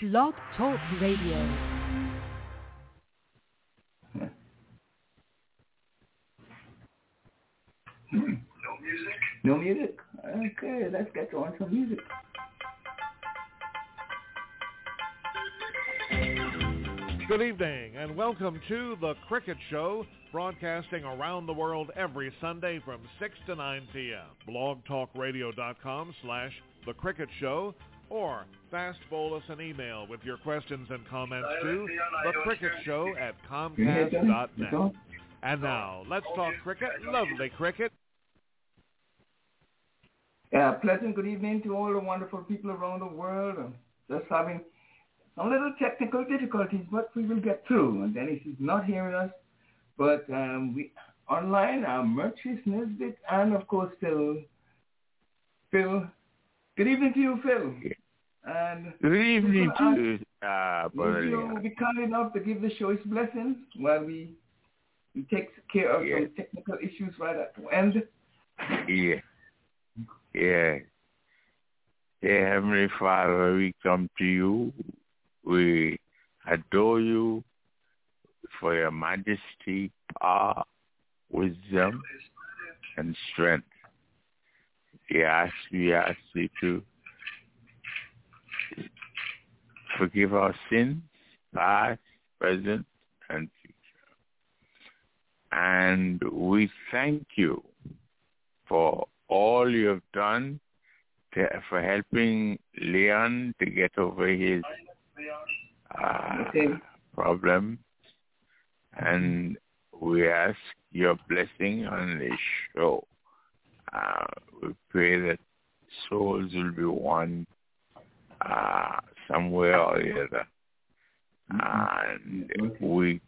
Blog Talk Radio. No music? No music? Okay, let's get on some music. Good evening and welcome to The Cricket Show, broadcasting around the world every Sunday from 6 to 9 p.m. blogtalkradio.com slash The Cricket Show or fast bowl us an email with your questions and comments to The Cricket Show at comcast.net. And now, let's talk cricket. Lovely cricket. Yeah, pleasant good evening to all the wonderful people around the world. I'm just having some little technical difficulties, but we will get through. And Dennis is not hearing us, but um, we online are Murchis Nesbitt and of course Phil. Phil, good evening to you, Phil. And Good evening to uh, Brother you be kind enough to give the show its blessings while we we take care of Yeah. some technical issues right at the end? Yeah. Yeah. Dear Heavenly Father, we come to you. We adore you for your majesty, power, wisdom, and strength. We ask, we ask you to forgive our sins, past, present, and future. And we thank you for all you have done to, for helping Leon to get over his uh, Okay. problem. And we ask your blessing on this show. Uh, we pray that souls will be won uh, somewhere or the other. Mm-hmm. And we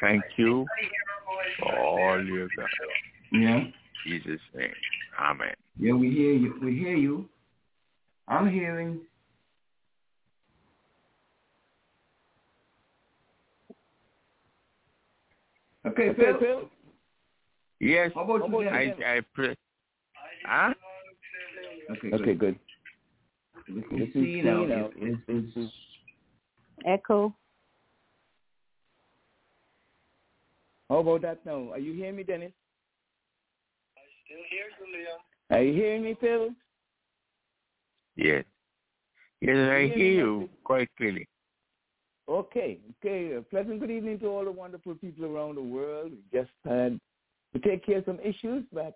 thank you for all you've done. Yeah. In Jesus' name. Amen. Yeah, we hear you. We hear you. I'm hearing. Okay, Phil. Phil. Yes, How about you, I, Dennis? I pray. Huh? Okay, Okay, good. We can This is see now. now. It's- is Echo. Oh, How about that now? Are you hearing me, Dennis? I still hear you, Leon. Are you hearing me, Phil? Yes. Yes, I hear you quite clearly. Okay, okay. A pleasant good evening to all the wonderful people around the world. We just had to take care of some issues back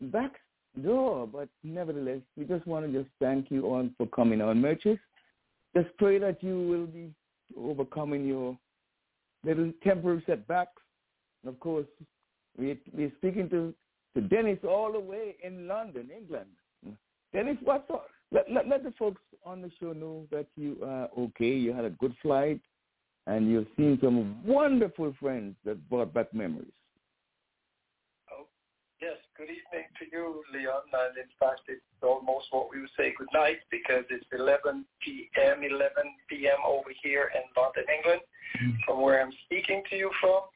back door, but nevertheless, we just want to just thank you all for coming on, Merchants. Just pray that you will be overcoming your little temporary setbacks. And of course, we, we're speaking to, to Dennis all the way in London, England. Dennis, what's up? Let, let, let the folks on the show know that you are okay. You had a good flight, and you've seen some wonderful friends that brought back memories. Good evening to you, Leon. And in fact, it's almost what we would say good night because it's 11 p.m., 11 p.m. over here in London, England, from where I'm speaking to you from.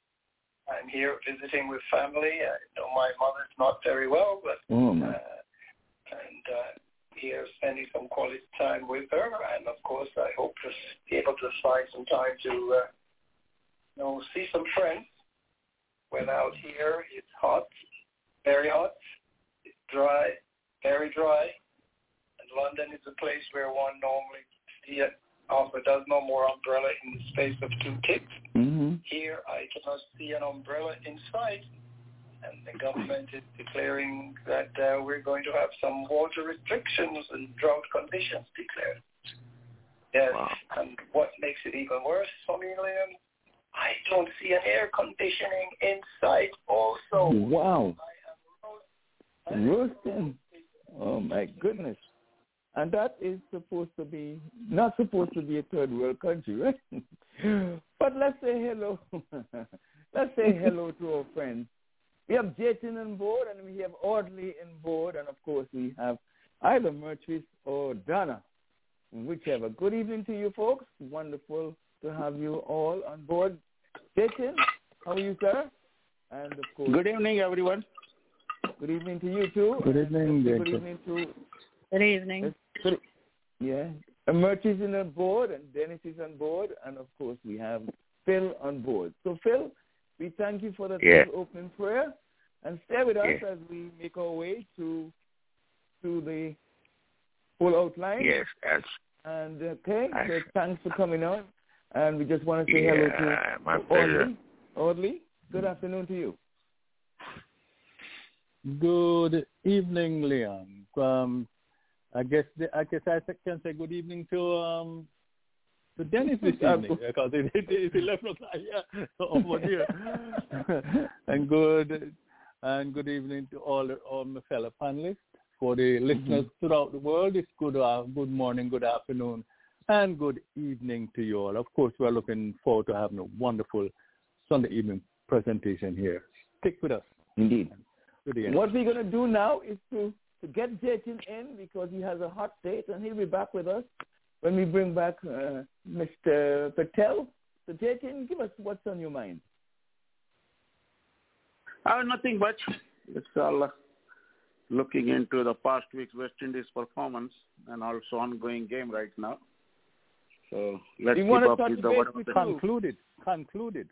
I'm here visiting with family. I know my mother's not very well, but Oh, uh, and uh, here spending some quality time with her. And of course, I hope to be able to find some time to, uh, you know, see some friends. When out here, it's hot, very hot. Dry, very dry. And London is a place where one normally see it half a dozen or more umbrella in the space of two kicks. Mm-hmm. Here, I cannot see an umbrella inside, and the government is declaring that uh, we're going to have some water restrictions and drought conditions declared. Yes, Wow. and what makes it even worse for me, Liam, I don't see an air conditioning inside also. Wow. I Roasting. Oh, my goodness. And that is supposed to be, not supposed to be a third world country, right? but let's say hello. let's say hello to our friends. We have Jatin on board and we have Audley on board and of course we have either Murchis or Donna, whichever. Good evening to you folks. Wonderful to have you all on board. Jatin, how are you, sir? And of course, Good evening, everyone. Good evening to you too. Good evening, Good Jacob. evening to Good evening. good, yeah. Uh, is in on board, and Dennis is on board, and of course we have Phil on board. So Phil, we thank you for that Yeah. opening prayer, and stay with us Yeah. as we make our way to to the full outline. Yes, that's And okay, so thanks for coming on, and we just want to say hello yeah, to my to pleasure. Audley. Audley, good afternoon to you. Good evening, Leon. Um, I guess the, I guess I can say good evening to um to Dennis this evening because it, it, it's eleven o'clock here over here. and good and good evening to all all my fellow panelists. For the listeners throughout the world, it's good uh, good morning, good afternoon, and good evening to you all. Of course, we're looking forward to having a wonderful Sunday evening presentation here. Stick with us Indeed. To. What we're going to do now is to, to get Jatin in because he has a hot date and he'll be back with us when we bring back uh, Mr. Patel. So Jatin, give us what's on your mind. Uh, nothing much. It's all uh, looking into the past week's West Indies performance and also ongoing game right now. So let's We keep wanna up with the base whatever with the- Concluded.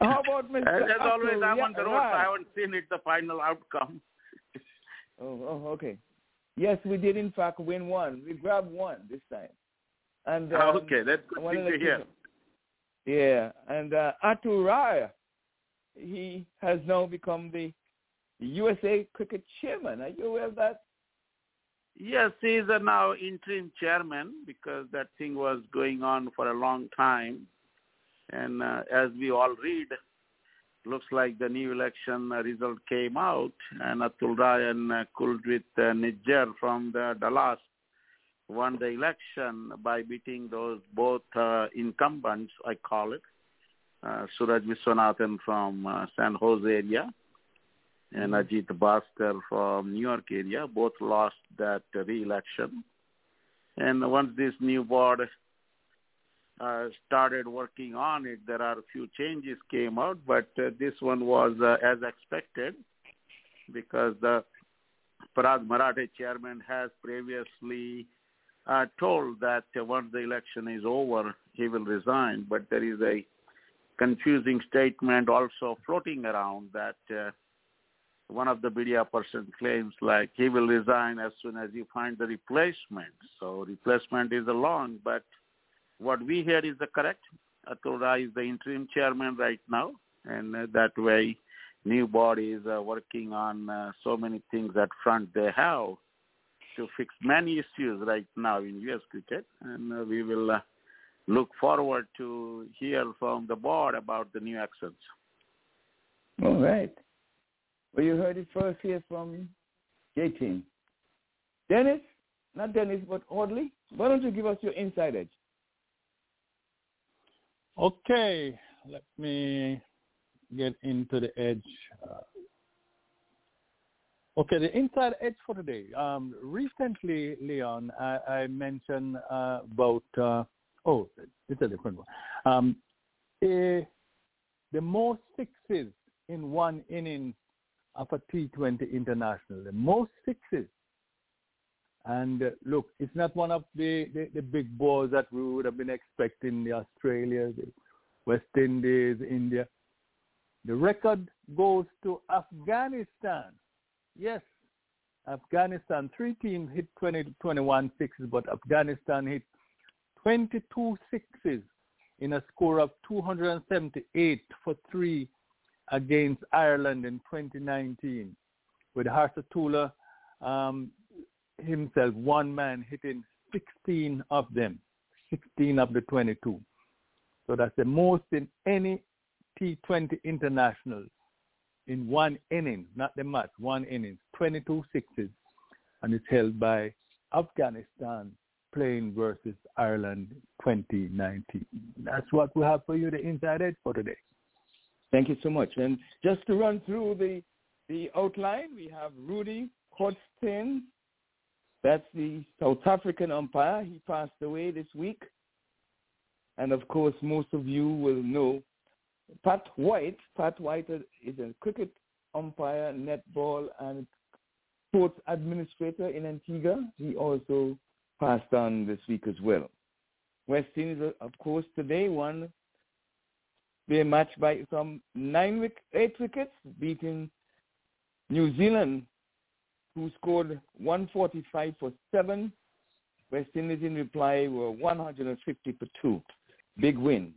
How about Mr. As, as always, I'm Yeah, on the road, so. I haven't seen it, the final outcome. Oh, oh, okay. Yes, we did in fact win one. We grabbed one this time. And um, okay, that's good thing to hear. Yeah, and uh, Atul Raya, he has now become the USA cricket chairman. Are you aware of that? Yes, he is now interim chairman because that thing was going on for a long time. And uh, as we all read, looks like the new election uh, result came out, and Atul Rai and uh, Kuljit uh, Nijjar from the Dallas won the election by beating those both uh, incumbents, I call it, uh, Suraj Viswanathan from uh, San Jose area and Ajit Bhaskar from New York area. Both lost that re-election. And once this new board uh, started working on it, there are a few changes came out, but uh, this one was uh, as expected because the Parag Marathe chairman has previously uh, told that once the election is over, he will resign. But there is a confusing statement also floating around that uh, one of the media person claims like he will resign as soon as you find the replacement. So replacement is a long, but what we hear is the correct. Atul is the interim chairman right now, and uh, that way new body is uh, working on uh, so many things at front they have to fix many issues right now in U.S. cricket, and uh, we will uh, look forward to hear from the board about the new actions. All right. Well, you heard it first here from Jatin. Dennis, not Dennis, but Audley, why don't you give us your inside edge? Okay, let me get into the edge. Uh, okay, the inside edge for today. Um, recently, Leon, I, I mentioned uh, about, uh, oh, it's a different one. Um, a, the most sixes in one inning of a T20 international, the most sixes. And uh, look, it's not one of the, the, the big balls that we would have been expecting, the Australia, the West Indies, India. The record goes to Afghanistan. Yes, Afghanistan. Three teams hit 20, 21 sixes, but Afghanistan hit 22 sixes in a score of 278 for three against Ireland in 2019, with Hazratullah um, himself, one man hitting 16 of them, 16 of the 22. So that's the most in any T20 international in one inning, not the match, one inning, 22 sixes, and it's held by Afghanistan playing versus Ireland 2019. That's what we have for you, the inside edge for today. Thank you so much. And just to run through the the outline, we have Rudi Koertzen. That's the South African umpire. He passed away this week. And of course, most of you will know Pat White. Pat White is a cricket umpire, netball, and sports administrator in Antigua. He also passed on this week as well. West Indies, of course, today won their match by some nine, eight wickets, beating New Zealand, who scored 145 for seven. West Indies in reply were 150 for two. Big win.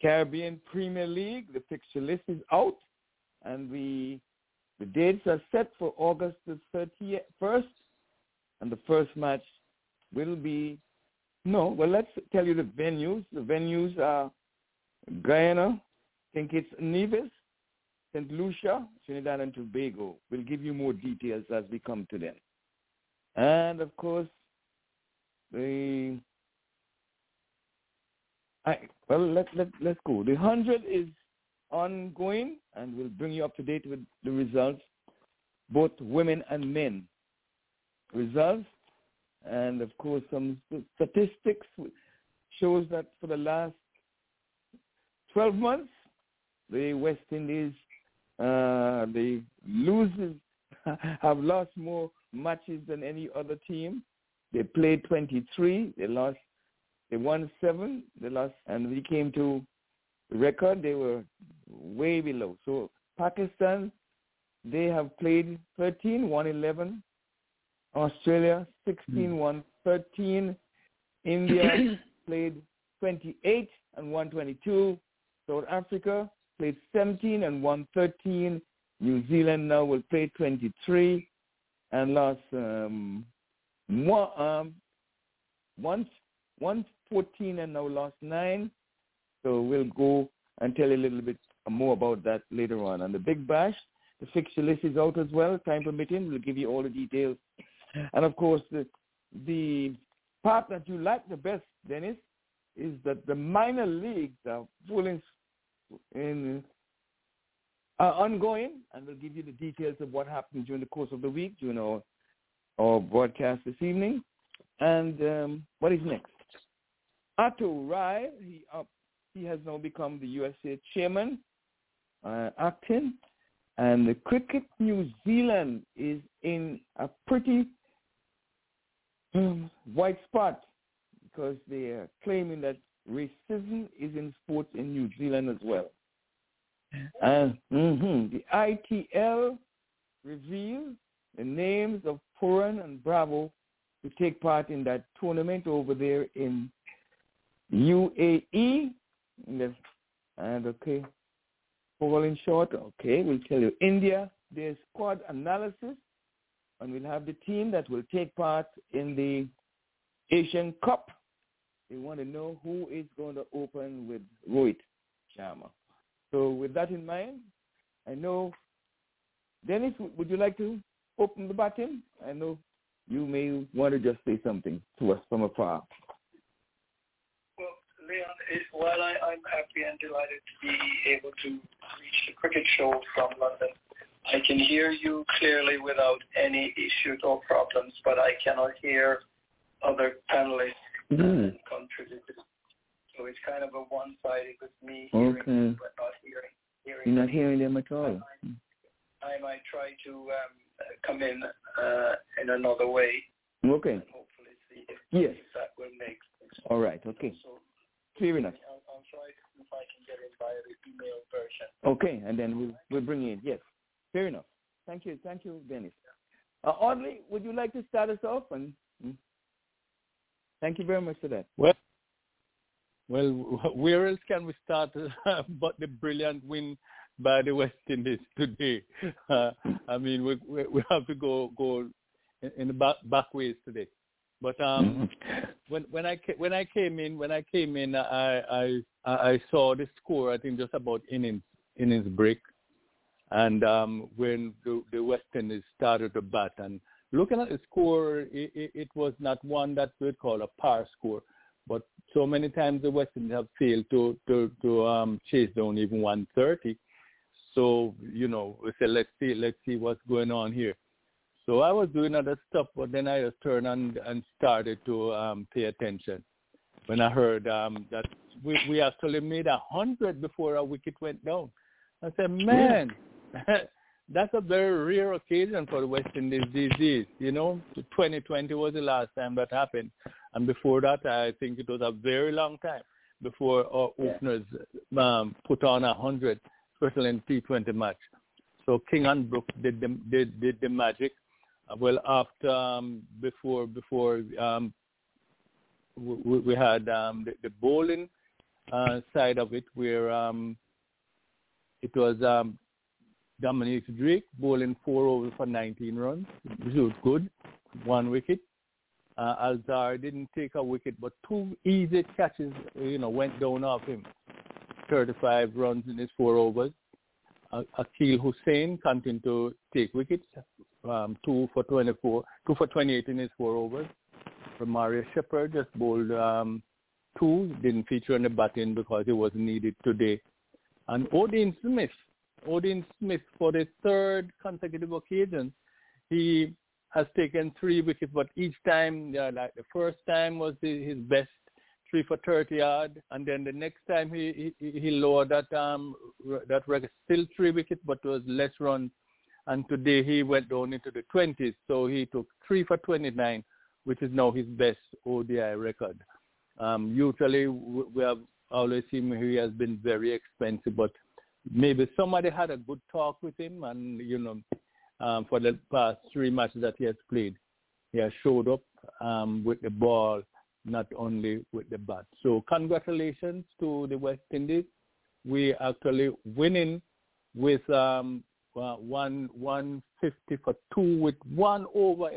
Caribbean Premier League, the fixture list is out, and we the dates are set for August the 31st, and the first match will be no. Well, let's tell you the venues. The venues are Guyana, I think it's Nevis, St. Lucia, Trinidad and Tobago. We'll give you more details as we come to them. And of course, the I, well, let let let's go. The hundred is ongoing, and we'll bring you up to date with the results, both women and men results, and of course some statistics shows that for the last 12 months, the West Indies, uh, the losers have lost more matches than any other team. They played 23. They lost. They won seven. They lost, and we came to record. They were way below. So Pakistan, they have played 13, won 11. Australia 16, mm. won 13. India played 28 and won 22. South Africa played 17 and won 13. New Zealand now will play 23 and lost um, one, um, one, one 14 and now lost nine. So we'll go and tell a little bit more about that later on. And the Big Bash, the fixture list is out as well. Time permitting, we'll give you all the details. And of course, the the part that you like the best, Dennis, is that the minor leagues are full in in uh, ongoing, and we'll give you the details of what happened during the course of the week during our, our broadcast this evening. And um, what is next? Atul Rai, he, uh, he has now become the USA chairman, uh, acting, and the Cricket New Zealand is in a pretty um, white spot because they are claiming that racism is in sports in New Zealand as well. And mm-hmm, the ITL revealed the names of Pooran and Bravo to take part in that tournament over there in UAE. And okay, falling short. Okay, we'll tell you. India, their squad analysis, and we'll have the team that will take part in the Asian Cup they want to know who is going to open with Rohit Sharma. So with that in mind, I know, Dennis, would you like to open the button? I know you may want to just say something to us from afar. Well, Leon, while I, I'm happy and delighted to be able to reach the cricket show from London, I can hear you clearly without any issues or problems, but I cannot hear other panelists mm. So it's kind of a one-sided with me hearing okay. but not hearing. hearing You're not hearing them at all. I might, I might try to um, come in uh, in another way. Okay. hopefully see if, yes. if that will make sense. All right. Okay. So, Clear enough. I'll, I'll try if I can get it via the email version. Okay, and then we'll we'll bring in. Yes. Fair enough. Thank you. Thank you, Dennis. Uh, Audley, would you like to start us off and hmm? Thank you very much for that. Well, well, where else can we start but the brilliant win by the West Indies today? Uh, I mean, we, we, we have to go go in, in the back, back ways today. But um, mm-hmm. when when I when I came in when I came in, I I I saw the score. I think just about innings innings break, and um, when the, the West Indies started to bat and looking at the score, it, it, it was not one that we'd call a par score. But so many times the West Indies have failed to to to um, chase down even 130. So you know, we said let's see let's see what's going on here. So I was doing other stuff, but then I just turned and and started to um, pay attention when I heard um, that we we actually made a hundred before our wicket went down. I said, man, that's a very rare occasion for the West Indies these days. You know, 2020 was the last time that happened, and before that, I think it was a very long time before our openers um, put on a hundred, especially in T20 match. So King and did the did, did the magic. Uh, well, after um, before before um, we, we had um, the, the bowling uh, side of it, where um, it was um, Dominic Drake bowling four overs for 19 runs, which was good, one wicket. Uh, Alzarri didn't take a wicket, but two easy catches, you know, went down off him. 35 runs in his four overs. Uh, Akeal Hosein continued to take wickets, um, two for 24, two for 28 in his four overs. Mario Shepherd just bowled um, two, didn't feature in the batting because he wasn't needed today. And Odean Smith, Odean Smith for the third consecutive occasion, he has taken three wickets, but each time, yeah, like the first time was his best, three for 30 yard, and then the next time he he, he lowered that um that record, still three wickets, but was less runs. And today he went down into the 20s, so he took three for 29, which is now his best ODI record. Um, usually we have always seen he has been very expensive, but maybe somebody had a good talk with him, and you know um, for the past three matches that he has played. He has showed up um, with the ball, not only with the bat. So congratulations to the West Indies. We actually winning with um, uh, one one fifty for two with one over.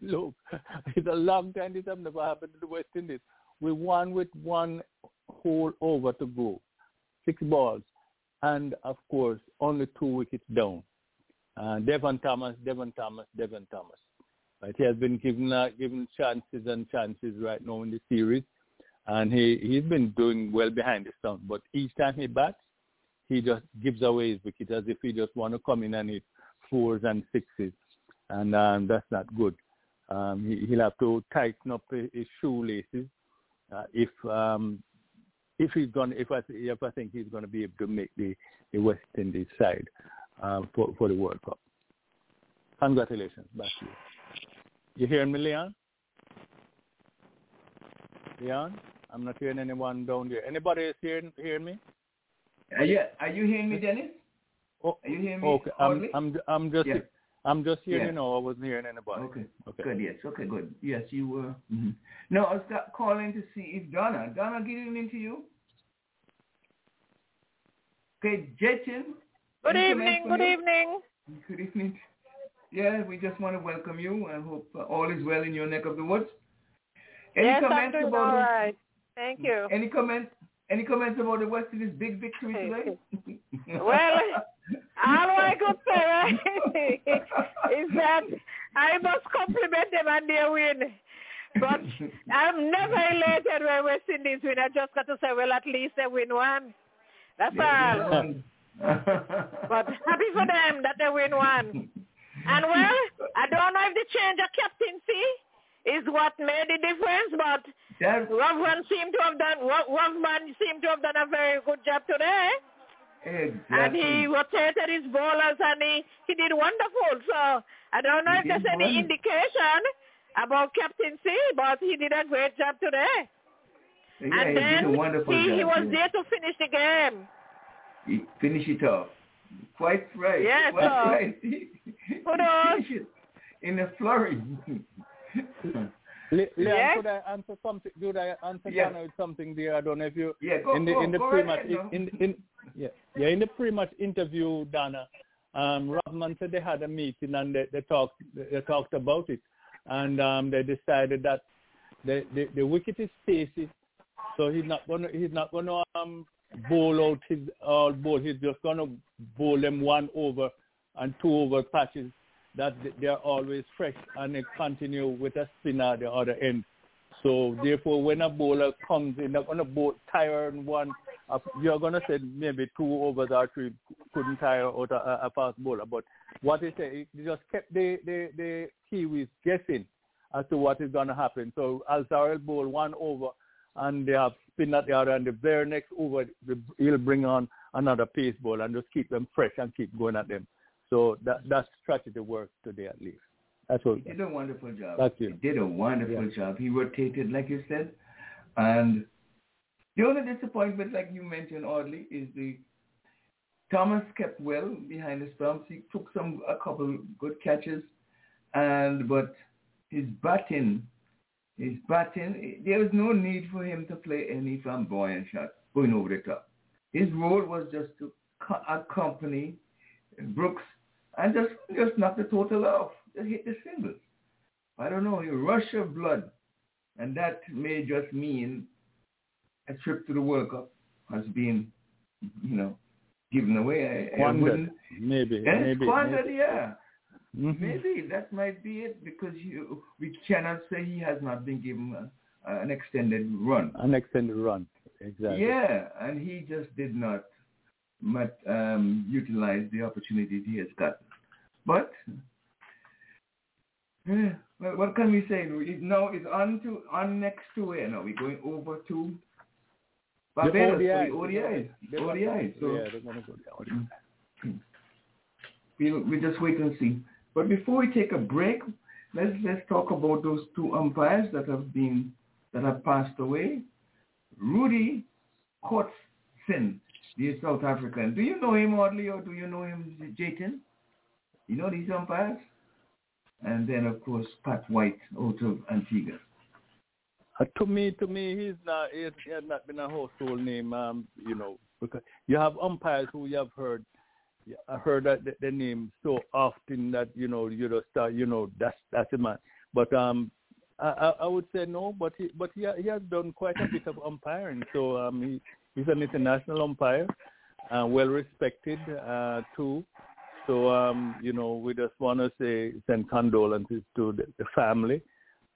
Look, it's a long time this has never happened to the West Indies. We won with one whole over to go, six balls, and of course only two wickets down. Uh, Devon Thomas, Devon Thomas, Devon Thomas. Right? He has been given uh, given chances and chances right now in the series, and he he's been doing well behind the stump. But each time he bats, he just gives away his wicket as if he just want to come in and hit fours and sixes, and um, that's not good. Um, he, he'll have to tighten up his shoelaces uh, if um, if he's going if I if I think he's going to be able to make the the West Indies side um, for, for the World Cup. Congratulations, back to you. You hearing me, Leon? Leon? I'm not hearing anyone down there. Anybody is hearing, hearing me? Are you, are you hearing me, Dennis? Oh, are you hearing me? Okay, I'm, I'm, I'm just, yeah. I'm just here yeah. you know, I wasn't hearing anybody. Okay. okay. Good, yes. Okay, good. Yes, you were. Mm-hmm. No, I was calling to see if Donna, Donna, good evening to you. Okay, Jetson, Good evening. Good you? evening. Good evening. Yeah, we just want to welcome you and hope uh, all is well in your neck of the woods. Any yes, comments I'm doing about all right. Thank you. Any comments? Any comments about the West Indies' big victory today? well, all I could say right, is that I must compliment them on their win. But I'm never elated when West Indies win. I just got to say, well, at least they win one. That's all but happy for them that they win one. And well, I don't know if the change of captaincy is what made the difference, but Rovman seemed to have done Rovman seemed to have done a very good job today. Exactly. And he rotated his bowlers and he, he did wonderful. So I don't know he if there's any indication about captaincy, but he did a great job today. Yeah, and he then he, he was yeah. there to finish the game He finished it off. Quite right. Yes, Quite sir. right. finish it in a flurry. Le- Leon, yes? could I answer something? Could I answer yes. with something there? I don't know if you yeah, go, in the go, in the go pre-match right in, in, in yeah yeah in the pre-match interview, Donna, um, Rovman said they had a meeting and they, they talked they talked about it, and um, they decided that the the, the wicket is spacey, so he's not gonna he's not gonna um bowl out his all bowl. He's just gonna bowl them one over and two over patches that they're always fresh and they continue with a spinner at the other end. So therefore, when a bowler comes in, they're gonna bowl tire in one. Uh, you're gonna say maybe two overs or three couldn't tire out a, a fast bowler, but what they say, they just kept the the the Kiwis guessing as to what is gonna happen. So Alzarel bowl one over, and they have spin at the other, and the very next over, he'll bring on another pace ball and just keep them fresh and keep going at them. So that that strategy worked today at least. That's what. He did a wonderful job. Thank you. He did a wonderful Yeah. job. He rotated, like you said, and the only disappointment, like you mentioned, oddly, is the Thomas kept well behind the stumps. He took some a couple good catches, and but his batting, his batting, there was no need for him to play any flamboyant shot going over the top. His role was just to accompany Brooks and just just knock the total off, just hit the singles. I don't know, a rush of blood, and that may just mean a trip to the World Cup has been, you know, given away. Squandered. Maybe. Eh, maybe. squandered, maybe. yeah. Mhm. Maybe that might be it because you, we cannot say he has not been given a, an extended run. An extended run. Exactly. Yeah, and he just did not but, um, utilize the opportunity he has gotten. But what can we say? Now it's on to on next to where now? We're going over to Barbados the for ODI. the ODIs. ODIs. So yeah, they're gonna go down. Hmm. we we just wait and see. But before we take a break, let's let's talk about those two umpires that have been that have passed away. Rudi Koertzen, the South African. Do you know him, Audley, or do you know him, Jatin? You know these umpires? And then, of course, Pat White out of Antigua. Uh, to me, to me, he's not. He, has not been a household name. Um, you know, because you have umpires who you have heard. I heard that the, the name so often that you know you just start. You know, that's that's the man. But um, I, I I would say no. But he but he he has done quite a bit of umpiring. So um, he he's an international umpire, uh, well respected uh, too. So um, you know, we just want to say send condolences to the, the family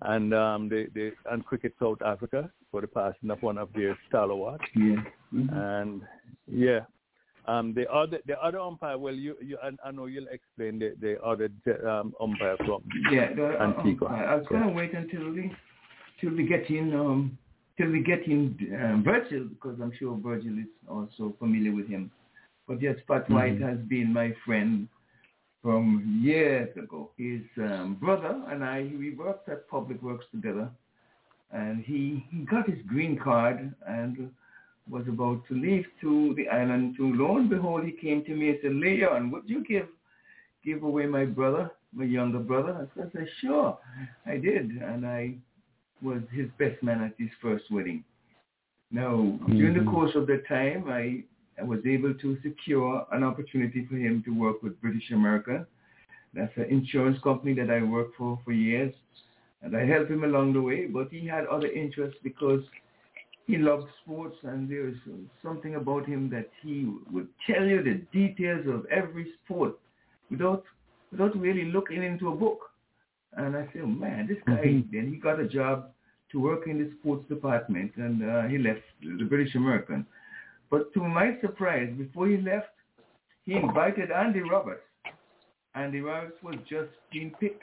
and um, the, the and Cricket South Africa for the passing of one of their stalwarts. Yeah. And yeah, um, the other the other umpire. Well, you you I, I know you'll explain the the other um, umpire from Yeah, the, Antigua. um, I was going to wait until we till we get in um till we get in um, Virgil because I'm sure Virgil is also familiar with him. But yes, Pat White has been my friend from years ago. His um, brother and I we worked at Public Works together, and he he got his green card and was about to leave to the island. To lo and behold, he came to me and said, "Leon, would you give give away my brother, my younger brother?" I said, "Sure, I did," and I was his best man at his first wedding. Now, during the Mhm. course of the time, I, I was able to secure an opportunity for him to work with British America. That's an insurance company that I worked for for years. And I helped him along the way, but he had other interests because he loved sports and there was something about him that he would tell you the details of every sport without without really looking into a book. And I said, oh, man, this guy, Mhm. then he got a job to work in the sports department and uh, he left the British American. But to my surprise, before he left, he invited Andy Roberts. Andy Roberts was just being picked.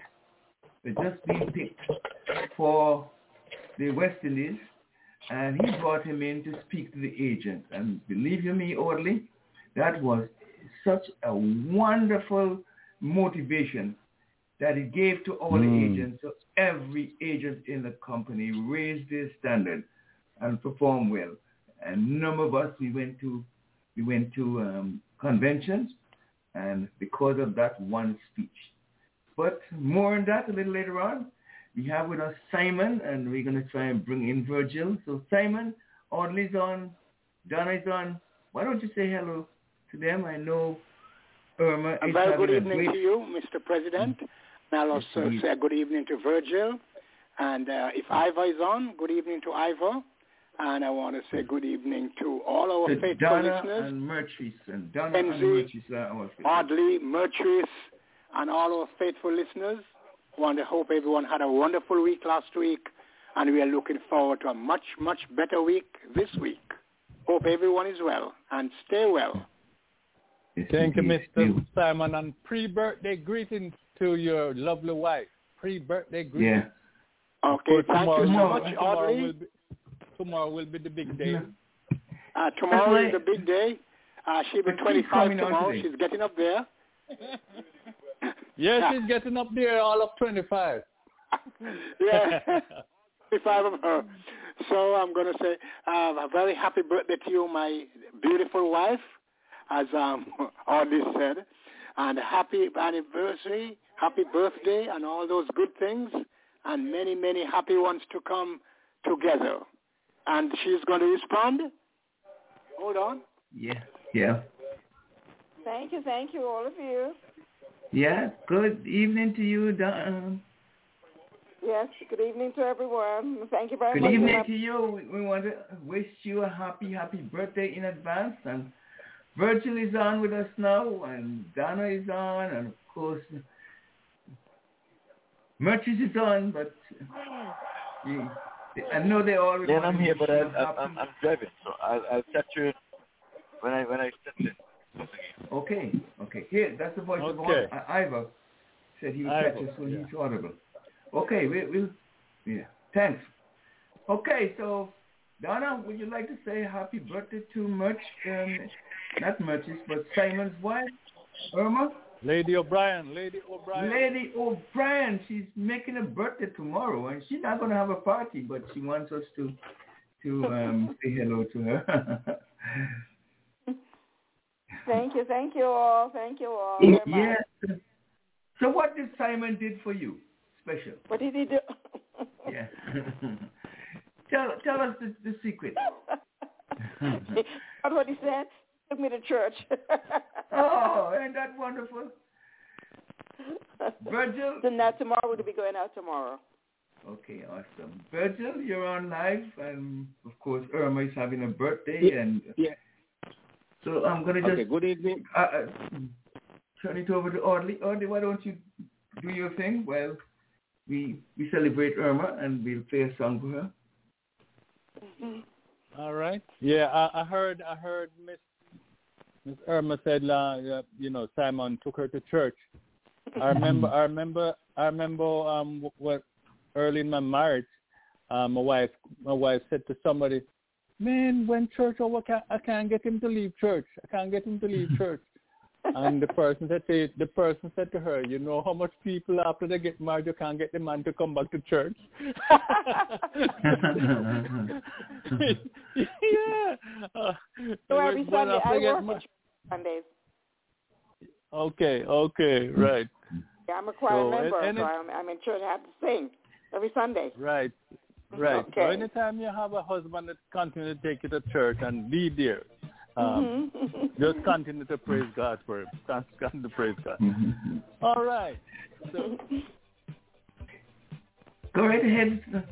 They just being picked for the West Indies and he brought him in to speak to the agent. And believe you me, Audley, that was such a wonderful motivation that it gave to all the Mm. agents. So every agent in the company raised their standard and performed well. And none of us, we went to we went to um, conventions, and because of that one speech. But more on that a little later on. We have with us Simon, and we're going to try and bring in Virgil. So Simon, Audley's on, Donna is on. Why don't you say hello to them? I know Irma A is very having good a evening great... to you, Mr. President. And I'll also Indeed. say good evening to Virgil. And uh, if Ivor is on, good evening to Ivor. And I want to say good evening to all our to faithful Donna listeners, and Mertrice, and Donna and MZ, Mertrice are our faithful. Audley, Mertrice, and all our faithful listeners. I want to hope everyone had a wonderful week last week. And we are looking forward to a much, much better week this week. Hope everyone is well and stay well. Thank you. Mr. Simon, and pre-birthday greetings to your lovely wife. Pre-birthday greetings. Yeah. Okay, For thank you so tomorrow- much, tomorrow Audley. will be, tomorrow will be the big day. Uh, tomorrow is the big day. Uh, she'll be But 25 coming tomorrow. She's getting up there. yeah, she's getting up there all of 25. yeah, 25 of her. So I'm going to say uh, a very happy birthday to you, my beautiful wife, as um, Audrey said. And happy anniversary, happy birthday, and all those good things, and many, many happy ones to come together. And she's going to respond. Hold on. Yeah, yeah. Thank you, thank you, all of you. Yeah, good evening to you, Don. Yes, good evening to everyone. Thank you very Good much. Good evening to you. We, we want to wish you a happy, happy birthday in advance. And Virgil is on with us now, and Donna is on, and of course, Merchant is on, but you, I know they all. Then I'm here, but I, wish you a I, happy- I'm, I'm driving, so I'll, I'll capture it when I when I step in. Okay, okay. Here, that's the voice of Okay. I- Ivor. Said he would Ivor, catch us when yeah. he's audible. Okay, we, we'll, yeah, thanks. Okay, so Donna, would you like to say happy birthday to Merch, um, not Merch's, but Simon's wife, Irma? Lady O'Brien, Lady O'Brien. Lady O'Brien, she's making a birthday tomorrow, and she's not going to have a party, but she wants us to to um, say hello to her. Thank you, thank you all, thank you all. very much. yes. So what did Simon did for you special? What did he do? Yeah. tell tell us the, the secret. That's what he said. Took me to church. oh, ain't that wonderful? Virgil? Then that tomorrow we'll be going out tomorrow. Okay, awesome. Virgil, you're on live, and of course Irma is having a birthday, and Yeah. so I'm gonna just Okay, good evening. uh, uh, turn it over to Audley. Audley, why don't you do your thing while we we celebrate Irma and we'll play a song for her. All right. Yeah, I, I heard. I heard Miss Miss Irma said, uh, you know, Simon took her to church. I remember. I remember. I remember. Um, what early in my marriage, uh, my wife, my wife said to somebody, "Man, when church over, I can't, I can't get him to leave church. I can't get him to leave church." And the person said to the person said to her, "You know how much people after they get married, you can't get the man to come back to church." yeah. Uh, So every Sunday I work mar- Sundays. Okay. Okay. Right. Yeah, I'm a choir So, member, and- and so I'm, I'm in church. I have to sing every Sunday. Right. Right. So Okay. anytime you have a husband that continue to take you to church and be there, um, Mhm. just continue to praise God for him. Continue to praise God. All right. So, Go right ahead.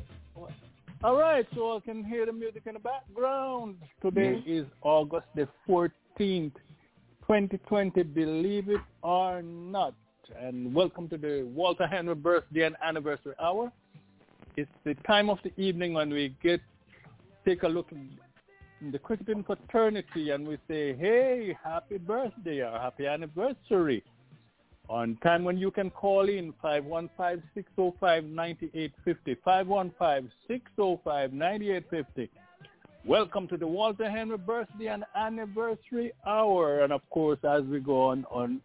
all right. So I can hear the music in the background. Today is August the 14th, 2020. Believe it or not. And welcome to the Walter Henry birthday and anniversary hour. It's the time of the evening when we get take a look in the cricketing fraternity and we say, hey, happy birthday or happy anniversary. On time when you can call in 515-605-9850, 515-605-9850. Welcome to the Walter Henry birthday and anniversary hour. And of course, as we go on, on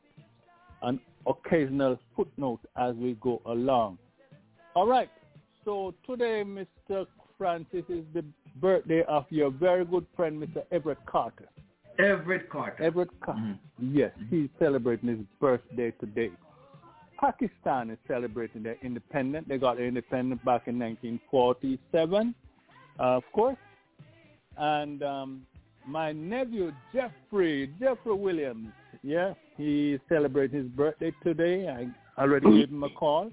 an occasional footnote as we go along. All right. So today, Mr. Francis, is the birthday of your very good friend, Mr. Everett Carter. Everett Carter. Everett Carter. Yes, he's celebrating his birthday today. Pakistan is celebrating their independence. They got their independence back in 1947, uh, of course. And um, my nephew Jeffrey, Jeffrey Williams, yeah, he's celebrating his birthday today. I already gave him a call.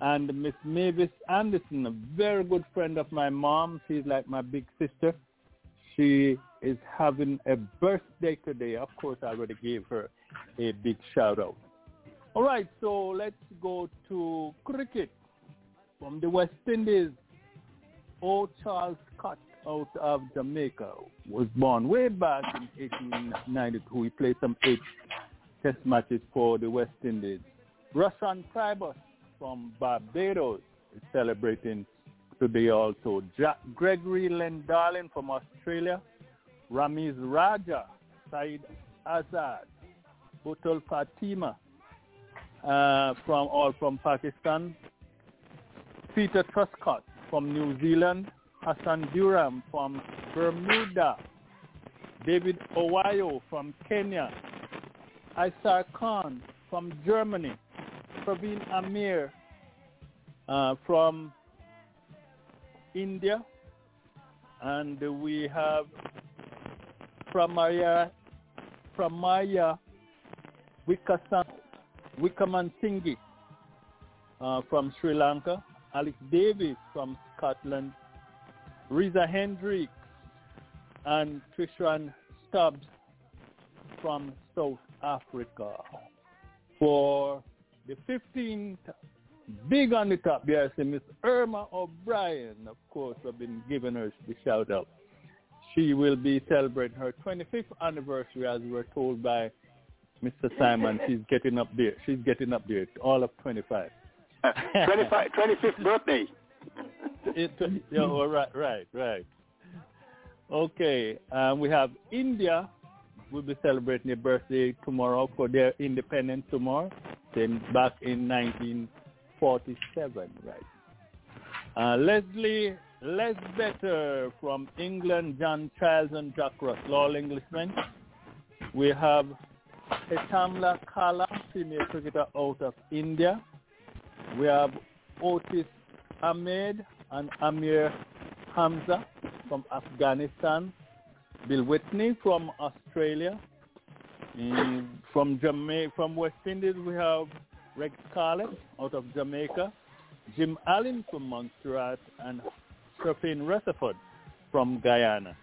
And Miss Mavis Anderson, a very good friend of my mom. She's like my big sister. She is having a birthday today. Of course, I already gave her a big shout out. All right, so let's go to cricket from the West Indies. Old Charles Scott out of Jamaica was born way back in 1892. He played some eight test matches for the West Indies. Russian Tribus from Barbados is celebrating today also. Jack Gregory Len Darling from Australia. Ramiz Raja, Saeed Azad Batool Fatima uh, from all from Pakistan. Peter Truscott from New Zealand. Hassan Durham from Bermuda. David Obuya from Kenya. Isar Khan from Germany. Praveen Amre uh, from India. And we have Pramaya, Pramaya Wikasan, Wickerman Singhi uh, from Sri Lanka. Alex Davis from Scotland. Reeza Hendricks and Tristan Stubbs from South Africa. For the 15th, big on the top, yes, Miss Irma O'Brien, of course, I've been giving her the shout out. She will be celebrating her 25th anniversary, as we were told by Mr. Simon. She's getting up there. She's getting up there, all of 25. 25 25th birthday. It, yeah, oh, right, right, right. Okay, um, we have India. We'll be celebrating their birthday tomorrow for their independence tomorrow. Back in 1947, right? Uh, Leslie Lesbetter from England, John Charles and Jack Ross, all Englishmen. We have Hetamla Kala, senior cricketer out of India. We have Otis Ahmed and Amir Hamza from Afghanistan. Bill Whitney from Australia. Mm, from Jamaica, from West Indies, we have Rex Scarlett out of Jamaica. Jim Allen from Montserrat and Sherfane Rutherford from Guyana.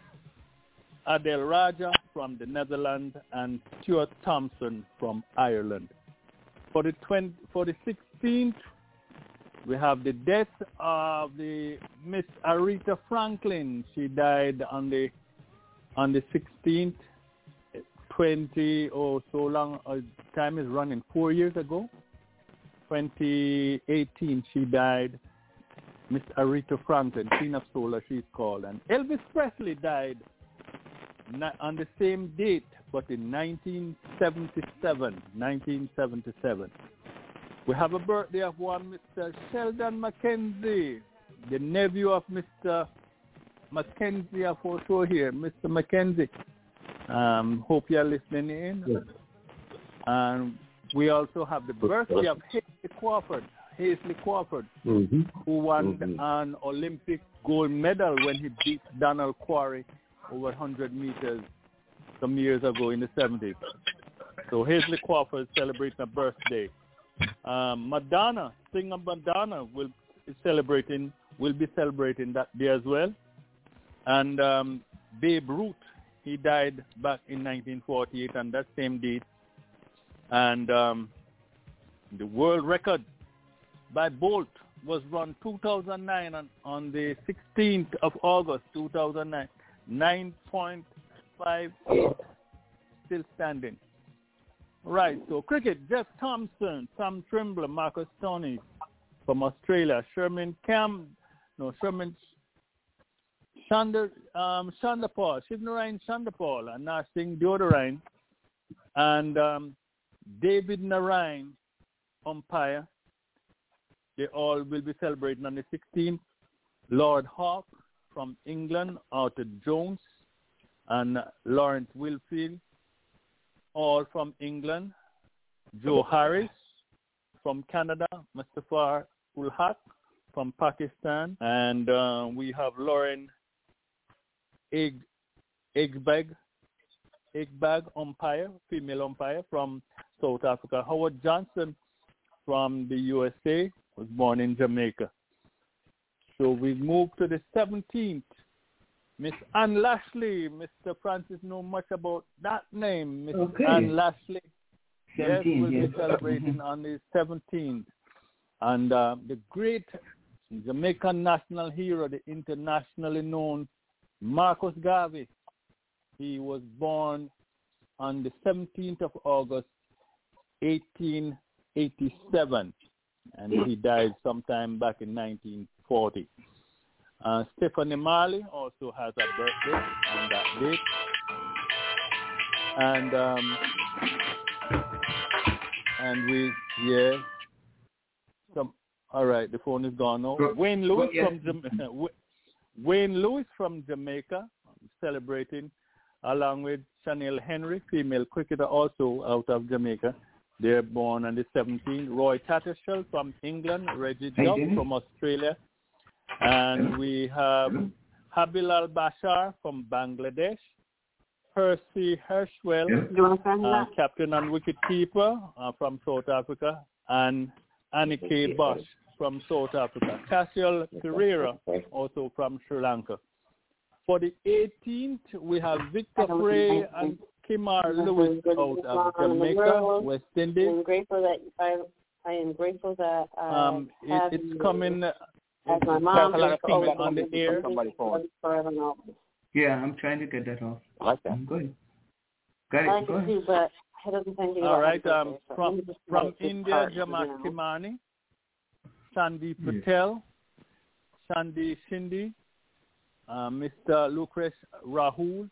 Adeel Raja from the Netherlands and Stuart Thompson from Ireland. For the 20, for the 16th, we have the death of the Miss Aretha Franklin. She died on the on the 16th, 20 or so long. Uh, time is running. Four years ago, 2018, she died. Miss Aretha Franklin, Queen of Soul, as she's called. And Elvis Presley died on the same date, but in 1977. 1977. We have a birthday of one Mr. Sheldon Mackenzie, the nephew of Mr. Mackenzie of also here, Mr. Mackenzie. Um, hope you're listening in. Yes. And we also have the birthday of Hasely Crawford, Hasely Crawford, Mm-hmm. who won Mhm. an Olympic gold medal when he beat Donald Quarrie over 100 meters some years ago in the 70s. So Hasely Crawford is celebrating a birthday. Um, Madonna, singer Madonna, will is celebrating will be celebrating that day as well. And um, Babe Ruth, he died back in 1948 on that same date. And um, the world record by Bolt was run 2009 on, on the 16th of August 2009. 9.58 still standing. Right, so cricket, Jeff Thomson, Sam Trimble, Marcus Stoinis from Australia, Sherman Cam, no, Sherman Shanda, um, Chanderpaul, Shivnarine Chanderpaul, and Nash Singh Deodarain, and um, David Narayan, umpire. They all will be celebrating on the 16th. Lord Hawke from England, Arthur Jones, and Lawrence Wilfield, all from England. Joe Harris from Canada, Mustafa Ulhaq from Pakistan, and uh, we have Lauren Egg, Agenbag, Agenbag umpire, female umpire from South Africa. Howard Johnson from the USA was born in Jamaica. So we move to the 17th. Miss Anne Lashley. Mr. Francis know much about that name. Miss Okay. Anne Lashley. yes, we'll yes. be celebrating on the 17th. And uh, the great Jamaican national hero, the internationally known Marcus Garvey. He was born on the 17th of August, 1887, and he died sometime back in 1940. Uh, Stephanie Marley also has a birthday on that date. And um, and we yeah. Some all right. The phone is gone now. Wayne Lewis yes. from Jam- Wayne Lewis from Jamaica celebrating along with Chanel Henry, female cricketer also out of Jamaica. They're born on the 17th. Roy Tattersall from England, Reggie Hey, Duff from Australia, and we have Habibul Bashar from Bangladesh, Percy Sherwell, You want to send uh, captain and wicketkeeper uh, from South Africa, and Anneke Bosch from South Africa. Cassiel Pereira, also from Sri Lanka. For the 18th, we have Victor Frey and Kimar Lewis out of Jamaica, West Indies. I'm grateful that I I am grateful that I Um, it, it's you coming uh, as my mom a lot of for on the air. Somebody phone. forever and always. Yeah, I'm trying to get that off. I like that. I'm good. Got I it. like Go it too, but it doesn't say anything All about um, from let me just from India, part, Jamat you know. Kimani, Sandy Yeah. Patel, Sandy Shindi, uh, Mr. Lucresh Rahul,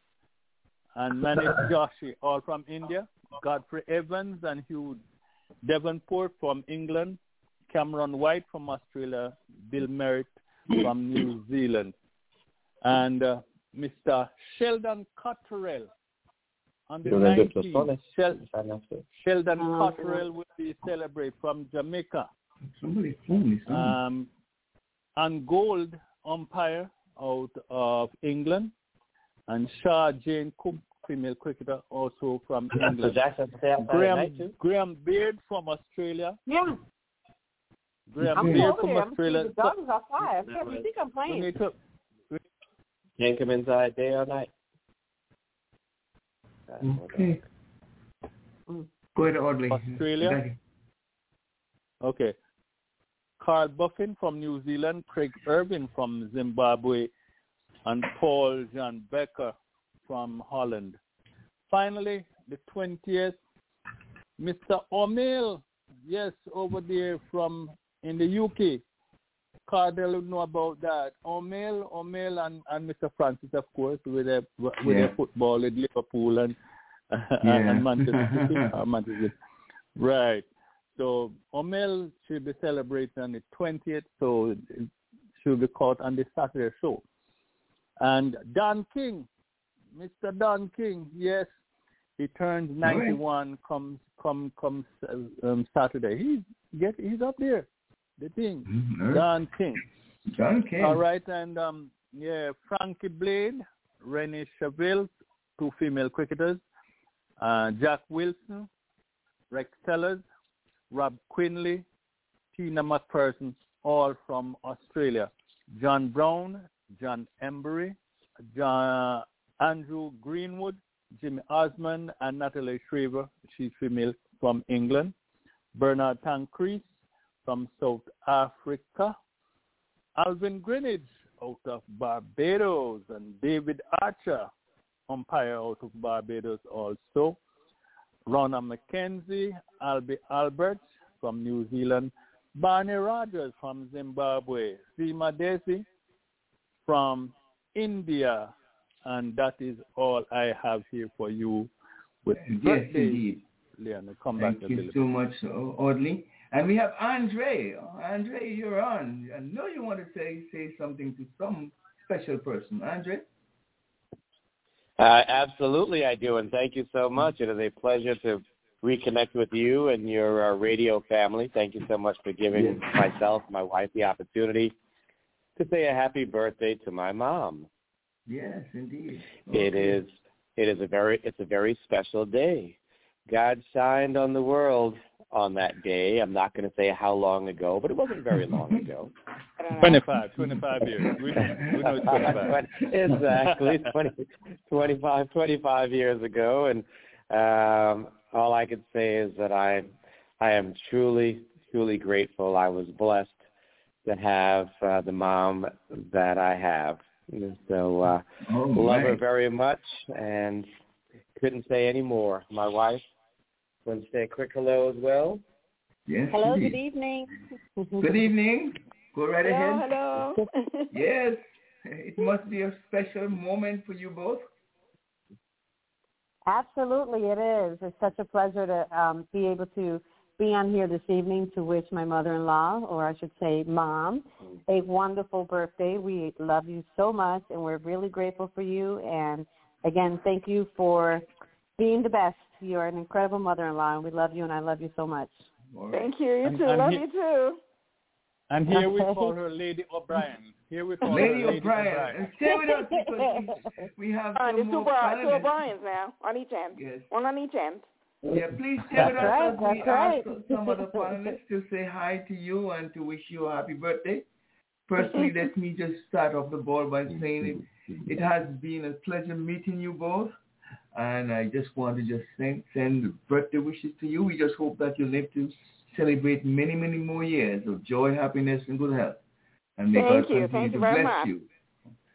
and Manish Joshi, all from India. Godfrey Evans and Hugh Devonport from England. Cameron White from Australia. Bill Merritt from New Zealand. And uh, Mr. Sheldon Cottrell on the You're gonna do it 19th. Shel- Sheldon Oh, Cottrell will be celebrate from Jamaica. Somebody phone is on. Um, and Gold umpire out of England, and Shah Jane Cook, female cricketer, also from So England. Jackson stay outside at Graham, night too? Graham Beard from Australia. Yeah, Graham I'm Beard from there. I'm Australia. the dogs outside. I can't right. think I'm playing. to- Can't come inside day or night. Okay. Go ahead, Audley. Australia? Okay. Carl Buffin from New Zealand, Craig Ervine from Zimbabwe, and Paul John Becker from Holland. Finally, the 20th, Mr. O'Mail, yes, over there from in the UK. Cardell would know about that. O'Mail, O'Mail, and, and Mr. Francis, of course, with their with Yeah. their football with Liverpool and Yeah. and Manchester City. uh, Manchester. Right. So O'Mail should be celebrating on the 20th, so it should be caught on the Saturday show. And Don King, Mr. Don King, yes, he turns 91 comes come comes uh, um, Saturday. He's get he's up there. The thing, Mhm. Don King. John King. All right, and um, yeah, Frankie Blade, Renee Chaville, two female cricketers, uh, Jack Wilson, Rex Sellers, Rob Quiney, Tina McPherson, all from Australia. John Brown, John Emburey, John, Andrew Greenwood, Jimmy Osmond, and Natalie Sciver, she's female from England. Bernard Tancred from South Africa. Alvin Greenidge out of Barbados and David Archer, umpire out of Barbados also. Ronna McKenzie, Albie Albert from New Zealand, Barney Rogers from Zimbabwe, Seema Desi from India, and that is all I have here for you with Yes, birthdays. indeed. Leon, come back Thank you so much, Audley. And we have Andre. Andre, you're on. I know you want to say say something to some special person. Andre? Uh, absolutely, I do, and thank you so much. It is a pleasure to reconnect with you and your uh, radio family. Thank you so much for giving Yes. myself, my wife, the opportunity to say a happy birthday to my mom. Yes, indeed. It Okay. is it is a very it's a very special day. God shined on the world on that day. I'm not going to say how long ago, but it wasn't very long ago. 25, 25 years. We, we know it's 25. exactly 20, 25, 25 years ago, and um, all I can say is that I I am truly truly grateful. I was blessed to have uh, the mom that I have. And So uh, All love her very much, and couldn't say any more. My wife, want to say a quick hello as well. Yes, Hello, indeed. good evening. Good evening. Go right ahead. hello. Yes, it must be a special moment for you both. Absolutely, it is. It's such a pleasure to um, be able to be on here this evening to wish my mother-in-law, or I should say mom, a wonderful birthday. We love you so much, and we're really grateful for you. And again, thank you for being the best. You're an incredible mother-in-law, and we love you, and I love you so much. Thank you. You And- too. and love he- you too. And here we call her Lady O'Brien. Here we call Lady her Lady O'Brien. O'Brien. And stay with us because we, we have Uh, some two, more Bri- two. O'Briens now on each end. Yes. One on each end. Yeah, please stay That's with us right, as we right. ask some other panelists to say hi to you and to wish you a happy birthday. Firstly, let me just start off the ball by saying it, it has been a pleasure meeting you both. And I just want to just send, send birthday wishes to you. We just hope that you live to celebrate many, many more years of joy, happiness, and good health. And may Thank God you. continue Thank to you very bless much. you.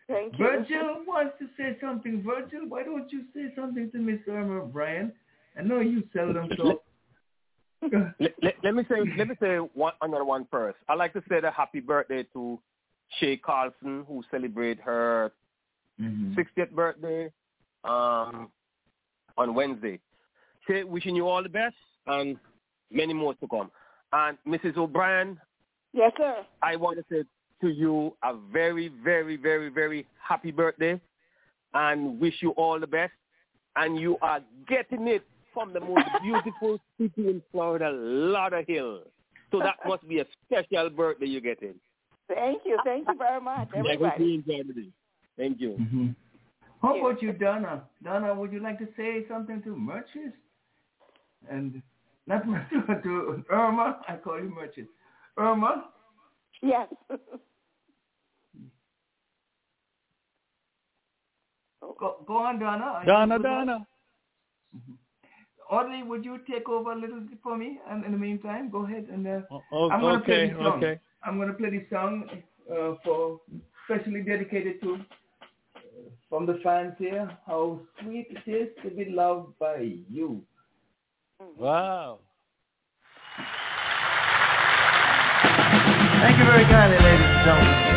Thank you. Virgil wants to say something. Virgil, why don't you say something to Mr. Irma O'Brien? I know you seldom talk. let, let, let me say let me say one another one first. I'd like to say a happy birthday to Shay Carlson who celebrated her Mhm. 60th birthday um, on Wednesday. Shay, wishing you all the best and many more to come. And Mrs. O'Brien, Yes, sir. I want to say to you a very, very, very, very happy birthday and wish you all the best. And you are getting it from the most beautiful city in Florida, Lauderhill. So that must be a special birthday you're getting. Thank you. Thank you very much, I hope everybody. you enjoy the day. Thank you. Mm-hmm. How about you, Donna? Donna, would you like to say something to Merchis? And not Merchis, to Irma. I call you Merchis. Irma? Yes. Go, go on, Donna. Are Donna. Donna. Audrey, would you take over a little bit for me? And in the meantime, go ahead and uh, Oh, I'm going to play okay, this song. okay. I'm going to play this song uh, for specially dedicated to from the fans here. How sweet it is to be loved by you. Wow. Thank you very kindly, ladies and gentlemen.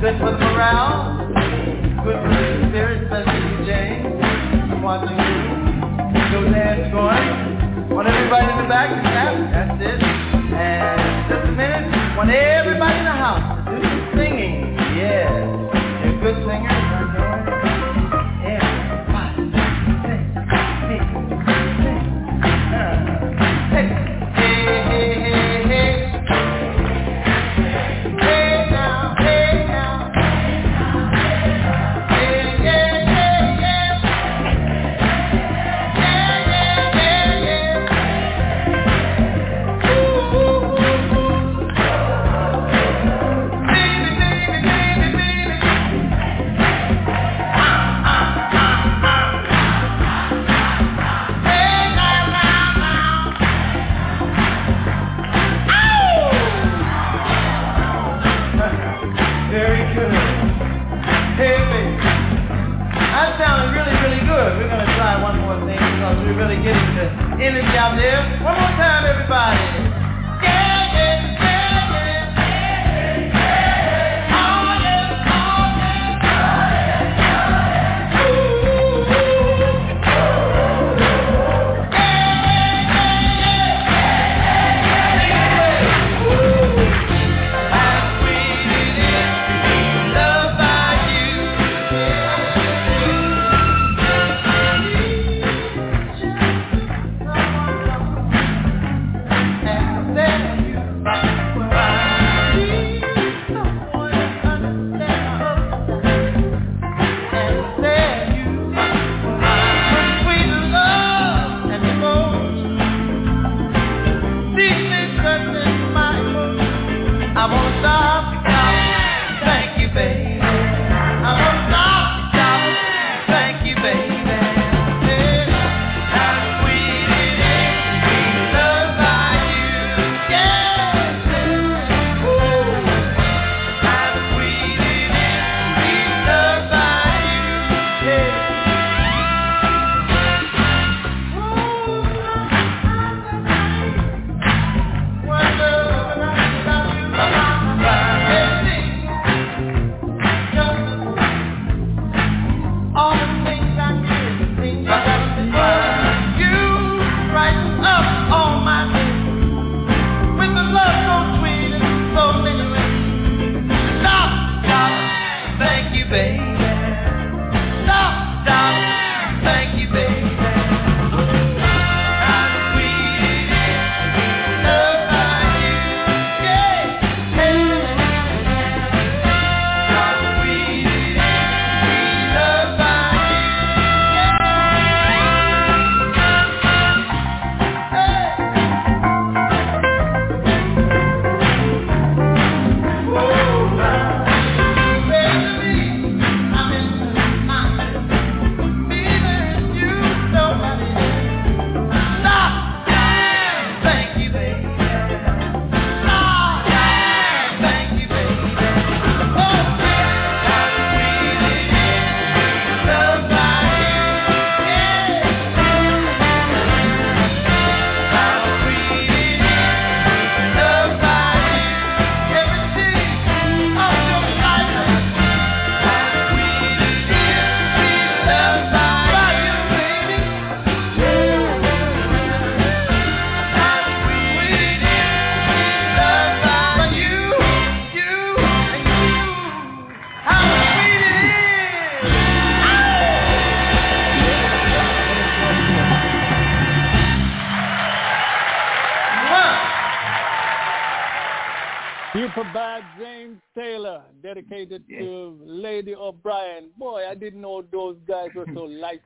Good. For the morale. Good for the spirit, especially James. I'm watching you. Those hands going. Want everybody in the back to clap. That's it. And just a minute. Want everybody in the house to do some singing. Yeah. You're a good singers.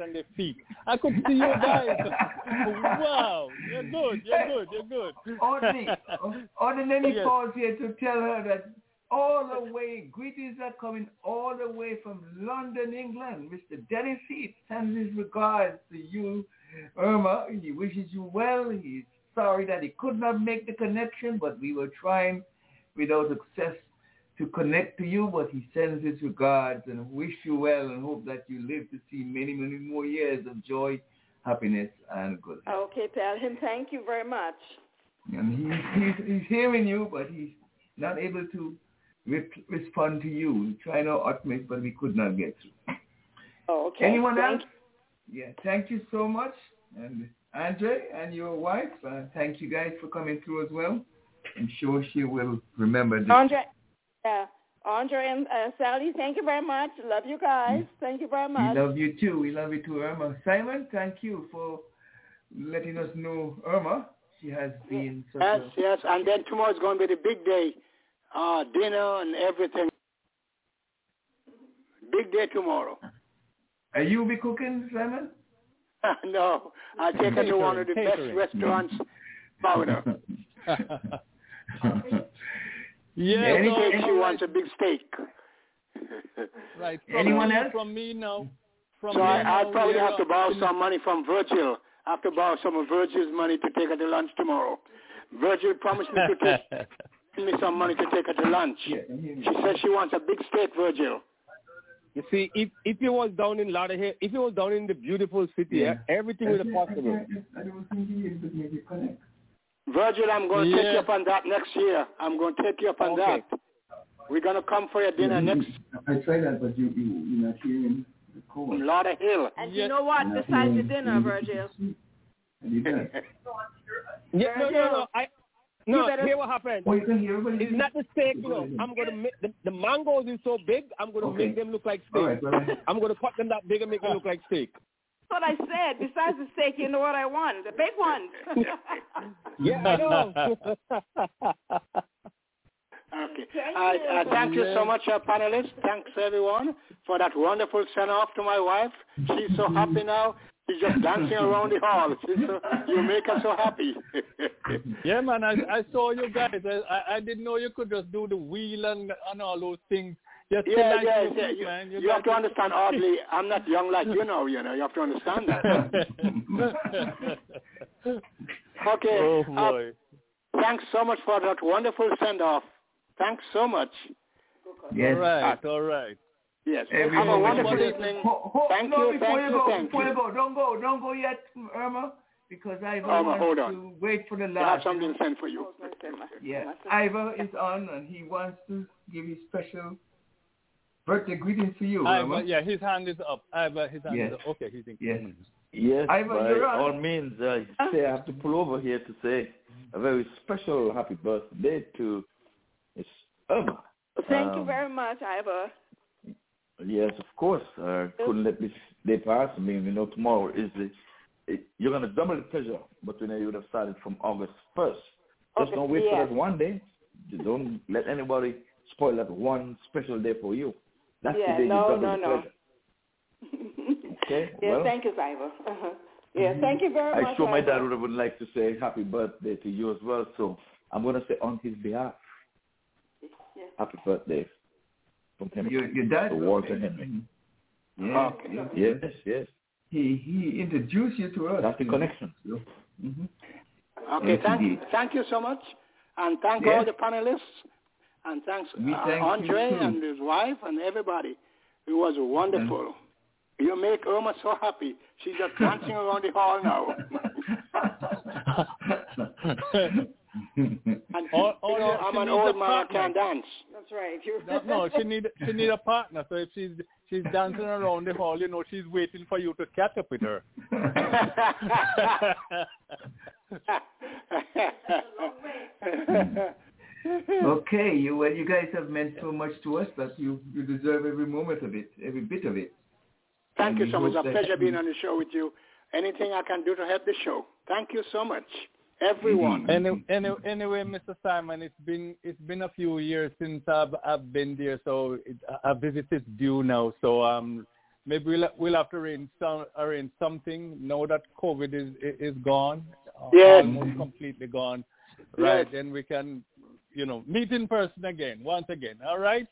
On their feet. I could see you guys. wow, you're good, you're good, you're good. Ordinary, ordinary yes. calls here to tell her that all the way, greetings are coming all the way from London, England. Mr. Dennis Heath sends his regards to you, Irma. He wishes you well. He's sorry that he could not make the connection, but we were trying without success to connect to you, but he sends his regards and wish you well and hope that you live to see many, many more years of joy, happiness, and good health. Okay, tell him thank you very much. And he's, he's, he's hearing you, but he's not able to re- respond to you. We tried our utmost, but we could not get through. Oh, okay. Anyone thank else? Yeah, thank you so much. And Andre and your wife, uh, thank you guys for coming through as well. I'm sure she will remember this. Andre, uh, Andre and uh, Sally, thank you very much. Love you guys. Thank you very much. We love you too. We love you too, Irma. Simon, thank you for letting us know Irma. She has been yes, a... yes, and then tomorrow is going to be the big day, uh, dinner and everything. Big day tomorrow. Are you be cooking, Simon? no, I take her to one of the best restaurants, Florida. Yeah, anything no, she wants a big steak. right. From Anyone me, else? From me now. From so me I, now, I'll probably have to borrow some money from Virgil. I have to borrow some of Virgil's money to take her to lunch tomorrow. Virgil promised me to take me some money to take her to lunch. She says she wants a big steak, Virgil. You see, if if you was down in Lauderhill, if you was down in the beautiful city, yeah. everything was possible. Virgil, I'm going to yeah. take you up on that next year. I'm going to take you up on okay. that. We're going to come for your dinner yeah, next. I tried that, but you, you, you're not hearing the call. From Lauderhill. And you know what? Besides the dinner, Virgil. yeah, no, no, no. I, no, better... hear what happened. Oh, you can hear It's not the steak, you know. I'm going to make the, the mangoes is so big. I'm going to okay. make them look like steak. Right, well, I'm going to cut them that big and make them look like steak. That's what I said. Besides the steak, you know what I want? The big ones. yeah, I know. okay. I, I thank you so much, uh, panelists. Thanks, everyone, for that wonderful send-off to my wife. She's so happy now. She's just dancing around the hall. So, you make her so happy. yeah, man. I, I saw you guys. I, I didn't know you could just do the wheel and, and all those things. Just yeah, like yeah, you, yeah. You, man. you, you have to understand, Audley, I'm not young like you know, you know. You have to understand that. okay. Oh, boy. Uh, thanks so much for that wonderful send-off. Thanks so much. Yes. All right, all right. Yes. Every Have a wonderful moment. evening. Ho, ho, thank no, you, thank you, you, go, thank before you. you go, don't go, don't go yet, Irma, because Ivor Irma, wants hold on. to wait for the last. I have last. something to send for you. Yeah, Ivor is on, and he wants to give his special birthday greetings to you, Ivor, Irma. yeah, his hand is up. Ivor, his hand Yes. is up. Okay, he's in. Yes. Yes, Ivor, by you're on. all means, uh, say I have to pull over here to say a very special happy birthday to Miss Irma. Thank you Um, very much, Ivor. Yes, of course. Uh, couldn't let this day pass. I mean, you know, tomorrow is the it, you're gonna double the pleasure, but you know you would have started from August first. Just Okay, don't wait yeah. for that one day. You don't let anybody spoil that one special day for you. That's yeah, the day no, you no, no. pleasure. Okay. yeah, well, thank you, Ivor. Uh-huh. Yeah, thank you very much. I sure my Ivor. dad would, would like to say happy birthday to you as well. So I'm gonna say on his behalf, Yeah. happy birthday from him Your, your dad? to Walter Henry. Yeah. Okay. Yes, yes. He he introduced you to us. That's the connection. Mm-hmm. Okay, Yes, thank, indeed. thank you so much. And thank Yes. all the panelists. And thanks We uh, thank you Andre too. and his wife and everybody. It was wonderful. You make Irma so happy. She's just dancing around the hall now. and All- all you know, I'm an old man, I can't dance. That's right. No, no, she need she need a partner. So if she's she's dancing around the hall, you know, she's waiting for you to catch up with her. okay, you well, you guys have meant so much to us that you you deserve every moment of it, every bit of it. Thank And you so much. It's a pleasure being on the show with you. Anything I can do to help the show. Thank you so much. Everyone. Any, any, anyway, Mr. Simon, it's been it's been a few years since I've I've been there, so it, a visit is due now. So um, maybe we'll we'll have to arrange some arrange something now that COVID is is gone, Yes. almost completely gone. Right, Yes. then we can, you know, meet in person again, once again. All right.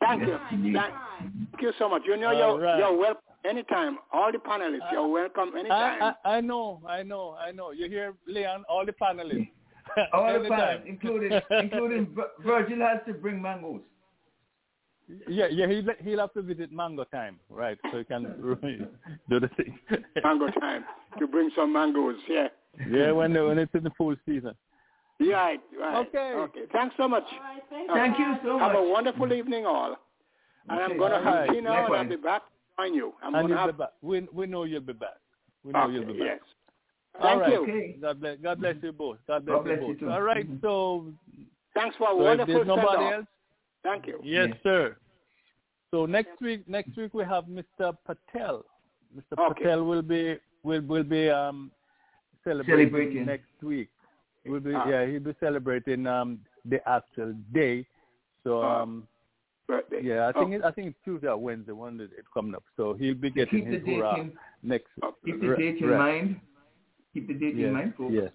Thank you. Thank, thank you so much. You know, All you're, right. you're welcome anytime. All the panelists, you're welcome anytime. I, I, I know, I know, I know. You hear, Leon, all the panelists. All the Anytime. fans, including including Vir- Virgil has to bring mangoes. Yeah, yeah, he'll, he'll have to visit Mango time, right? So he can do the thing. Mango time to bring some mangoes. Yeah. yeah, when when it's in the full season. Right, right. Okay. Okay. Thanks so much. Thank you so Have a wonderful evening, all. And I'm going to have right. dinner and I'll be back to join you. I'm and going to you'll have. be back. We we know you'll be back. We know Okay, you'll be back. yes. All Thank right. you. Okay. God bless. God bless you both. God bless God bless you you both. too. All right. Mhm. So, Thanks for a so wonderful there's nobody else, Thank you. yes, Yes. sir. So next week, next week we have Mr. Patel. Mr. Okay. Patel will be will will be um celebrating, Celebrating. next week. Will be Ah. yeah he'll be celebrating um the actual day. So Ah. um Birthday. yeah I think Oh, it, I think it's Tuesday or Wednesday one day it's coming up. So he'll be getting Keep the his date hurrah in next. keep the Right, date in right. mind. Keep the date Yes, in mind, folks. yes.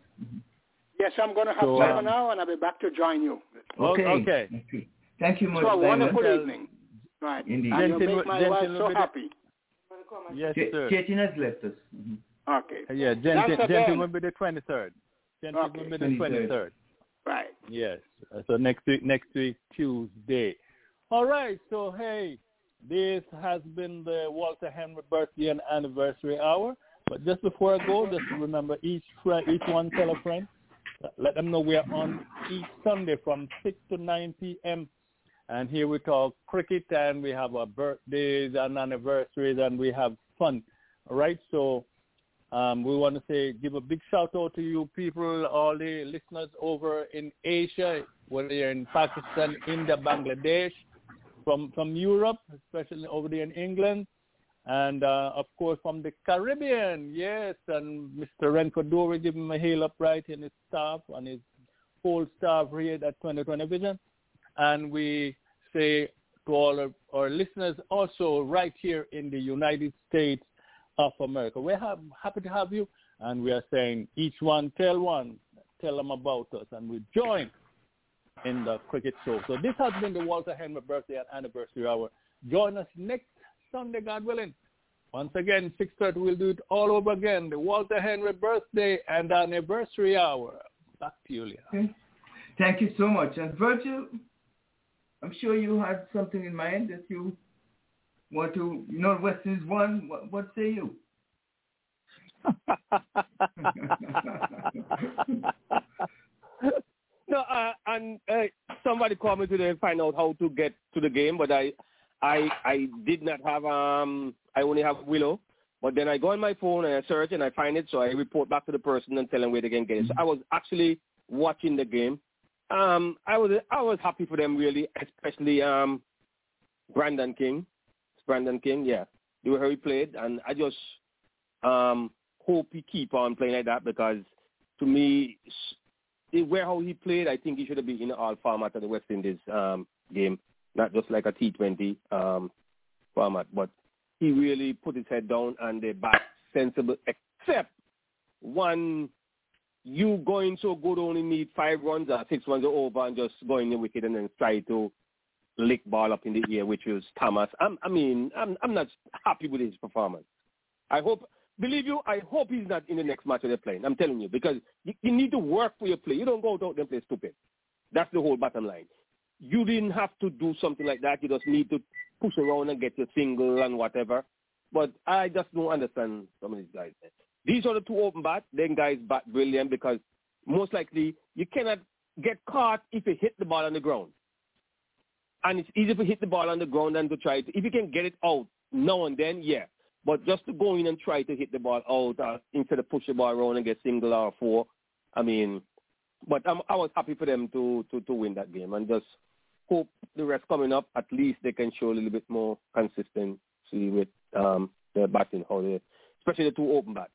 Yes, I'm going to have So, dinner um, now and I'll be back to join you. Okay. Okay. Okay. Thank you, So much, a wonderful Simon. evening. Right. Indeed. And you Gentle- make my wife will so happy. Yes, Ch- sir. Chetin has left us. Mhm. Okay. Yeah, Thanks Gentle, again. Gentle will be the 23rd. Gentle Okay. will be the 23rd. 23rd. Right. Yes. So next week, next week, Tuesday. All right. So hey, this has been the Walter Henry birthday and anniversary hour. But just before I go, just remember each friend, each one tell a friend. Let them know we are on each Sunday from 6 to 9 p.m. And here we talk cricket and we have our birthdays and anniversaries and we have fun. All right. So um, we want to say, give a big shout out to you people, all the listeners over in Asia, whether you're in Pakistan, India, Bangladesh, from from Europe, especially over there in England, and uh, of course from the Caribbean. Yes, and Mr. Renko Dore, give him a hail up right and his staff and his whole staff here at 2020 Vision. And we say to all our listeners also right here in the United States of America. We're ha- happy to have you, and we are saying each one tell one, tell them about us, and we join in the cricket show. So this has been the Walter Henry birthday and anniversary hour. Join us next Sunday, God willing. Once again, 6.30, we'll do it all over again. The Walter Henry birthday and anniversary hour. Back to you, Leah. Thank you so much. And Virgil, I'm sure you had something in mind that you want to, you know, Western's one. What, what say you? no, uh, and uh, somebody called me today and find out how to get to the game, but I, I, I did not have. Um, I only have Willow. But then I go on my phone and I search and I find it, so I report back to the person and tell them where they can get it. So I was actually watching the game. Um, I was I was happy for them really, especially um, Brandon King. Brandon King, yeah, the way he played, and I just um, hope he keep on playing like that because to me, way how he played, I think he should have been in all format of the West Indies um, game, not just like a T20 um, format. But he really put his head down and they back sensible, except one you going so good only need five runs or six runs over and just going in the wicket and then try to lick ball up in the air, which was Thomas. I'm, I mean, I'm I'm not happy with his performance. I hope, believe you, I hope he's not in the next match they're playing. I'm telling you because you, you need to work for your play. You don't go out and play stupid. That's the whole bottom line. You didn't have to do something like that. You just need to push around and get your single and whatever. But I just don't understand some of these guys. These are the two open bat. Then guys bat brilliant because most likely you cannot get caught if you hit the ball on the ground. And it's easier to hit the ball on the ground than to try to. If you can get it out now and then, yeah. But just to go in and try to hit the ball out uh, instead of push the ball around and get single or four, I mean, but I'm, I was happy for them to, to, to win that game and just hope the rest coming up, at least they can show a little bit more consistency with um, their batting, how they, especially the two open bats.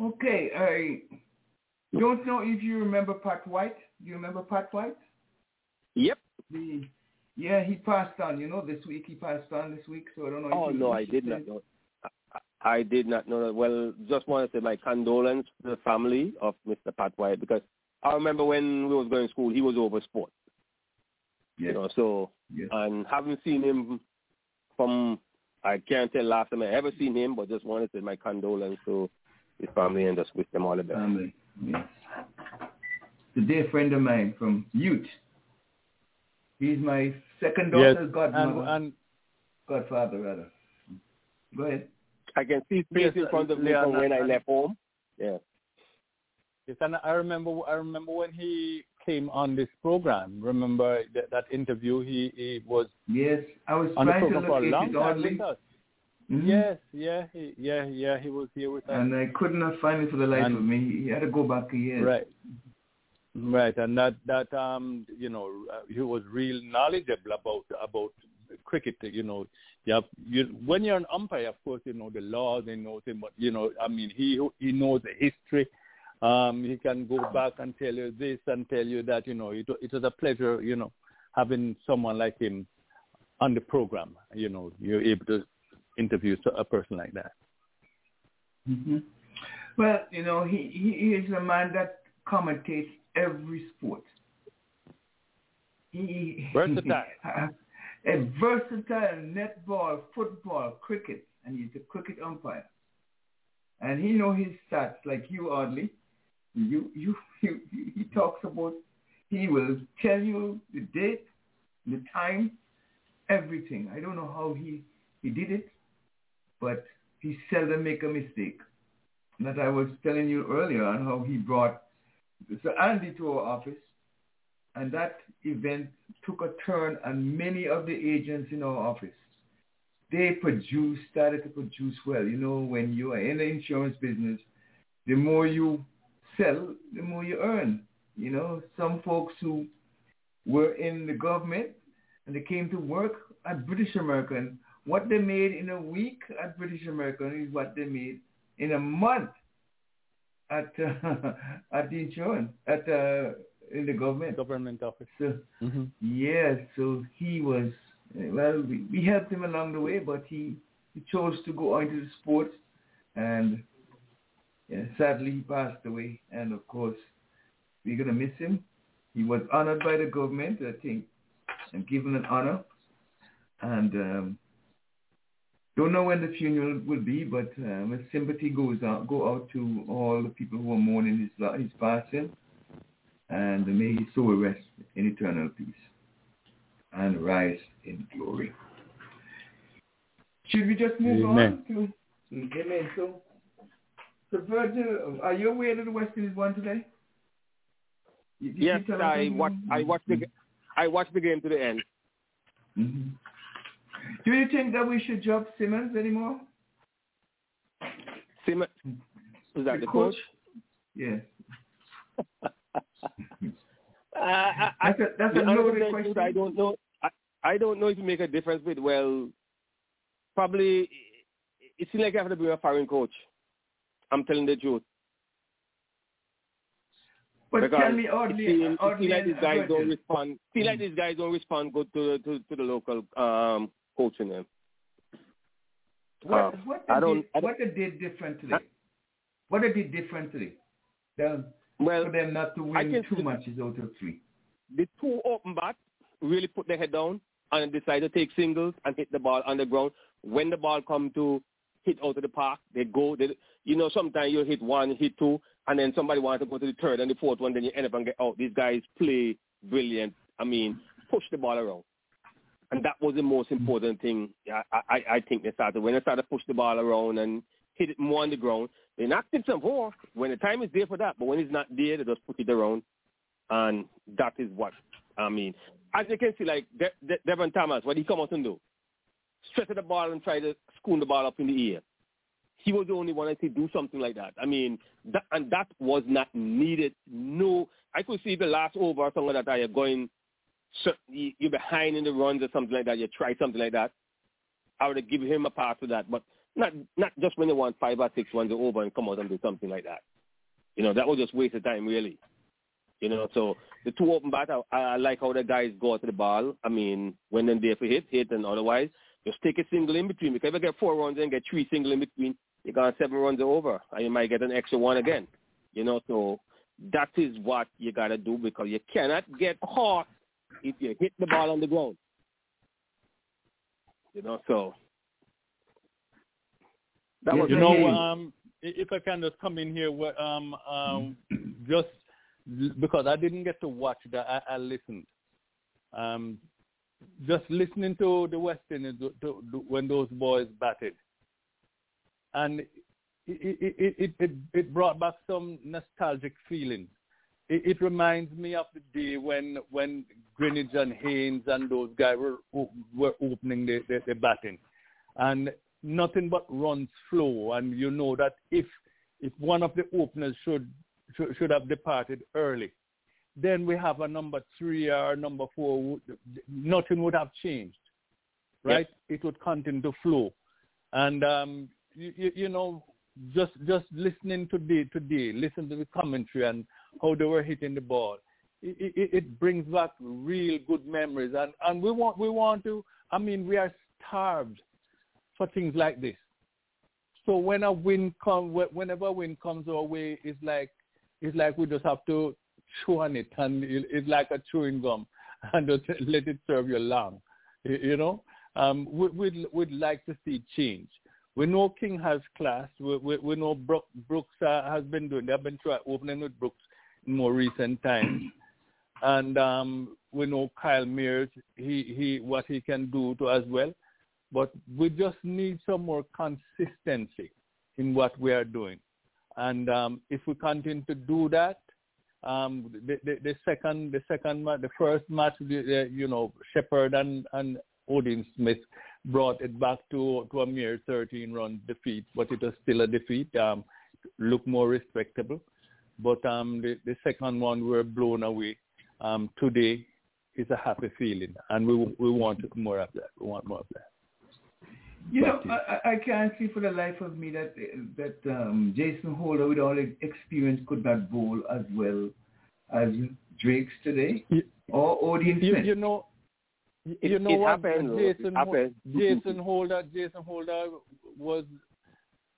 Okay, I don't know if you remember Pat White. Do you remember Pat White? Yep. The, yeah, he passed on. You know, this week he passed on this week. So I don't know. Oh no, I did not know. I, I did not know that. Well, just want to say my condolence to the family of Mr. Pat White because I remember when we was going to school, he was over sport. Yes. You know, so Yes. and haven't seen him from I can't tell last time I ever seen him, but just wanted to say my condolence to his family and just wish them all the best. Family. Yes. The dear friend of mine from Ute. He's my second Yes, daughter's godmother. and, and godfather, rather. Go ahead. I can see his face Yes, in front of me Leon, from when I left home. Yeah. Yes, and I remember I remember when he came on this program. Remember that, that interview? He, he was Yes, I was on the trying to program for a long time oddly. with us. Mhm. Yes, yeah, he, yeah, yeah. He was here with us. And I could not find it for the life And- of me. He had to go back a year. Right. Right, and that that um you know uh, he was real knowledgeable about about cricket. You know, you have you when you're an umpire, of course, you know the laws and knows him, but you know, I mean, he he knows the history. Um, he can go back and tell you this and tell you that. You know, it it was a pleasure, you know, having someone like him on the program. You know, you're able to interview a person like that. hmm Well, you know, he he is a man that commentates every sport. He Versatile. a versatile netball, football, cricket, and he's a cricket umpire. And he know his stats like you, Audley. You, you, you, he talks about. He will tell you the date, the time, everything. I don't know how he he did it, but he seldom make a mistake. And That I was telling you earlier on how he brought Sir Andy to our office, and that event took a turn on many of the agents in our office. They produced, started to produce well. You know, when you are in the insurance business, the more you sell, the more you earn. You know, some folks who were in the government and they came to work at British American, what they made in a week at British American is what they made in a month at uh, at the insurance at uh, in the government government office. So yeah, so he was well. We, we helped him along the way, but he he chose to go into the sports, and yeah, sadly he passed away. And of course, we're gonna miss him. He was honored by the government, I think, and given an honor. And um, don't know when the funeral will be, but um, a sympathy goes out go out to all the people who are mourning his his passing, and may his soul rest in eternal peace and rise in glory. Should we just move Amen. on to Amen? So, so Virgil, are you aware that the West Indies won today? Did Yes, I watched. I watched the. I watched the game to the end. hmm Do you think that we should drop Simmons anymore? Simmons, is that the, coach? Yes. Uh, I, I, That's a- that's a loaded question. I don't know. I, I don't know if it make a difference with well, probably it seems like I have to be a foreign coach. I'm telling the truth. But Because tell me, it oddly, it oddly seem like these guys don't respond. Feel like these guys don't respond good to to, to the local um coaching them. What, Uh, what, I they don't- did, I don't- what they did differently? What they did differently? Them, well, for them not to win see- matches out of three. The two open bats really put their head down and decide to take singles and hit the ball on the ground. When the ball come to hit out of the park, they go. They, you know, sometimes you hit one, hit two, and then somebody wants to go to the third and the fourth one, then you end up and get out. These guys play brilliant. I mean, push the ball around. And that was the most important thing I, I, I think they started. When they started to push the ball around and hit it more on the ground, they knocked it some more when the time is there for that. But when it's not there, they just put it around. And that is what, I mean. As you can see, like De- De- Devon Thomas, what he come out and do? Stretch the ball and try to schoon the ball up in the air. He was the only one I could do something like that. I mean, that, and that was not needed. No, I could see the last over or something like that. I are going, so you- you're behind in the runs or something like that. You try something like that. I would have given him a pass for that. But Not not just when they want five or six runs over and come out and do something like that. You know, that was just waste of time, really. You know, so the two open bat, I, I like how the guys go to the ball. I mean, when they're there for hit, hit, and otherwise, just take a single in between. Because if you get four runs and get three single in between, you got seven runs over, and you might get an extra one again. You know, so that is what you got to do because you cannot get caught if you hit the ball on the ground. You know, so that was you know, um, if I can just come in here, um, um, just because I didn't get to watch that, I, I listened. Um, just listening to the West Indies when those boys batted, and it it, it it it brought back some nostalgic feelings. It, it reminds me of the day when when Greenidge and Haynes and those guys were were opening the, the, the batting, and nothing but runs flow. And you know that if if one of the openers should should, should have departed early, then we have a number three or number four. Nothing would have changed, right? It would continue to flow, and um, you, you know, just just listening today today, listen to the commentary and how they were hitting the ball. It, it, it brings back real good memories, and and we want we want to. I mean, we are starved for things like this. So when a win come, whenever a win comes our way, it's like it's like we just have to chew on it, and it's like a chewing gum, and just let it serve your long. You know, um, we, we'd we'd like to see change. We know King has class. We we, we know Brooks, Brooks uh, has been doing. They've been trying opening with Brooks more recent times, and um, we know Kyle Mayers. He he what he can do to as well. But we just need some more consistency in what we are doing. And um, if we continue to do that, um, the, the, the, second, the second, the first match, the, you know, Shepherd and, and Odean Smith brought it back to to a mere 13 run defeat, but it was still a defeat. Um, look more respectable, but um, the, the second one we were blown away. Um, today is a happy feeling, and we we want more of that. We want more of that. You know, I, I can't see for the life of me that that um, Jason Holder, with all his experience, could not bowl as well as Drakes today you, or Odean you, Smith. You know, you know it what? Happened, Jason, happened. Jason Holder, Jason Holder was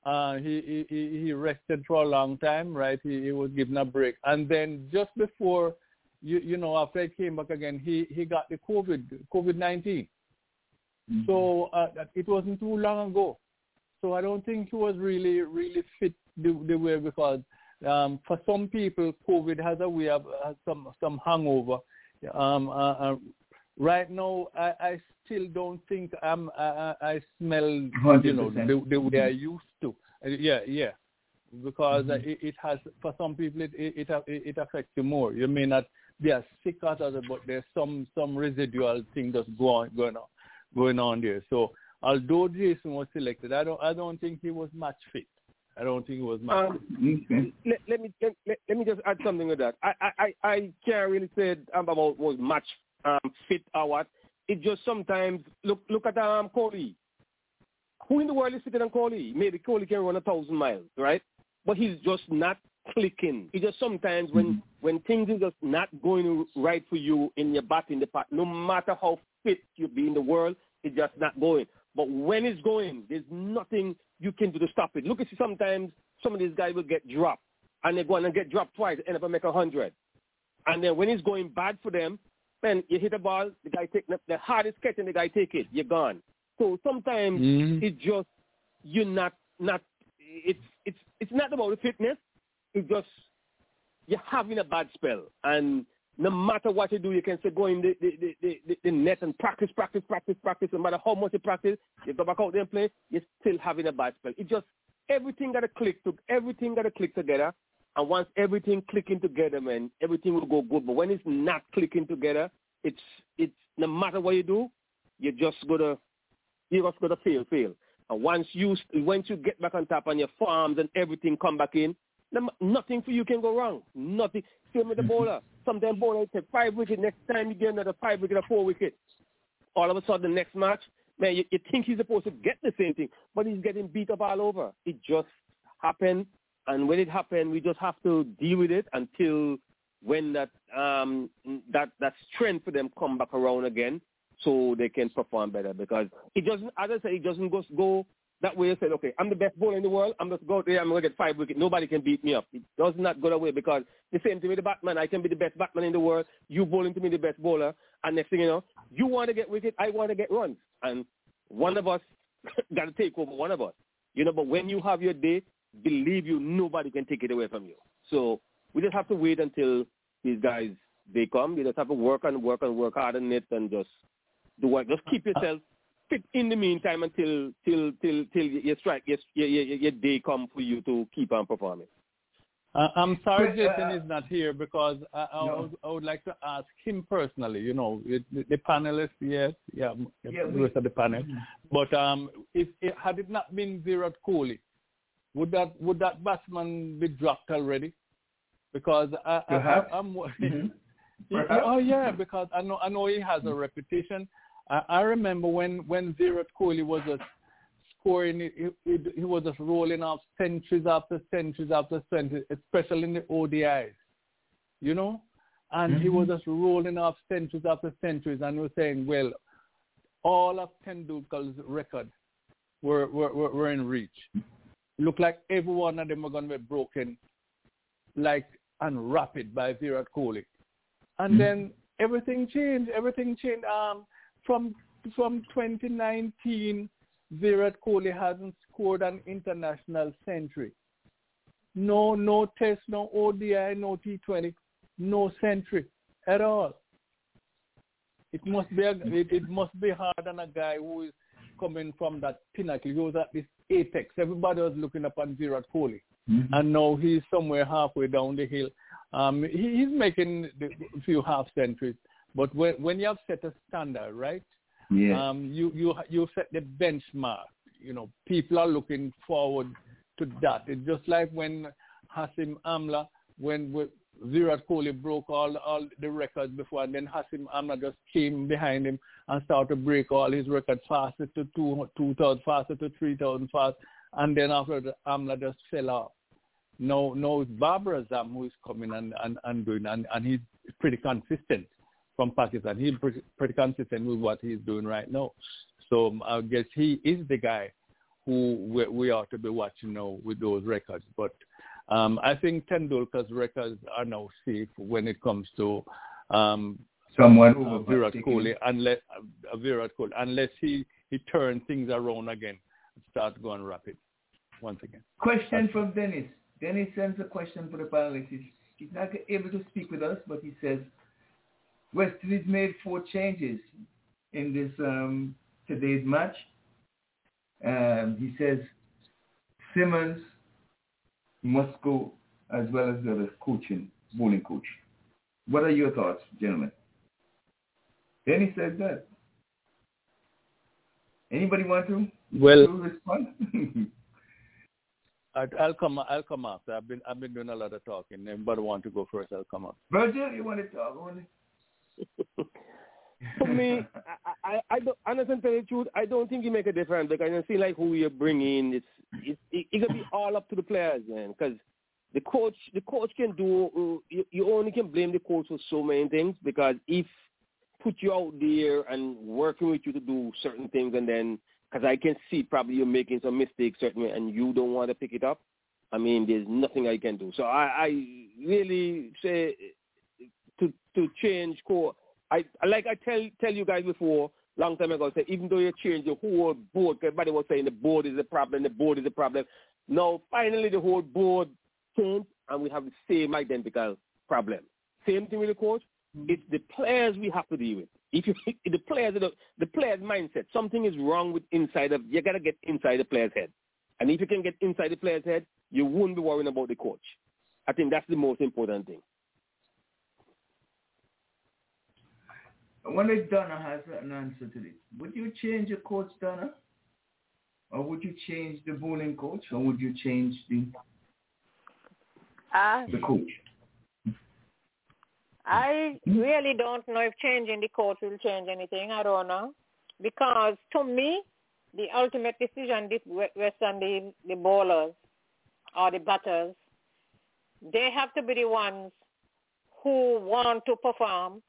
uh, he, he he rested for a long time, right? He, he was given a break, and then just before, you you know, after he came back again, he he got the COVID COVID nineteen. Mm-hmm. So uh, it wasn't too long ago. So I don't think he was really, really fit the, the way because um, for some people, COVID has a way of uh, some some hangover. Um, uh, uh, right now, I, I still don't think I'm, I, I smell 100%. you know the, the way I used to. Uh, yeah, yeah, because mm-hmm. it, it has for some people it, it it it affects you more. You may not be as sick as others, but there's some some residual thing that's going going on going on there. So although Jason was selected, I don't I don't think he was match fit. I don't think he was match um, fit. Let, let me let, let, me just add something to that. I I I can't really say about was match um, fit or what. It just sometimes look look at um Kohli. Who in the world is sitting on Kohli? Maybe Kohli can run a thousand miles, right? But he's just not clicking. It just sometimes when mm-hmm. when things are just not going right for you in your batting department, no matter how fit you be in the world, it's just not going. But when it's going, there's nothing you can do to stop it. Look at sometimes some of these guys will get dropped, and they go going to get dropped twice, end up make a hundred. And then when it's going bad for them, then you hit a ball, the guy take the hardest catch, and the guy take it, you're gone. So sometimes mm-hmm. it's just you're not not it's it's it's not about the fitness. It's just you're having a bad spell, and no matter what you do, you can say go in the, the, the, the, the net and practice, practice, practice, practice. No matter how much you practice, you go back out there and play, you're still having a bad spell. It just everything gotta click to everything gotta click together. And once everything clicking together, man, everything will go good. But when it's not clicking together, it's it's no matter what you do, you're just gonna you're just gonna fail, fail. And once you once you get back on top and your farms and everything come back in, nothing for you can go wrong. Nothing. Same with the mm-hmm. bowler. Sometimes bowler take five wickets. Next time you get another five wicket or four wickets. All of a sudden, the next match, man, you, you think he's supposed to get the same thing, but he's getting beat up all over. It just happened, and when it happened, we just have to deal with it until when that um that that strength for them come back around again, so they can perform better. Because it doesn't, as I said, it doesn't go go that way. You say, okay, I'm the best bowler in the world. I'm just go there. I'm gonna get five wickets. Nobody can beat me up. It does not go that way because the same thing with the batman. I can be the best batman in the world. You bowling to me the best bowler, and next thing you know, you want to get wicket. I want to get runs, and one of us got to take over one of us. You know, but when you have your day, believe you, nobody can take it away from you. So we just have to wait until these guys they come. You just have to work and work and work hard on it and just do what. Just keep yourself fit in the meantime until till till till you strike your your, your, your day come for you to keep on performing. Uh, I'm sorry But, Jason uh, is not here because I, I, No. would, I would like to ask him personally. You know, the, the panelists, yes, yeah, Yeah, the we- rest of the panel. But um, if, if had it not been Virat Kohli, would that would that batsman be dropped already? Because I, I, Perhaps. I, I'm. Mhm. Yeah, oh yeah, because I know I know he has a reputation. I, I remember when when Virat Kohli was just scoring, he, he, he was just rolling off centuries after centuries after centuries, especially in the ODIs, you know. And he was just rolling off centuries after centuries, and was saying, well, all of Tendulkar's records were, were were were in reach. Look like every one of them are going to be broken, like and rapid by Virat Kohli and then everything changed. Everything changed. Um, from from 2019, Virat Kohli hasn't scored an international century. No, no test, no ODI, no T20, no century at all. It must be a, it, it must be hard on a guy who is coming from that pinnacle. He was at this apex. Everybody was looking upon Virat Kohli and now he's somewhere halfway down the hill. Um, he, he's making the, a few half centuries, but when when you have set a standard, right? Yeah. Um, you you you set the benchmark. You know, people are looking forward to that. It's just like when Hashim Amla, when Virat Kohli broke all all the records before, and then Hashim Amla just came behind him and started to break all his records faster to two two thousand, faster to three thousand fast, and then after the Amla just fell off. No, no, it's Babar Azam who is coming and, and, and doing, and, and he's pretty consistent from Pakistan. He's pretty, pretty consistent with what he's doing right now. So um, I guess he is the guy who we, we ought to be watching now with those records. But um, I think Tendulkar's records are now safe when it comes to um, Someone uh, over Virat Kohli, unless uh, Virat Kohli, unless he he turns things around again, and start going rapid once again. Question from Dennis. Dennis sends a question for the panelists. He's, he's not able to speak with us, but he says West Indies made four changes in this um, today's match. Um, he says Simmons must go as well as the other coaching, bowling coach. What are your thoughts, gentlemen? Dennis says that. Anybody want to, Well- to respond? I'll come. I'll come after. I've been I've been doing a lot of talking. Anybody want to go first? I'll come up. Virgil, you want to talk? For me, I, I, I don't, honestly tell the truth, I don't think it make a difference because you see like who you bring in, it's, it's it, it can be all up to the players, man. Because the coach, the coach can do. Mm, you, you only can blame the coach for so many things because if put you out there and working with you to do certain things, and then because I can see probably you're making some mistakes certainly, and you don't want to pick it up. I mean, there's nothing I can do. So I, I really say to to change coach. I like I tell tell you guys before long time ago. I say even though you change the whole board, everybody was saying the board is the problem, the board is the problem. Now finally the whole board changed, and we have the same identical problem. Same thing with the coach. Hmm. It's the players we have to deal with. If you the players the, the players mindset, something is wrong with inside of you gotta get inside the player's head. And if you can get inside the player's head, you won't be worrying about the coach. I think that's the most important thing. I wonder if Donna has an answer to this. Would you change your coach, Donna? Or would you change the bowling coach? Or would you change the Uh, the coach? I really don't know if changing the coach will change anything. I don't know. because to me, the ultimate decision this rests on the, the bowlers or the batters. They have to be the ones who want to perform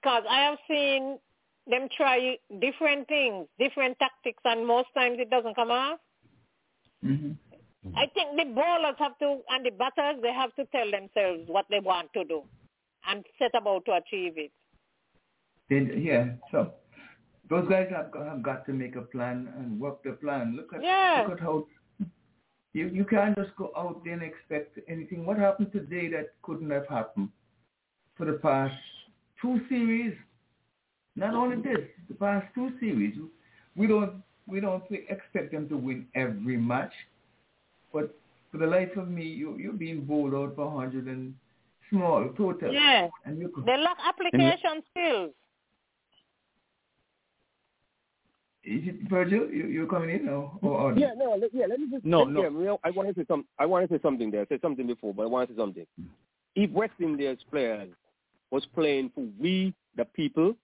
because I have seen them try different things, different tactics, and most times it doesn't come off. Mm-hmm. I think the bowlers have to, and the batters, they have to tell themselves what they want to do and set about to achieve it. Then, yeah, so those guys have, have got to make a plan and work the plan. Look at Yeah. look at how you you can't just go out there and expect anything. What happened today that couldn't have happened for the past two series? Not only this, the past two series, we don't we don't expect them to win every match, but for the life of me, you you're being bowled out for hundred and small total. Yeah. and you could, They lack application skills. Is it Virgil? You you coming in or, or Yeah, no, yeah. Let me just. No, let, no. Yeah, I want to say some. I want to say something there. I said something before, but I want to say something. If West Indies players was playing for we the people,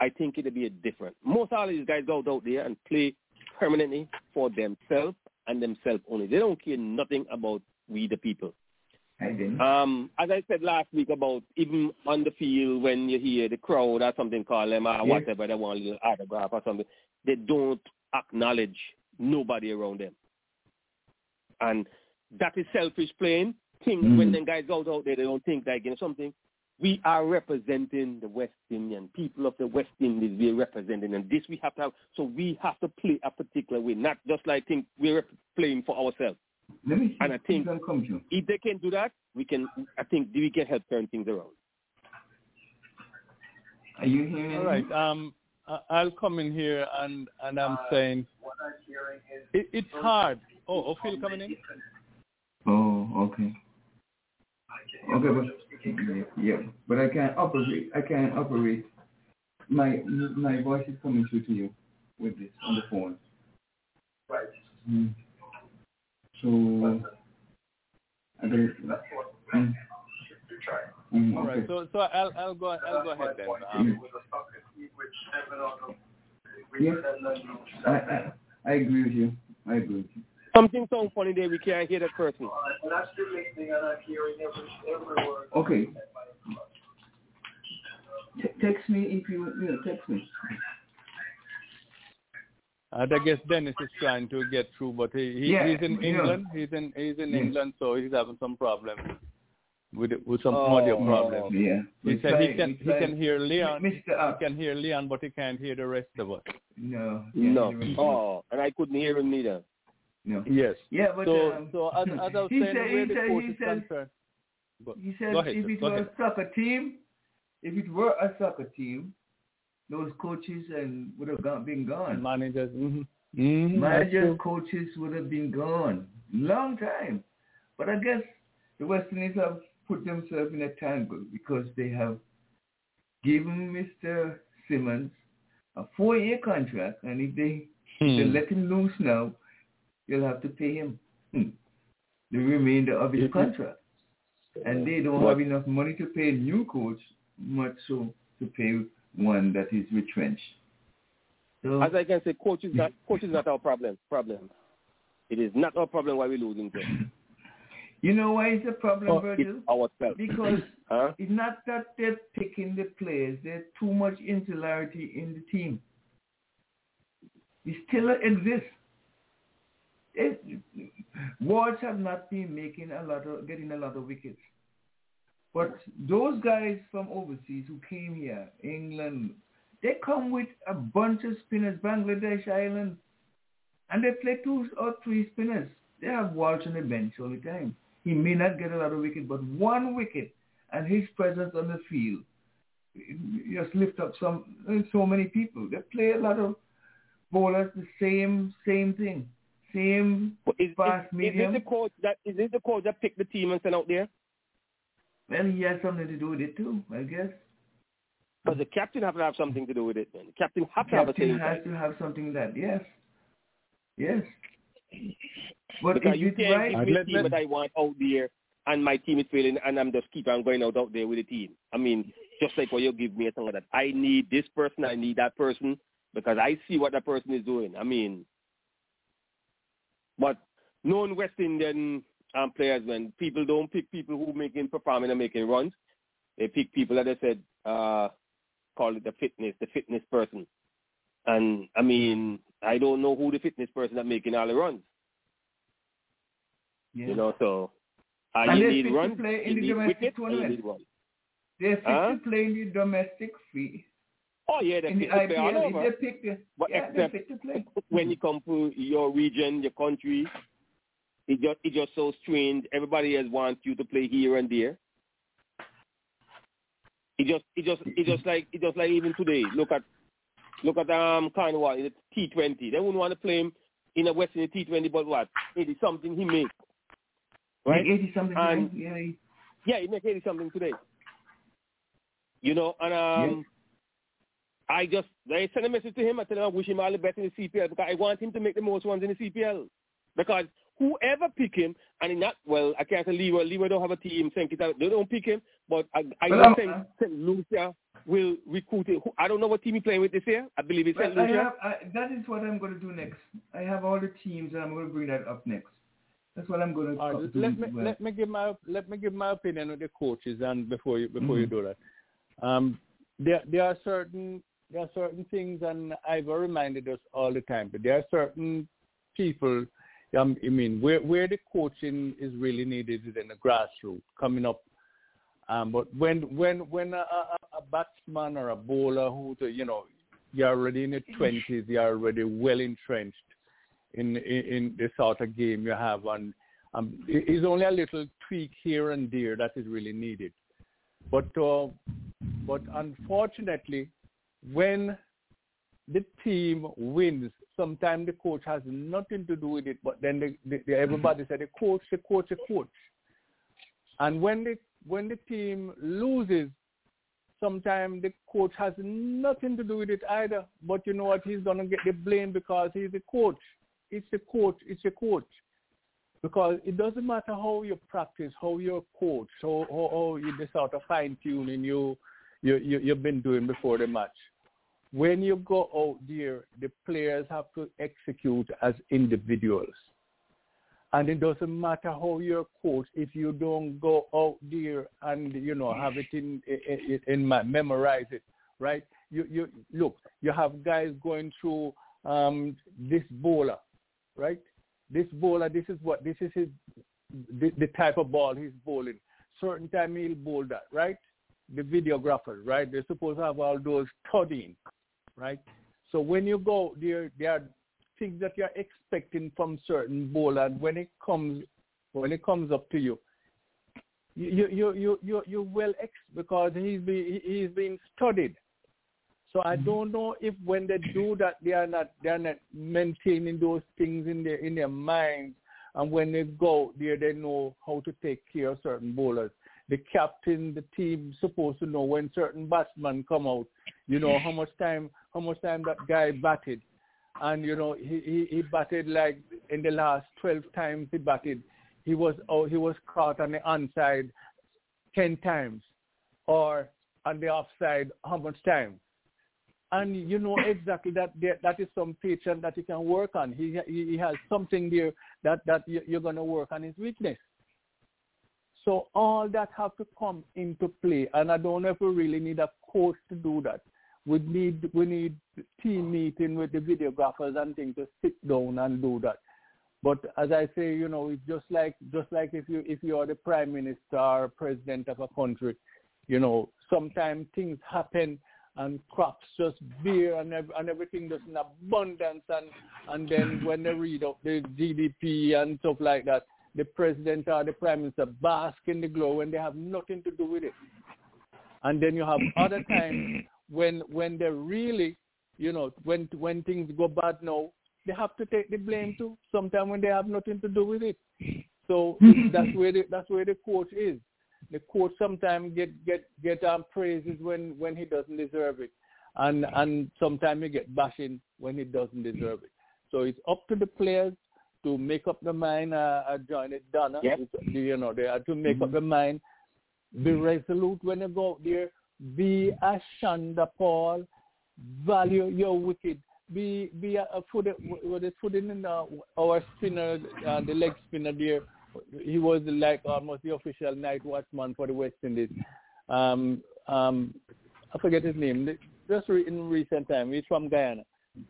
I think it'd be a different. Most of these guys go out there and play permanently for themselves and themselves only. They don't care nothing about we the people. I didn't. Um, as I said last week about even on the field when you hear the crowd or something call them or Yes. whatever, they want a little autograph or something, they don't acknowledge nobody around them. And that is selfish playing. Think when Mhm. them guys go out there, they don't think like you know something. We are representing the West Indian people of the West Indies. We're representing, and this we have to have. So we have to play a particular way, not just like think we're playing for ourselves. Let me see And I think if come to. if they can do that, we can. I think we can help turn things around. Are you hearing All right. Um, I- I'll come in here and and I'm saying it, it's hard. Oh, oh, Phil coming in. Oh, okay. Okay, but yeah, but I can't operate. I can't operate. My my voice is coming through to you with this on the phone. Right. Mm. So I guess. Mm. Mm, All right. okay. So so I'll I'll go I'll go ahead then. Um, Yeah, I, I I agree with you. I agree with you. Something so funny there. We can't hear that person. But I'm still listening and I'm hearing every, every. Okay. T- text me if you you know text me. and I guess Dennis is trying to get through, but he, he Yeah, he's in you know. England. He's in he's in Yeah. England, so he's having some problems with with some Oh. audio problems. Yeah. He We said he can he try- can hear Leon. Mr. Up. Uh, he can hear Leon, but he can't hear the rest of us. No. No. Oh, and I couldn't hear him neither. No. Yes. Yeah, but so um, so as, as I was he saying, said- where he the said- coach he is said- concerned. Go, He said ahead, if it were ahead. a soccer team, if it were a soccer team, those coaches and would have gone, been gone. Managers. Mm-hmm. Mm-hmm. Managers, coaches would have been gone long time. But I guess the West Indies have put themselves in a tangle because they have given Mr. Simmons a four-year contract, and if they, if they Hmm. let him loose now, you'll have to pay him hmm, the remainder of his contract. And they don't have enough money to pay a new coach, much so to pay one that is retrenched. So As I can say, coach is not coach is not our problem. Problem. It is not our problem why we're losing. To. You know why it's a problem, Oh, Virgil? it's. Because Huh? it's not that they're picking the players. There's too much insularity in the team. It still exists. It, Wards have not been making a lot of getting a lot of wickets. But those guys from overseas who came here, England, they come with a bunch of spinners, Bangladesh Island, and they play two or three spinners. They have Walsh on the bench all the time. He may not get a lot of wicket, but one wicket and his presence on the field just lift up some so many people. They play a lot of bowlers the same same thing, same Is, fast is, is medium. it the coach that is it the coach that picked the team and sent out there? Well, he has something to do with it too, I guess. But the captain have to have something to do with it. Man. The captain have to have a has to have something that yes, yes. But because is you it can't right? give me a team that I want out there and my team is failing and I'm just keep on going out out there with the team. I mean, just like what you give me a thing like that. I need this person, I need that person, because I see what that person is doing. I mean, but known West Indian um, players, when people don't pick people who making performing and making runs, they pick people that they said uh, call it the fitness, the fitness person. And I mean, I don't know who the fitness person that making all the runs. Yeah. You know, so uh, and you need runs, play in you the need domestic wickets, and you tournament. need runs. They're fit Huh? to play in the domestic fee. Oh yeah, they in the fit to play all over. they pick the, But yeah, except fit play. when you come to your region, your country, it just it just so strange. Everybody else wants you to play here and there. It just it just it just like it just like even today. Look at look at um Carnival in the T twenty. They wouldn't want to play him in a Western T twenty, but what? It is something he made. Right? 80 something. And- yeah, he- Yeah, he make eighty something today. You know, and um I just I sent a message to him. I tell him I wish him all the best in the CPL because I want him to make the most ones in the CPL. Because whoever pick him, and in that well, I can't say Leroy. Leroy don't have a team. St. Kitts, they don't pick him, but I, I Well, know St. St. Lucia will recruit him. I don't know what team he playing with this year. I believe it's St. Well, I Lucia. have, I, that is what I'm going to do next. I have all the teams, and I'm going to bring that up next. That's what I'm going to All right, do. let me well. let me give my let me give my opinion on the coaches and before you before you Mhm. do that. Um, there there are certain there are certain things and I've reminded us all the time, but there are certain people. Um, I mean, where where the coaching is really needed is in the grassroots, coming up. Um, but when when when a, a, a batsman or a bowler who you know you're already in your twenties, you're already well entrenched in, in in the sort of game you have, and um, it's only a little tweak here and there that is really needed. But uh, but unfortunately, when the team wins, sometimes the coach has nothing to do with it. But then the, the, the, everybody mm-hmm. said the coach, the coach, the coach. And when the when the team loses, sometimes the coach has nothing to do with it either. But you know what? He's gonna get the blame because he's the coach. It's the coach. It's the coach. Because it doesn't matter how you practice, how you coach, how how, how you the sort of fine tuning you you, you you've been doing before the match. When you go out there, the players have to execute as individuals. And it doesn't matter how you're coached if you don't go out there and you know have it in in, in my memorize it, right? You you look, you have guys going through um, this bowler, right? This bowler, this is what this is his the, the type of ball he's bowling. Certain time he'll bowl that, right? The videographer, right? They're supposed to have all those studying, right? So when you go there, there are things that you're expecting from certain bowler, and when it comes when it comes up to you, you you you you you well ex because he's been he's been studied. So I mm-hmm. don't know if when they do that they are not they are not maintaining those things in their in their minds, and when they go there they know how to take care of certain bowlers. The captain, the team supposed to know when certain batsmen come out. You know how much time how much time that guy batted. And you know he, he he batted like in the last 12 times he batted he was oh he was caught on the onside 10 times or on the offside how much time. And you know exactly that that is some feature that he can work on. He he, has something there that that you're going to work on his weakness so all that have to come into play and i don't know if we really need a coach to do that we need we need team meeting with the videographers and things to sit down and do that. But as I say, you know, it's just like just like if you if you are the prime minister or president of a country, you know, sometimes things happen and crops just bear and and everything just in abundance and and then when they read up the GDP and stuff like that, the president or the prime minister bask in the glow when they have nothing to do with it. And then you have other times when when they really, you know, when when things go bad now, they have to take the blame too. Sometimes when they have nothing to do with it. So that's where the that's where the coach is. The coach sometimes get get get um, praises when when he doesn't deserve it, and and sometimes he get bashing when he doesn't deserve it. So it's up to the players to make up the mind. Uh, I joined it, Donna. Yep. You know, they to make up the mind. Be resolute when you go out there. Be a Chanderpaul. Value your wicked be be a, a foot with his foot in uh, our spinner, uh, the leg spinner there. He was like almost the official night watchman for the West Indies. Um, um, I forget his name. Just in recent time, he's from Guyana.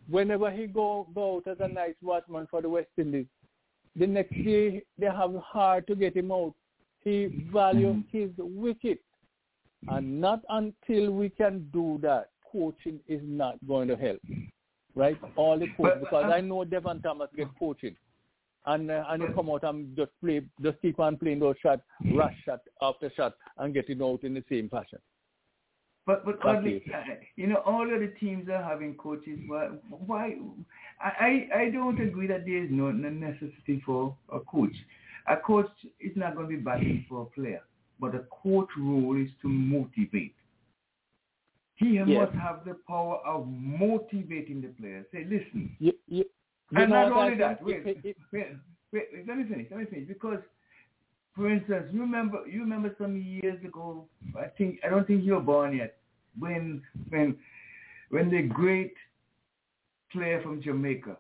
Whenever he go go out as a nice watchman for the West Indies, the next day they have hard to get him out. He value mm-hmm. his wicket, and not until we can do that, coaching is not going to help right? All the coach because I know Devon Thomas get coaching, and uh, and he come out and just play, just keep on playing those shots, rush shot after shot, and getting out in the same fashion. But but oddly, you know, all of the teams are having coaches. Why? Why? I I don't agree that there is no necessity for a coach. A coach is not going to be batting for a player, but a coach role is to motivate. He yes. must have the power of motivating the players. Say, listen. You, you, you and not only that, it, wait, wait, wait, let me finish, let me finish. Because, for instance, you remember, you remember some years ago, I think, I don't think you were born yet, when, when, when the great player from Jamaica,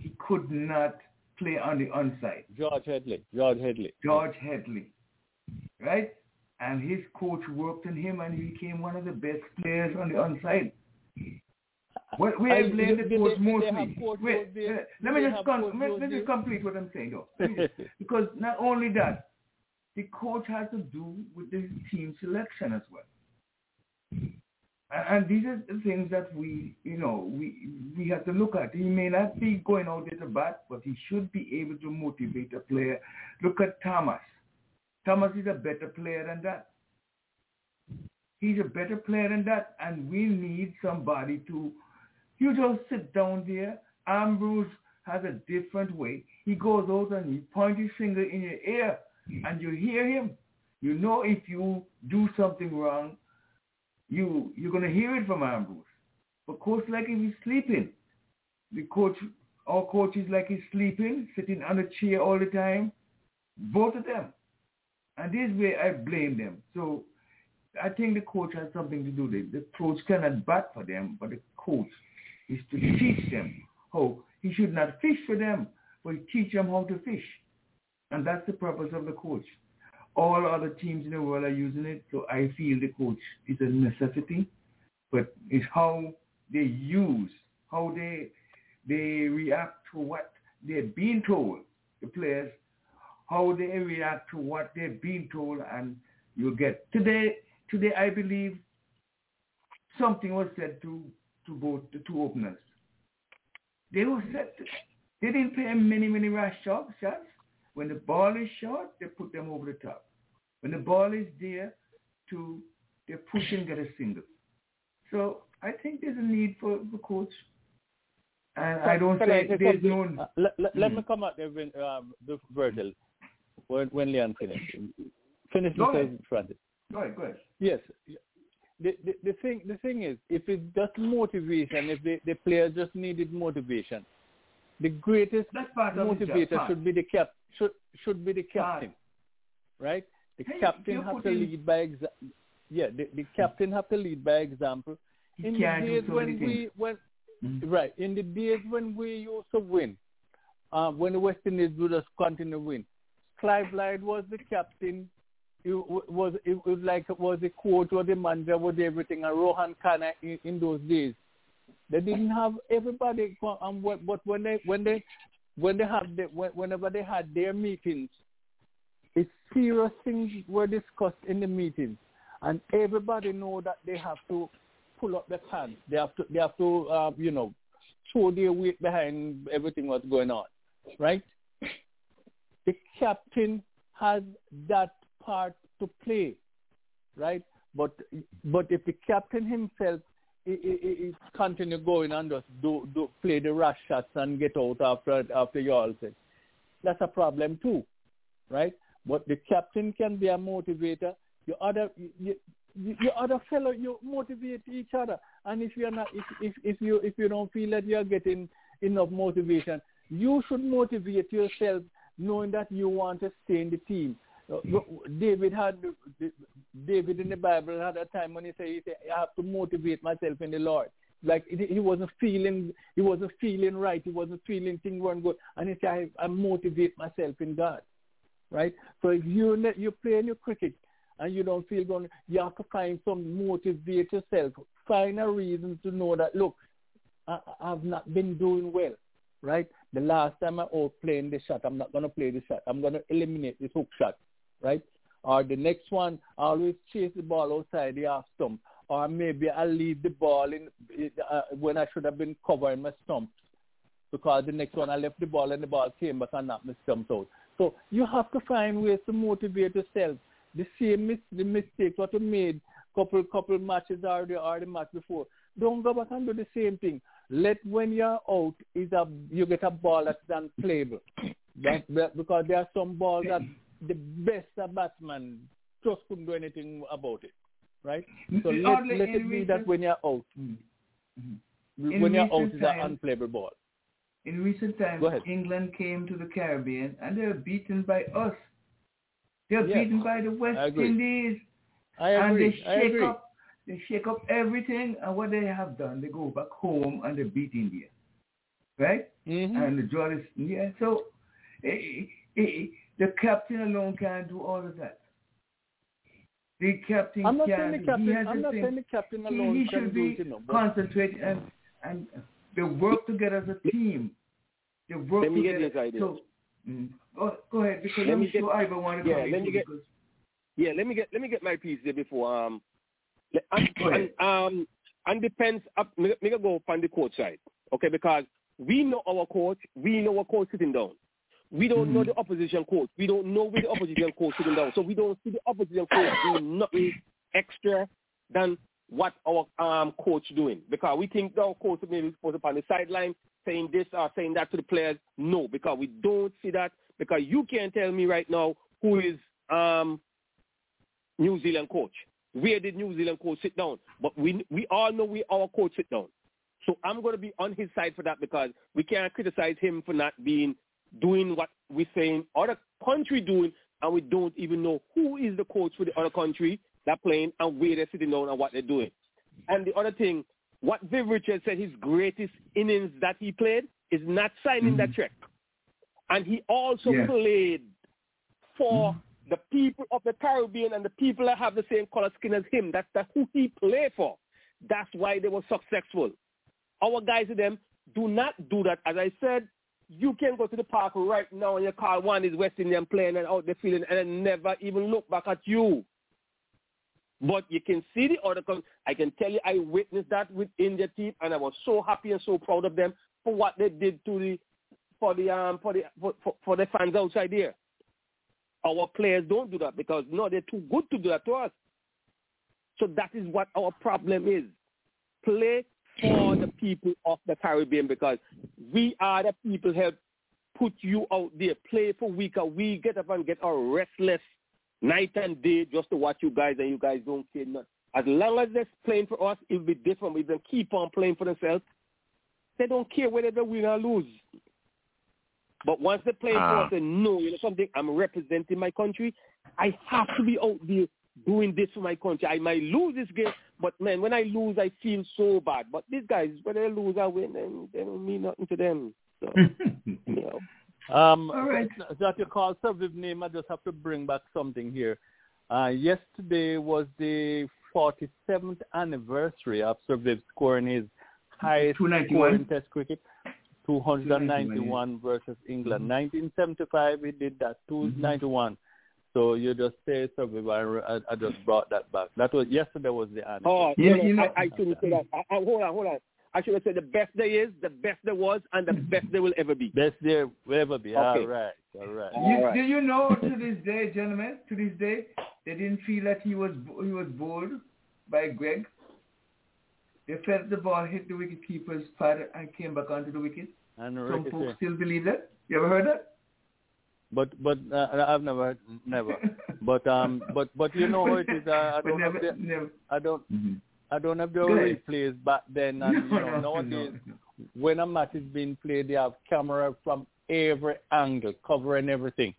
he could not play on the onside. George Headley. George Headley. George Headley. Right? and his coach worked on him, and he became one of the best players on the onside. Well, we have blamed the coach mostly. Wait, let me just let, let me just complete what I'm saying though, because not only that, the coach has to do with the team selection as well. And these are the things that we, you know, we we have to look at. He may not be going out there to bat, but he should be able to motivate a player. Look at Thomas. Thomas is a better player than that. He's a better player than that, and we need somebody to, you just sit down there. Ambrose has a different way. He goes out and he points his finger in your ear, and you hear him. You know if you do something wrong, you you're gonna hear it from Ambrose. But coach like if he's sleeping. The coach our coach is like he's sleeping, sitting on a chair all the time. Both of them. And this way I blame them. So I think the coach has something to do it. The coach cannot bat for them, but the coach is to teach them how. He should not fish for them, but teach them how to fish. And that's the purpose of the coach. All other teams in the world are using it, so I feel the coach is a necessity, but it's how they use, how they they react to what they're being told, the players, how they react to what they've been told and you get. Today, today I believe something was said to, to both the two openers. They were to, they didn't play many, many rash shots. When the ball is short, they put them over the top. When the ball is there, to they push and get a single. So I think there's a need for the coach. And I don't say there's no... Uh, let, let, let, me come at the, um, the Virgil when, when Leon finished. Finish the Francis. Go ahead, go ahead. Yes. The, the, the thing the thing is if it's just motivation if the, the player just needed motivation the greatest motivator should be the cap should should be the captain right? The hey, captain has to lead by example yeah the, the captain have to lead by example. He in the days when we when mm-hmm. right in the days when we used to win um, when the West Indies would just continue win Clive Lloyd was the captain. It was it was like it was the coach or the manager was everything. And Rohan Kanhai in, in those days, they didn't have everybody. And but when they when they when they had the, whenever they had their meetings, it's serious things were discussed in the meetings, and everybody know that they have to pull up their pants. They have to they have to uh, you know show their weight behind everything what's going on, right? the captain has that part to play, right? But but if the captain himself is continue going and just do, do play the rush shots and get out after after you all said, that's a problem too, right? But the captain can be a motivator. Your other you, your other fellow you motivate each other. And if you're not if, if if you if you don't feel that you're getting enough motivation, you should motivate yourself knowing that you want to stay in the team. David had David in the Bible had a time when he said, he said, I have to motivate myself in the Lord. like he, wasn't feeling he wasn't feeling right. He wasn't feeling things weren't good. And he said, I, I motivate myself in God, right? So if you you playing your cricket and you don't feel good, you have to find some motivate yourself. Find a reason to know that look, I, I've not been doing well, right? The last time I out playing the shot, I'm not gonna play the shot. I'm gonna eliminate this hook shot, right? Or the next one, always chase the ball outside the half stump or maybe I leave the ball in uh, when I should have been covering my stumps because the next one I left the ball and the ball came back and knocked my stumps out. So you have to find ways to motivate yourself. The same mis- the mistakes what you made couple couple matches the or the match before. Don't go back and do the same thing. Let when you're out is a you get a ball that's unplayable. That, because there are some balls that the best batsman just couldn't do anything about it right? So let, let it be that when you're out, mm-hmm. when you're out is an unplayable ball. In recent times, England came to the Caribbean and they were beaten by us. They were yes. beaten by the West Indies. I agree. And they shake agree. up they shake up everything and what they have done, they go back home and they beat India. Right? Mm-hmm. And the draw is yeah. So eh, eh, eh, the captain alone can't do all of that. The captain I'm not can, saying the captain. I'm not think, saying the captain alone he, he can should do be it, you concentrating and and they work together as a team. They work let me together. get this idea. So, mm, go, go ahead because let I'm me sure get, Ivan want to yeah, come let me get, because, yeah, let me get let me get my piece there before um and, go ahead. and um and depends up me, me go on the coach side. Okay, because we know our coach, we know our coach sitting down. We don't mm-hmm. know the opposition coach. We don't know where the opposition coach is sitting down. So we don't see the opposition coach doing nothing extra than what our um, coach doing because we think our coach maybe supposed to be on the sideline saying this or saying that to the players. No, because we don't see that because you can't tell me right now who is um, New Zealand coach. Where did New Zealand coach sit down? But we we all know where our coach sit down. So I'm going to be on his side for that because we can't criticize him for not being doing what we're saying other country doing, and we don't even know who is the coach for the other country that playing and where they're sitting down and what they're doing. And the other thing, what Viv Richards said his greatest innings that he played is not signing mm-hmm. that check. And he also yeah. played for mm-hmm. the people of the Caribbean and the people that have the same color skin as him. That's, that's who he played for. That's why they were successful. Our guys with them do not do that. As I said, you can go to the park right now and you call one is West Indian playing and out there feeling and never even look back at you. But you can see the other. I can tell you, I witnessed that with India team, and I was so happy and so proud of them for what they did to the for the um for the for, for, for the fans outside here. Our players don't do that because no, they're too good to do that to us. So that is what our problem is. Play for the people of the Caribbean because we are the people help put you out there. Play for weaker. We get up and get our restless night and day just to watch you guys and you guys don't care nothing. As long as they're playing for us, it'll be different. We can keep on playing for themselves. They don't care whether they win or lose. But once they play Ah. for us and know, you know something, I'm representing my country, I have to be out there doing this for my country. I might lose this game, but man, when I lose, I feel so bad. But these guys, whether they lose or win, then they don't mean nothing to them. So, you know. Um, All right. That you call Sir Viv name, I just have to bring back something here. Uh, yesterday was the 47th anniversary of Sir Viv scoring his highest 291. score in Test cricket, 291 versus England. 1975 he did that, 291. So you just say Sir Viv, I, I, I just brought that back. That was yesterday was the answer. Oh, Yeah, no, you know- I, I shouldn't say that. I, I, hold on, hold on. I should have said the best day is, the best there was, and the best there will ever be. Best there will ever be. Okay. All right, all right. You, All right. Do you know to this day, gentlemen, to this day, they didn't feel that he was he was bowled by Greig. They felt the ball hit the wicket keeper's pad and came back onto the wicket. And Some folks still believe that. You ever heard that? But but uh, I've never never. But um but but you know how it is. Uh, I don't never, have the, never. I don't I don't have the Go ahead. replays back then. And you know No, no, nowadays no. when a match is being played, they have camera from every angle covering everything.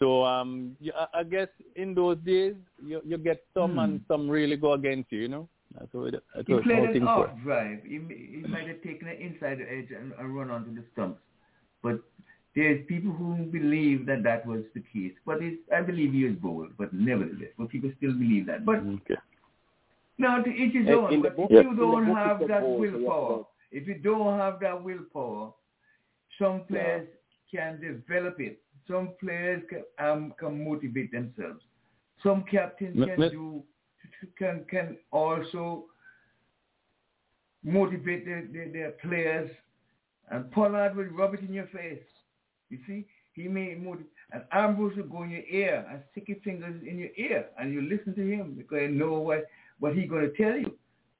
So um you, I, I guess in those days you you get some Hmm. and some really go against you. You know. That's what, it, that's he what played an for. off drive. He, he might have taken an inside edge and, and run onto the stumps. But there's people who believe that that was the case. But it's, I believe he was bold, but nevertheless, but people still believe that. But okay. now to each his own. in the But book- if in you don't have that bold, so yeah, willpower, if you don't have that willpower, some players can develop it. Some players can, um, can motivate themselves. Some captains M- can m- do can can also motivate their, their, their players. And Pollard will rub it in your face. You see, he made motivate. And Ambrose will go in your ear and stick his fingers in your ear, and you listen to him because you know what what he's going to tell you,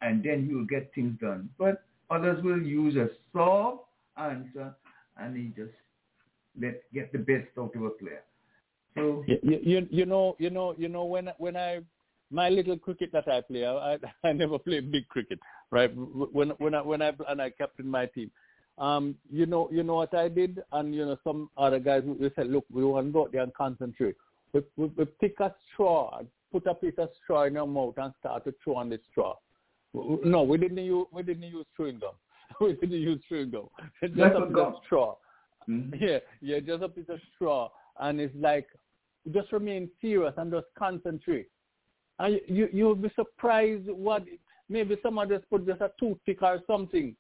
and then he will get things done. But others will use a soft answer, and he just let get the best out of a player. So You, you, you- know, you know, you know, when when I my little cricket that I play, I I, I never play big cricket, right? When when I when I and I captain my team, um, you know, you know what I did, and you know, some other guys we said, look, we want to go out there and concentrate. We, we, we pick a straw, put a piece of straw in our mouth, and start to chew on the straw. No, we didn't use we didn't use chewing gum. we didn't use chewing gum. Just a piece gum. of straw. Mhm. Yeah, yeah, just a piece of straw, and it's like just remain serious and just concentrate. And you you'll be surprised what maybe someone just put just a toothpick or something,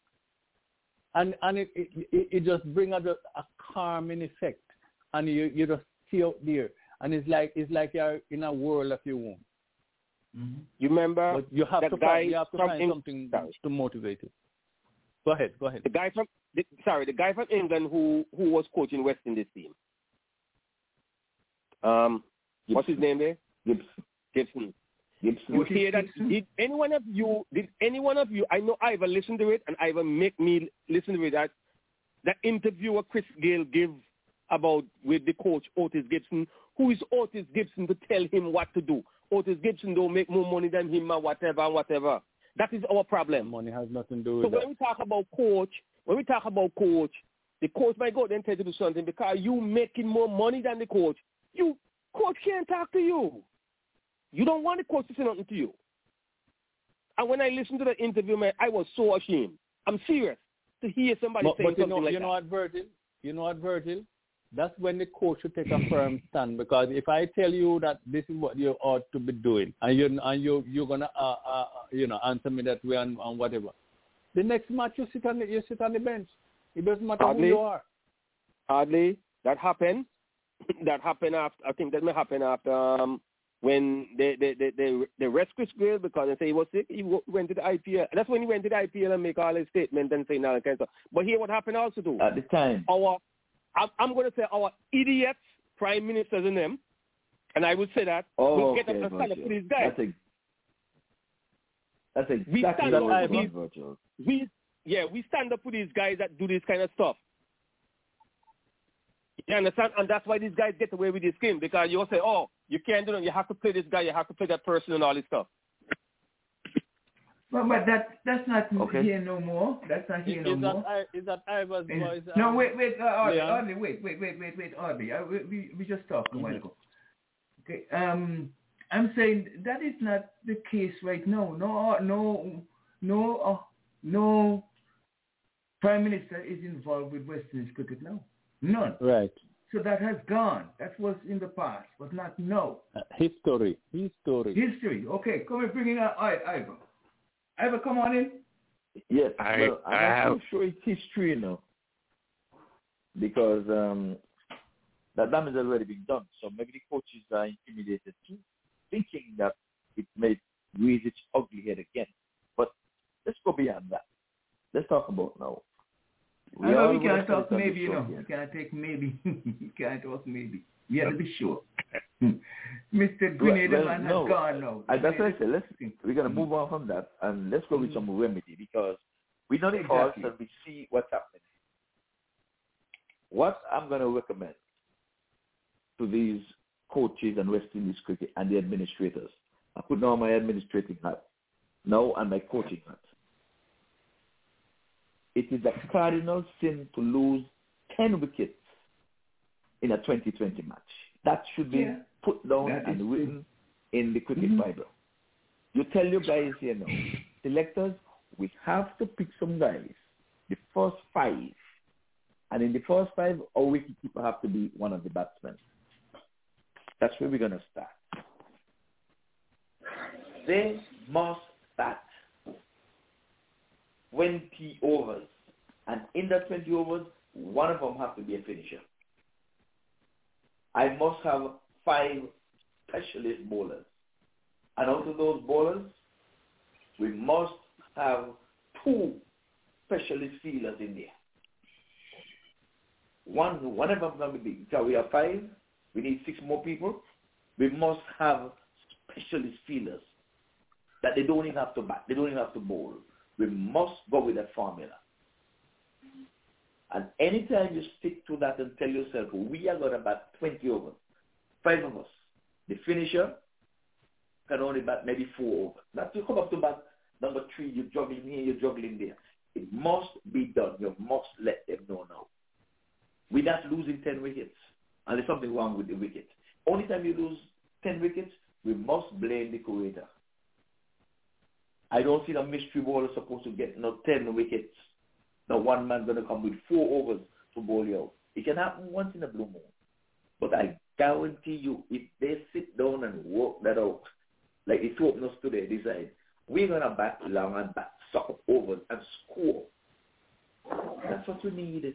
and and it it, it it just bring a, just a calming effect, and you you just stay out there, and it's like it's like you're in a world of your own. You remember But you have to guy find, you have to from find Eng- something to motivate you. Go ahead, go ahead. the guy from the, sorry, the guy from England who who was coaching West Indies team. Um, what's his name there? Gibson. Gibson. You hear that? Did any one of you? Did any one of you? I know Ivor listened to it, and Ivor make me listen to it. That that interviewer Chris Gayle give about with the coach Otis Gibson. Who is Otis Gibson to tell him what to do? Otis Gibson don't make more money than him or whatever and whatever. That is our problem. Money has nothing to do So with that. when we talk about coach, when we talk about coach, the coach might go then tell you to do something because you making more money than the coach. You coach can't talk to you. You don't want the coach to say nothing to you. And when I listened to the interview, man, I was so ashamed. I'm serious to hear somebody But, saying but you something know, like you that. know what, Virgil? You know what, Virgil? That's when the coach should take a firm stand because if I tell you that this is what you ought to be doing and you and you you're gonna uh, uh, you know answer me that way and, and whatever, the next match you sit on the, you sit on the bench. It doesn't matter Hardly. who you are. Hardly that happened. that happened after. I think that may happen after um, when they they they they, they rest Chris Gayle because they say he was sick. He went to the IPL. That's when he went to the IPL and make all his statements and saying all that kind of stuff. But here, what happened also too? At the time. Our, I'm, I'm going to say our idiots, prime ministers and them, and I would say that Oh, will okay, get up and stand for these guys. That's, a, that's We exactly stand what up I for want, these- we yeah we stand up for these guys that do this kind of stuff. You understand? And that's why these guys get away with this game because you'll say, oh, you can't do it. You have to play this guy. You have to play that person and all this stuff. But, but that that's not Okay. here no more. That's not here no is more. that is that Ivor's And- voice? no, um, wait, wait, uh, Audley? Audley, wait, wait, wait, wait, wait, Audley. Uh, we, we, just talked a while ago. Okay, um, I'm saying that is not the case right now. No, uh, no, no, uh, no. Prime Minister is involved with West Indies cricket now. None. Right. So that has gone. That was in the past, but not now. Uh, history. History. History. Okay, come and bring in uh, I- Ivor. Ivor, come on in. Yes, I- well, I I'm have- not so sure it's history now. Because um, that damage has already been done. So maybe the coaches are intimidated too, thinking that it may raise its ugly head again. But let's go beyond that. Let's talk about now. I know we can't talk on maybe, you know. here. We can't take maybe. we can't talk maybe. We have to be sure. Mr. Grenada Well, man no. has gone now. I, that's what I said. Let's we're gonna Mm-hmm. move on from that and let's go with some remedy because we know the cause and we see what's happening. What I'm gonna recommend to these coaches and West Indies cricket and the administrators, I put now my administrating hat, now and my coaching hat. It is a cardinal sin to lose ten wickets in a 2020 match. That should be Yeah. put down That is and true. written in the cricket Mhm. Bible. You tell your guys here now, selectors, we have to pick some guys, the first five. And in the first five, our wicketkeeper have to be one of the batsmen. That's where we're going to start. They must bat 20 overs. And in that 20 overs, one of them have to be a finisher. I must have five specialist bowlers. And out of those bowlers, we must have two specialist fielders in there. One, one of them going to be, so we have five, we need six more people. We must have specialist fielders that they don't even have to bat, they don't even have to bowl. We must go with that formula. And anytime you stick to that and tell yourself, we are going to bat 20 overs, five of us, the finisher can only bat maybe four overs. That you come up to bat number three, you're juggling here, you're juggling there. It must be done. You must let them know now. Not losing 10 wickets. And there's something wrong with the wicket. Only time you lose 10 wickets, we must blame the creator. I don't see the mystery bowler supposed to get no 10 wickets now one man going to come with four overs to bowl you out. It can happen once in a blue moon. But I guarantee you, if they sit down and work that out, like the two openers today decide, we're going to bat long and bat, suck overs and score. That's what we need.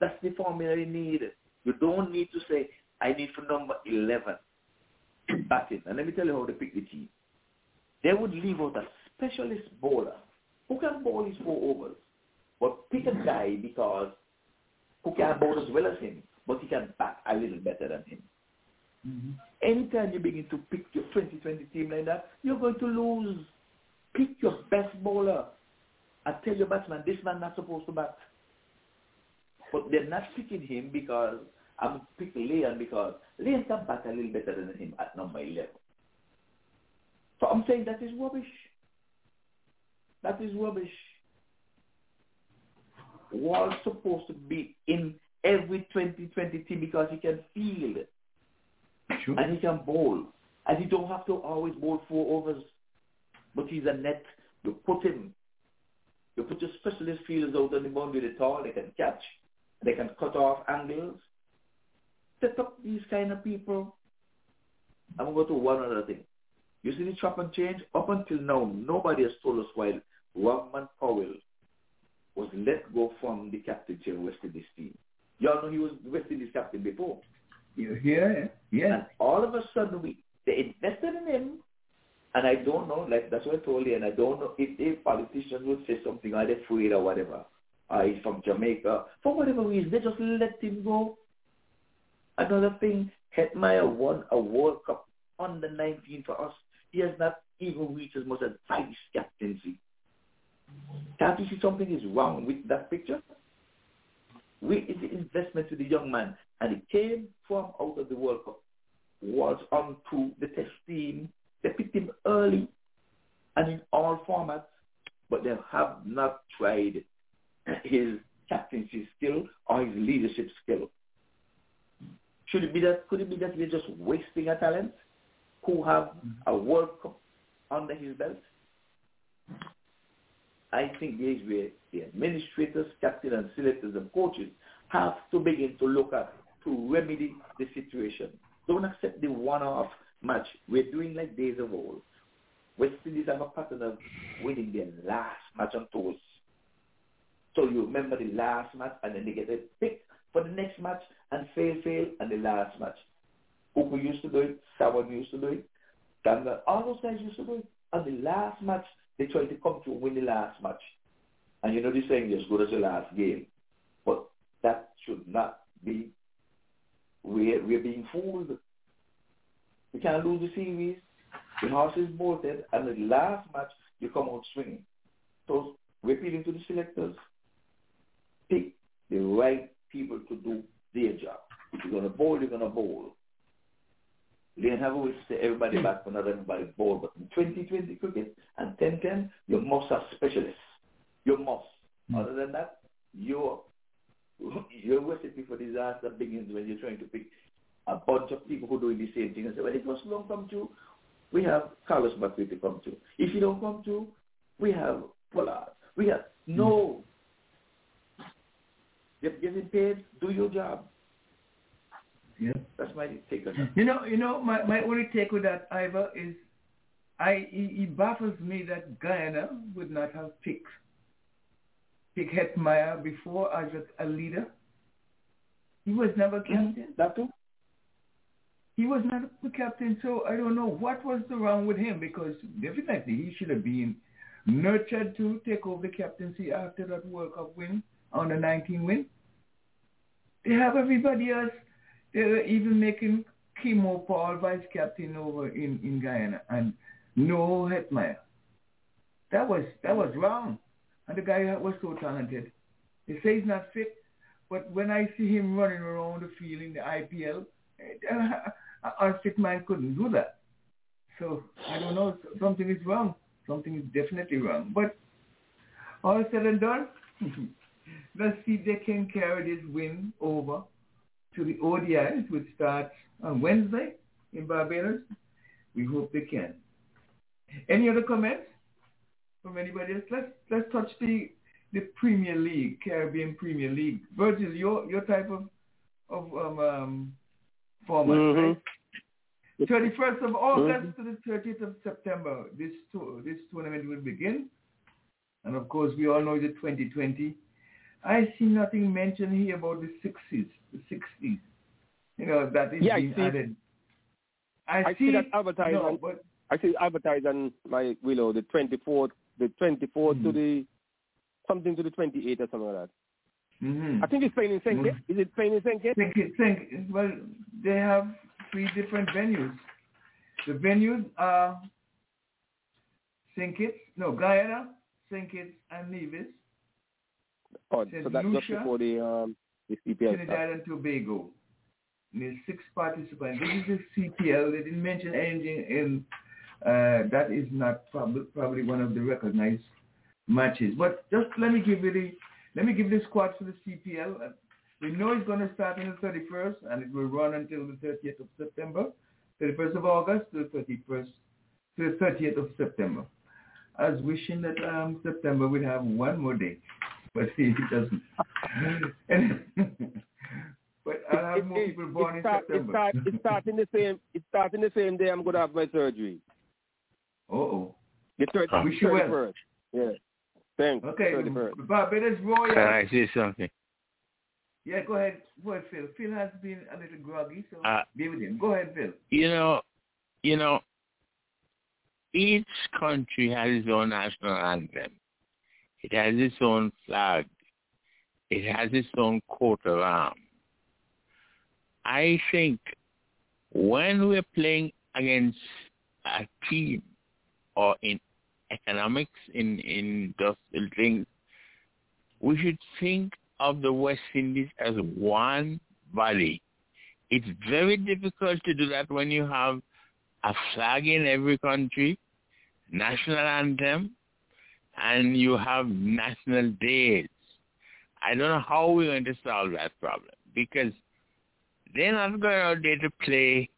That's the formula you need. You don't need to say, I need for number 11 batting. And let me tell you how they pick the team. They would leave out a specialist bowler who can bowl his four overs but pick a guy because who can bowl as well as him, but he can bat a little better than him. Mm-hmm. Anytime you begin to pick your 2020 team like that, you're going to lose. Pick your best bowler. and tell your batsman, this man not supposed to bat. But they're not picking him because I'm picking Leon because Leon can bat a little better than him at number 11. So I'm saying that is rubbish. That is rubbish. Wall's supposed to be in every 2020 team because he can field sure. and he can bowl. And he don't have to always bowl four overs. But he's a net. You put him, you put your specialist fielders out on the boundary at all. They can catch. They can cut off angles. Set up these kind of people. I'm going to go to one other thing. You see the chop and change? Up until now, nobody has told us why Rovman Powell was let go from the captaincy of West Indies team. Y'all know he was West Indies captain before. Yeah, yeah, yeah. And all of a sudden, we they invested in him, and I don't know, like that's what I told you, and I don't know if the politicians would say something, are they afraid or whatever. Uh, he's from Jamaica. For whatever reason, they just let him go. Another thing, Hetmyer won a World Cup under 19 for us. He has not even reached as much as vice captaincy. Can't you see something is wrong with that picture? We is the investment to the young man, and it came from out of the World Cup. Was onto the test team. They picked him early and in all formats, but they have not tried his captaincy skill or his leadership skill. Should it be that? Could it be that we're just wasting a talent who have mm-hmm. a World Cup under his belt? I is where the administrators, captains, and selectors and coaches have to begin to look at to remedy the situation. Don't accept the one-off match. We're doing like days of old. West Indies have a pattern of winning their last match on tours. So you remember the last match and then they get a pick for the next match and fail, fail, and the last match. Uku used to do it, Sarwan used to do it, Ganga, all those guys used to do it. And the last match, they try to come to win the last match. And you know they're saying as good as the last game. But that should not be we're we're being fooled. We can't lose the series. The horse is bolted and the last match you come out swinging. So we're appealing to the selectors. Pick the right people to do their job. If you're gonna bowl, you're gonna bowl. Leon Haverwitz say everybody back, but not everybody bowl. But in 2020 cricket and 10-10, you must have specialists. You must. Mm-hmm. Other than that, your your recipe for disaster begins when you're trying to pick a bunch of people who are doing the same thing and say, well, if Russell don't come to, we have Carlos Brathwaite to come to. If you don't come to, We have Pollard. We have no. You're getting paid. Do your job. Yeah. That's my take on it. You know, you know, my, my only take with that, Ivor, is I it, it baffles me that Guyana would not have picked pick Hetmyer before as a, a leader. He was never mm-hmm. captain. That too. He was not the captain, so I don't know what was the wrong with him because definitely he should have been nurtured to take over the captaincy after that World Cup win on the 19 win. They have everybody else. They're even making Keemo Paul vice captain over in, in Guyana and no Hetmyer. That was that was wrong. And the guy was so talented. They say he's not fit, but when I see him running around the field in the IPL, uh, a fit man couldn't do that. So I don't know. Something is wrong. Something is definitely wrong. But all said and done, let's see if they can carry this win over to the ODIs, which starts on Wednesday in Barbados. We hope they can. Any other comments from anybody else? Let's let's touch the the Premier League, Caribbean Premier League. Virgil, your your type of of um, um format, Mhm. right? 31st of August Mhm. to the 30th of September, this tour, this tournament will begin. And of course, we all know the 2020. I see nothing mentioned here about the 60s, the 60s. You know, that is Yeah, I being see. added. I, I see that advertised no, but I see advertised on my Willow the 24th, the 24th to the something to the 28th or something like that. mhm. I think it's playing in. Mhm. Kitts. Is it playing in St. Kitts? think, well, they have three different venues. The venues are St. Kitts, no, Guyana, St. Kitts, and Nevis, Oh, so that's just before the um the CPL Trinidad starts. and Tobago. And there's six participants. This is the CPL. They didn't mention anything in, uh, that is not probably, probably one of the recognized matches. But just let me give you the, let me give the squad for the CPL. Uh, We know it's going to start on the 31st and it will run until the 30th of September, 31st of August to the 31st, to the 30th of September. I was wishing that um, September would have one more day, but it doesn't. And- but I'll have It- more it- people born it in start, it September. start, it starting the same. It starting the same day. I'm gonna have my surgery. Uh-oh. The third, Wish you well. 31st. Yeah. Thanks. Okay, 31st. Barbados Royal. Can I say something? Yeah, go ahead. Go ahead, Phil. Phil has been a little groggy, so Uh, be with him. Go ahead, Phil. You know, you know, each country has its own national anthem. It has its own flag. It has its own coat of arms. I think when we're playing against a team or in economics, in, in industrial things, we should think of the West Indies as one body. It's very difficult to do that when you have a flag in every country, national anthem, and you have national days. I don't know how we're going to solve that problem because they're not going out there to play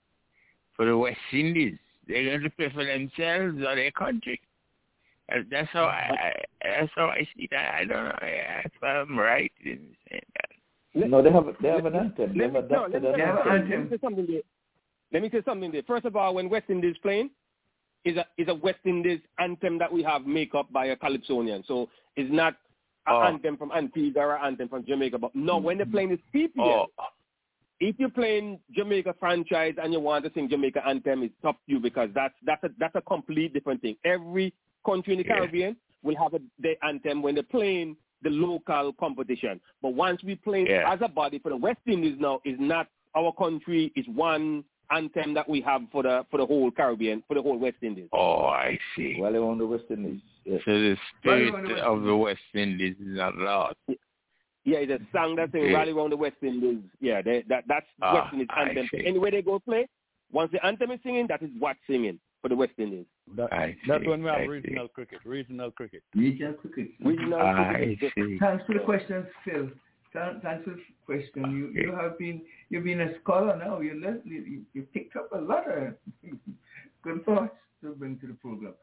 for the West Indies. They're going to play for themselves or their country. That's how I, I that's how I see that. I don't know if I'm right in saying that. No, they have they have an anthem. They have me, no, adopted let me, an say, anthem. let me say something. Let me say something there. First of all, when West Indies playing, is a is a West Indies anthem that we have make up by a Calypsonian. So it's not an Oh. anthem from Antigua or an anthem from Jamaica. But no, when they're playing the CPL, Oh, if you're playing Jamaica franchise and you want to sing Jamaica anthem, it's up to you because that's that's a that's a complete different thing. Every country in the Yeah. Caribbean will have a, their anthem when they're playing the local competition. But once we play Yeah. as a body for the West Indies now is not our country is one anthem that we have for the for the whole Caribbean for the whole West Indies. oh, I see. Well, on the West Indies. Yes. So the Rally spirit the West of the West Indies is not lost. Yeah, it's a song that's saying Yeah. rally around the West Indies. Yeah, they, that that's Ah, West Indies anthem. So anywhere they go play, once the anthem is singing, that is what's singing for the West Indies. That, I that's see, when we have I regional cricket. Regional cricket. Regional cricket. Regional I cricket. see. Thanks for the questions, Phil. Thanks for the question. You you have been you've been a scholar now. You le- you, you picked up a lot of good thoughts to bring to the program.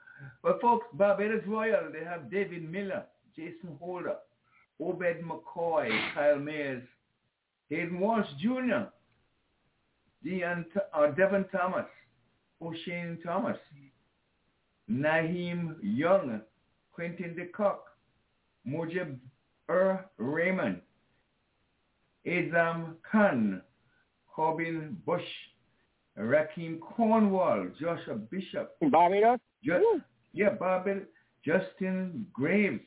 But folks, Barbados Royal, they have David Miller, Jason Holder, Obed McCoy, Kyle Mayers, Hayden Walsh Jr., Deon, uh, Devon Thomas, O'Shane Thomas, Nyeem Young, Quinton de Kock, Mujib Er Raymond, Azam Khan, Corbin Bosch, Rahkeem Cornwall, Joshua Bishop. Barbados? Just, yeah, Barbados. Justin Greaves,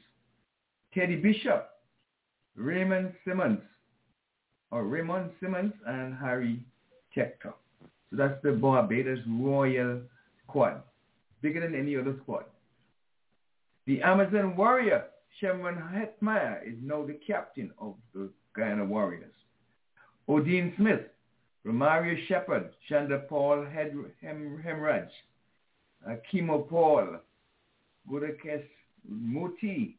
Teddy Bishop, Raymond Simmons, or Raymond Simmons, and Harry Tector. So that's the Barbados Royal Squad, bigger than any other squad. The Amazon Warrior, Shimron Hetmyer, is now the captain of the Guyana Warriors. Odean Smith, Romario Shepherd, Shanda Paul Hem, Hemraj, Akimo Paul, Gudakesh Motie,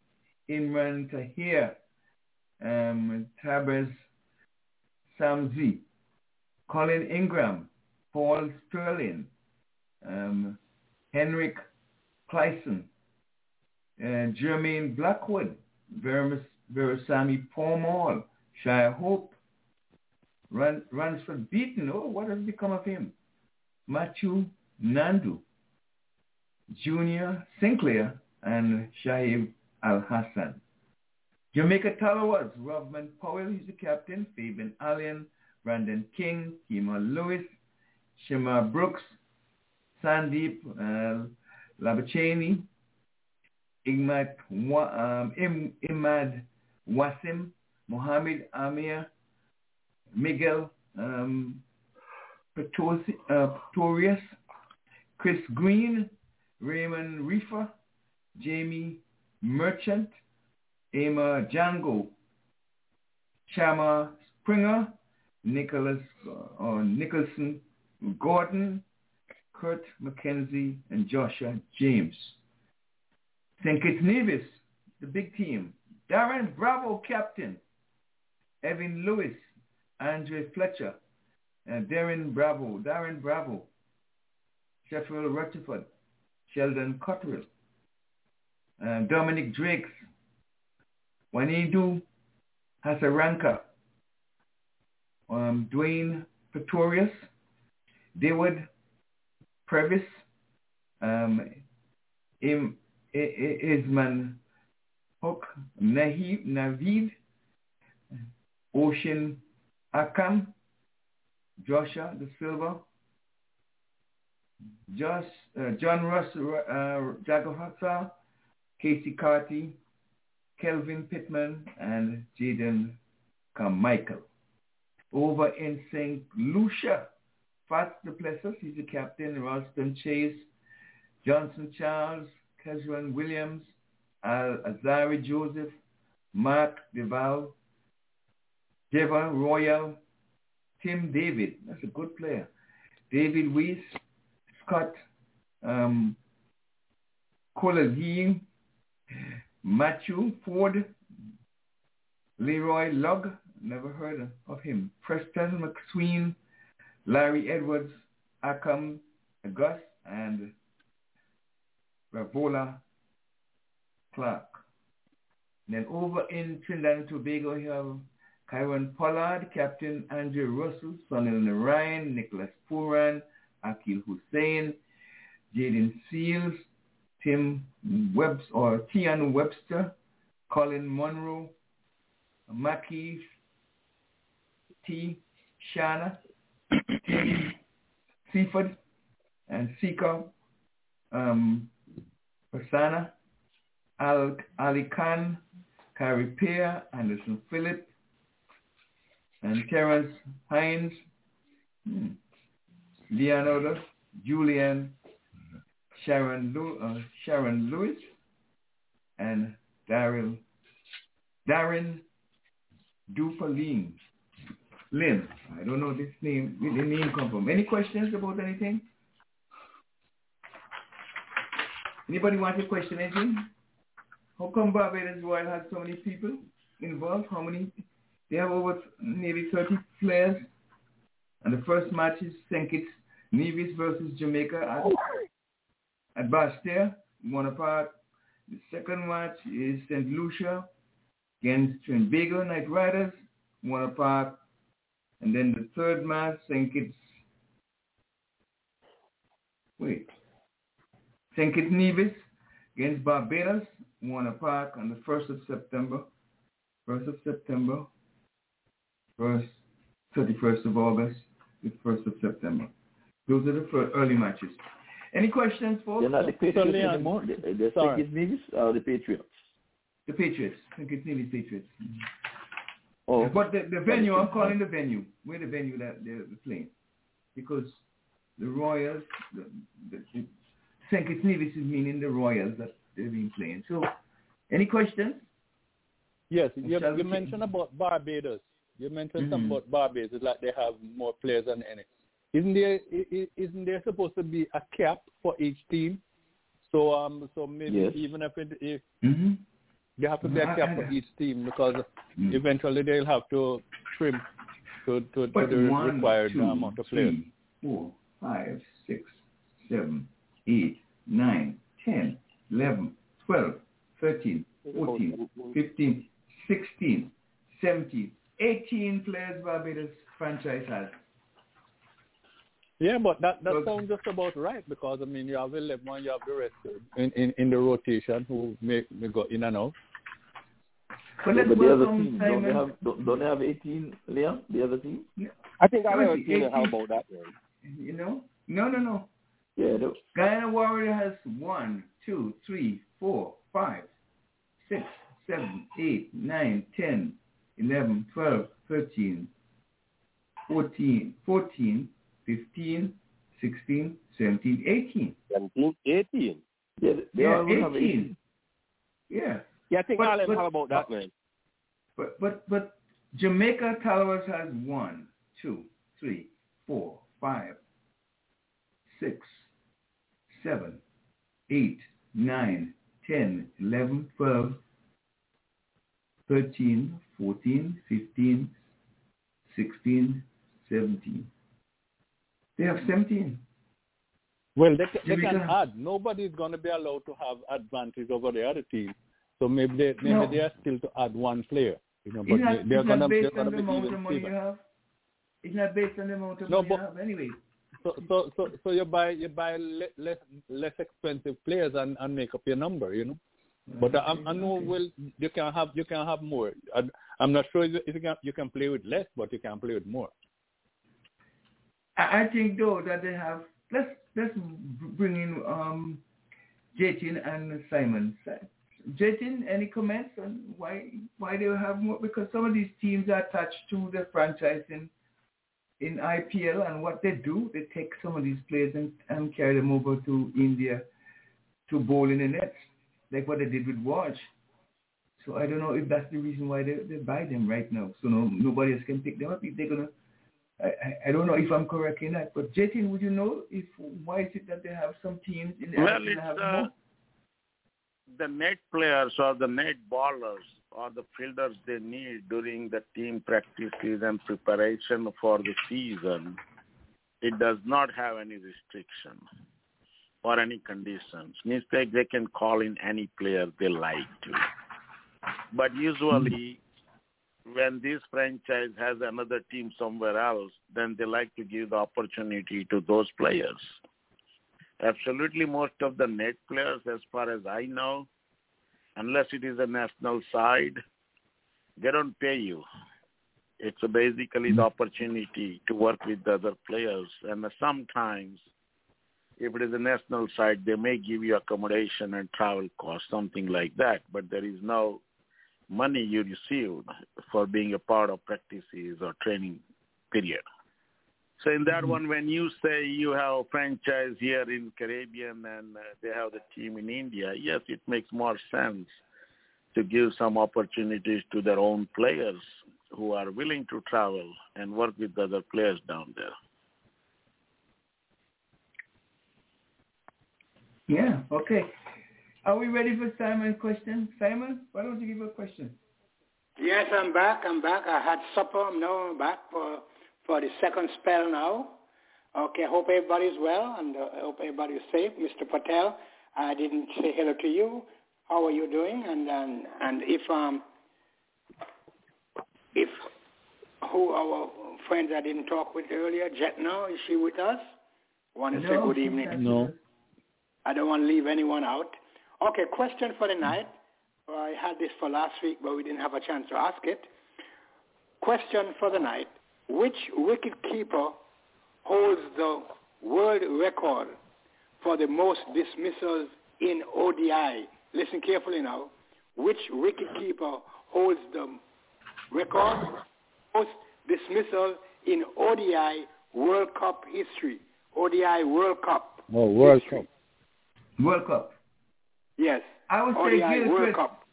Imran Tahir, um, Tabraiz Shamsi, Colin Ingram, Paul Stirling, um, Heinrich Klaasen, uh, Jermaine Blackwood, Vermis, Veerasammy Permaul, Shai Hope, Run, Ransford Beaton, oh, what has become of him? Matthew Nandu, Junior Sinclair, and Shaib Al-Hassan. Jamaica Tallawahs, Rovman Powell, he's the captain, Fabian Allen, Brandon King, Kima Lewis, Shamarh Brooks, Sandeep uh, Lamichhane, Imad, um, Imad Wasim, Mohammed Amir, Miguel um, Pretorius, Chris Green, Raymon Reifer, Jamie Merchant, Amir Jangoo, Shamar Springer, Nicholas uh, Nicholson Gordon, Kirk McKenzie, and Joshua James. St. Kitts Nevis, the big team. Darren Bravo, captain. Evan Lewis, Andre Fletcher, and Darren Bravo, Darren Bravo, Sherfane Rutherford, Sheldon Cottrell, and Dominic Drakes, Wanindu Hasaranga, um, Dwayne Pretorius, David Brevis, um, Im, Isman Hook, Navid, Ocean Akam, Joshua Da Silva, Josh, uh, John Russ uh, Keacy Carty, Kelvin Pittman, and Jaden Carmichael. Over in St. Lucia, Fats Duplessis, he's the captain, Roston Chase, Johnson Charles, Kesrick Williams, Al Azari Joseph, Mark Deyal, Devon Royal, Tim David, that's a good player, David Wiese, Scott um, Matthew Ford, Leroy Lugg, never heard of him, Preston McSween, Larry Edwards, Akam August, and Ravola Clark. Then over in Trinidad and Tobago, you have Kieron Pollard, Captain Andre Russell, Sunil Narine, Nicholas Pooran, Akeal Hosein, Jayden Seales, Tim Webbs or Tian Webster, Colin Munro, Mackie T. Shana, T. Seaford, and Sika um, Persana, Al, Ali Khan, Carrie Pear, Anderson Phillip, and Terrance Hinds, hmm, Leonardo, Julian, Sharon, uh, Sharon Lewis, and Daryl, Darren Dupaline. Lynn, I don't know this name, where the name come from. Any questions about anything? Anybody want to question anything? How come Barbados Royal has so many people involved? How many? They have over maybe 30 players. And the first match is St. Kitts Nevis versus Jamaica at, at Bastia. one apart. The second match is St. Lucia against Trinbago Knight Riders, one apart. And then the third match, St. Kitts, wait, St. Kitts Nevis against Barbados, one apart on the 1st of September. 1st of September, 1st, 31st of August, the 1st of September. Those are the first early matches. Any questions, folks? They're not the Patriots anymore. They're, they're Sorry. St. Nevis or the Patriots? The Patriots. St. Kitts Nevis Patriots. Oh. But the, the venue, I'm calling the venue. Where the venue that they're playing. Because the Royals, the, the, the St. Kitts Nevis is meaning the Royals that they've been playing. So, any questions? Yes, you, you mentioned about Barbados. You mentioned Mhm. something about Barbados, like they have more players than any. Isn't there isn't there supposed to be a cap for each team? So um so maybe Yes. even if it if Mm-hmm. there have to be a cap for each team because Mm. eventually they'll have to trim to to, to But the one, required two, amount of players. three, four, five, six, seven, eight, nine, ten, eleven, twelve, thirteen, fourteen, fifteen, sixteen, seventeen, eighteen players Barbados franchise has. Yeah, but that that But- sounds just about right because I mean you have eleven you have the rest in in, in the rotation who may, may go in and out. But Yeah, let's but the other team, don't they have don't, don't they have 18, Leon? The other team? I think I Really? heard you know, how 18? about that one. You know? No, no, no. Yeah, they, Guyana Warrior has one, two, three, four, five, six, seven, eight, nine, ten, eleven, twelve, thirteen, fourteen, fourteen, fifteen, sixteen, seventeen, eighteen. 17, 18. yeah, they Yeah, all will have 18. eighteen. Yeah. Yeah, I think But- all of them but- have about that, man. But but but Jamaica Towers has one, two, three, four, five, six, seven, eight, nine, ten, eleven, twelve, thirteen, fourteen, fifteen, sixteen, seventeen. They have seventeen. Well, they, ca- they can add. Nobody's going to be allowed to have advantage over the other team. So maybe they maybe No. they are still to add one player. You know, but not, they, they're going to they're based on the be amount even of money you have. It's not based on the amount of No, money but- you have anyway. So so so so you buy you buy le- less less expensive players and, and make up your number. You know. But I, I know well you can have you can have more. I, I'm not sure if you can you can play with less, but you can play with more. I, think though that they have let's let's bring in um Jatin and Simon. Jatin, any comments on why why they have more? Because some of these teams are attached to the franchise in in IPL and what they do, they take some of these players and, and carry them over to India to bowl in the nets, like what they did with Watch. So I don't know if that's the reason why they, they buy them right now. So no, nobody else can pick them up if they're gonna I, I- I don't know if I'm correct in that, but Jatin, would you know if why is it that they have some teams in the Well, it's have uh, more? the net players or the net ballers or the fielders they need during the team practices and preparation for the season. It does not have any restriction or any conditions. Means they, they can call in any player they like to. But usually when this franchise has another team somewhere else, then they like to give the opportunity to those players. Absolutely most of the net players, as far as I know, unless it is a national side, they don't pay you. It's basically the opportunity to work with the other players. And sometimes, if it is a national side, they may give you accommodation and travel costs, something like that. But there is no money you receive for being a part of practices or training period. So in that one, when you say you have a franchise here in Caribbean and uh, they have the team in India, yes, it makes more sense to give some opportunities to their own players who are willing to travel and work with other players down there. Yeah, okay. Are we ready for Simon's question? Simon, why don't you give a question? Yes, I'm back. I'm back. I had supper. I'm now back for for the second spell now. Okay, I hope everybody's well and uh, I hope everybody's safe. Mr. Patel, I didn't say hello to you. How are you doing? And and, and if um if who our friends I didn't talk with earlier, Jetna, is she with us? Want to say good evening. No. I don't want to leave anyone out. Okay, question for the mm-hmm. night. Well, I had this for last week, but we didn't have a chance to ask it. Question for the night. Which wicket keeper holds the world record for the most dismissals in ODI? Listen carefully now. Which wicket keeper holds the record most dismissal in ODI World Cup history? ODI World Cup. Oh, World Cup. World Cup. Yes. I would say ODI Gilchrist. World Cup.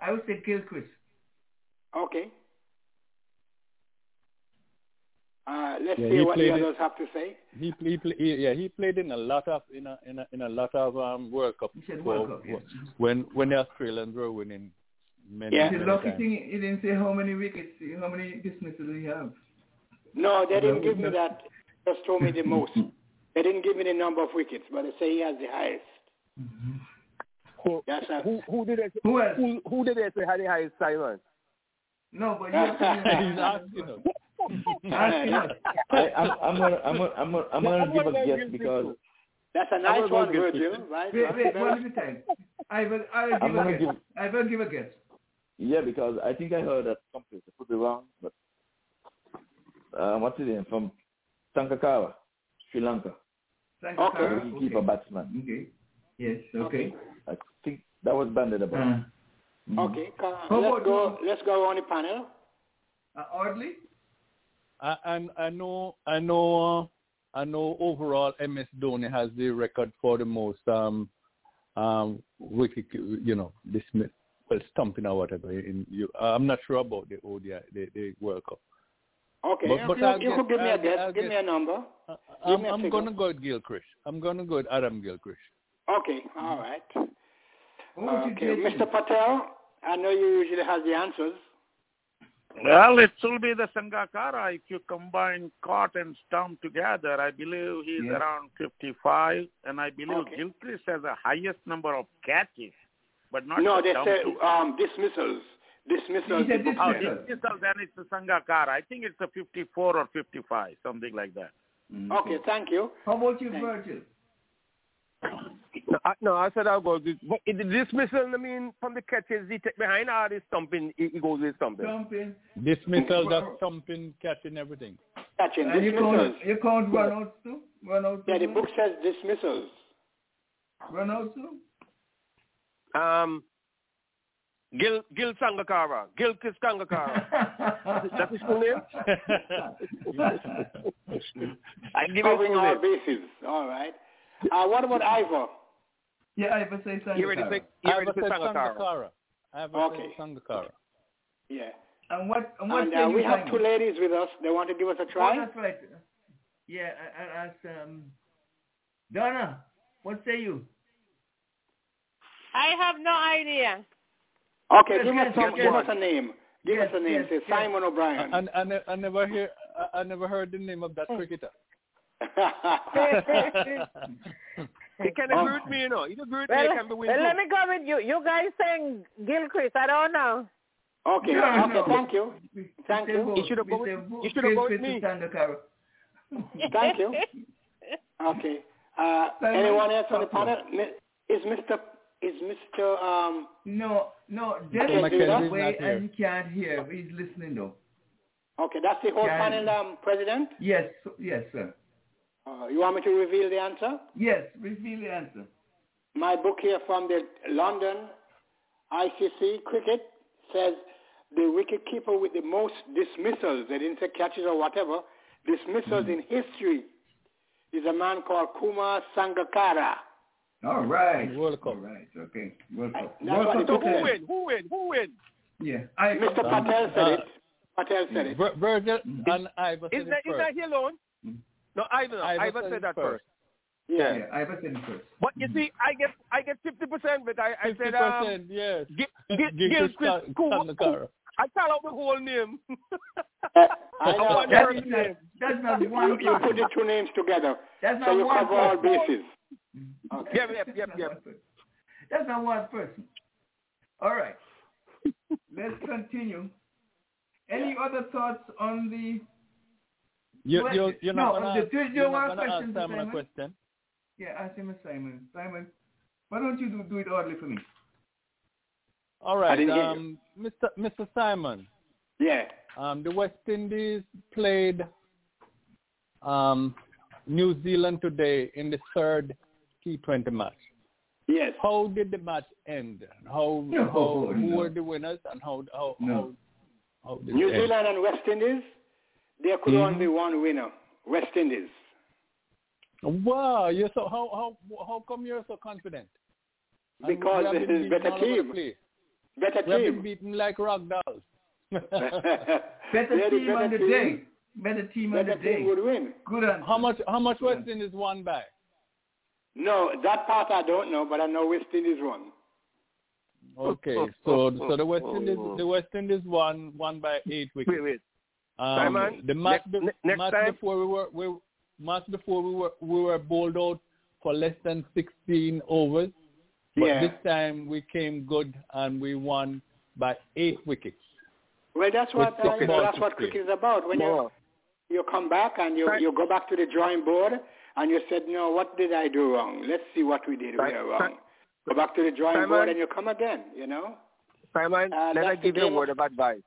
I would say Gilchrist. Okay. Uh, let's Yeah, see what the played it- others have to say. He, he, play, he yeah he played in a lot of in a in a, in a lot of um World Cup. said World for- Cup, yes. When when the Australians were winning many, Yeah. many lucky times. thing, he didn't say how many wickets, how many dismissals he have. No, they didn't give me that. Just told me the most. They didn't give me the number of wickets, but they say he has the highest. Who, That's a, who, who did they say, Who else? who, who did they say had the highest Simon? No, but you have to He's asking us. I, I'm, I'm gonna, I'm gonna, I'm gonna, I'm gonna give a guess because That's a I'm nice one, Virgil, right? Wait, right, wait, one at a time. I will, I will I'm give a gonna guess. give- I will give a guess. yeah, because I think I heard that someplace. I could be wrong, but uh, what's his name from Sangakkara, Sri Lanka. Thank Okay. you, The sir. keeper batsman. Okay. Yes, okay. I think that was banded about. Uh, Mhm. Okay, ca- let's about go. Let's go on the panel. uh, Audley? I, I I know I know uh, I know overall MS Dhoni has the record for the most um um wicket you know dismiss well stumping or whatever in you I'm not sure about the ODI the, the World Cup. Okay, But- but you, I'll you guess- could give me a I'll guess. I'll give me a number. Uh, I'm, me a I'm gonna go with Gilchrist. I'm gonna go with Adam Gilchrist. Okay, all right. What would you Okay. Mr. Patel, I know you usually have the answers. Well, it will be the Sangakkara. If you combine caught and stump together, I believe he's Yeah. around 55, and I believe Okay. Gilchrist has the highest number of catches, but not no, they say um, dismissals. Dismissals. He said the Oh, says. dismissal. dismissal, then it's the Sangakkara. I think it's a 54 or 55, something like that. Mm, Okay, thank you. How about you, Thank- Virgil? No, I, no, I said I'll go. with- But the dismissal, I mean, from the catches he take behind all this stumping, he, he goes with stumping. Jumping. Dismissal, that's stumping, catching, everything. Catching And you dismissals. count, you count run outs too? Run outs Yeah, the book says dismissals. Run outs too? Um, Gil Gil Sangakkara, Gil Chris Sangakkara. That's his full name. I give him Covering full all bases. All right. Uh, what about Ivor? yeah, Ivor would say You ready to say? You I ready to say said Sangakkara? Sangakkara. I Okay. said Sangakkara. Yeah. And what, and what And say uh, you, we have Simon? two ladies with us. They want to give us a Oh, try. that's right. Yeah, I, I asked, um, Donna, what say you? I have no idea. Okay, Yes, give yes, us some, yes, give yes. us a name. Give Yes, us a name. yes, Say yes. Simon O'Brien. I, I, I never hear I, I never heard the name of that cricketer. He can Oh. agree with me, you know. He agree with me. Well, He can be with well, me. let me go with you. You guys saying Gilchrist. I don't know. okay, No, okay, no. thank you. Thank we you. vote. You should have We voted- you should have Chris voted me. Thank you. Okay. Uh, anyone else on the panel? Is Mr. Is Mr. Um, No, no, can't Dennis do is away and he can't hear. He's listening though. okay, that's the whole Yeah. panel, um, President. Yes, yes, sir. Uh, you want me to reveal the answer? Yes, reveal the answer. My book here from the London ICC cricket says the wicketkeeper with the most dismissals, they didn't say catches or whatever, dismissals in history is a man called Kumar Sangakkara. All right. World Cup. All right. Okay. World Cup. That's World Cup the book Who says. win? Who win? Who win? Yeah. I, Mr. Um, Patel said uh, it. Patel said it. Vir- Virgil and Ivor said Is it that, is first. that he alone? Mm. No, Ivan. Ivor Ivan said said that first. first. Yeah. yeah, I was in first. But you see, I get I get fifty percent, but I, I Fifty said um, percent, yes. Gil, Gil, Gil Gilchrist Chris San- Ku- I call out the whole name. Uh, I I know. want That first name. that's not You, one you put the two names together, That's so not you one cover all bases. Okay. Yep, yep, yep, yep. That's not one person. All right. Let's continue. Any other thoughts on the? You, you, you're not no, going to the- ask, the you're not gonna ask question, Simon a question? Yeah, ask him a Simon. Simon, why don't you do, do it oddly for me? All right, I didn't hear um, Mr. Mr. Simon. Yeah. Um, the West Indies played um, New Zealand today in the third T20 match. Yes. How did the match end? How, No, how who no. were the winners and how how No. how, how did New it end? Zealand and West Indies, there could Mhm. only be one winner. West Indies. Wow, you're so how how how come you're so confident? And Because have this been is better all over the team. Better We have been team. beaten like rock dolls. Better They're the team on the team. day. Better team on Better the day. team would win. Good answer. how much how much West Indies won by? No, that part I don't know, but I know West Indies won. Okay, so so the West Indies the West Indies won won by eight wickets. Wait, wait. Um, Simon, the match, next- be- ne- next match time- before we were we match before we were we were bowled out for less than sixteen overs, but Yeah. this time we came good and we won by eight wickets. Well, that's what uh, you know, that's what cricket is about. When you you come back and you you go back to the drawing board and you said, no, what did I do wrong? Let's see what we did Right. we wrong. Go back to the drawing Simon. board and you come again. You know. Simon, Uh, let that's me give you a word of- of advice.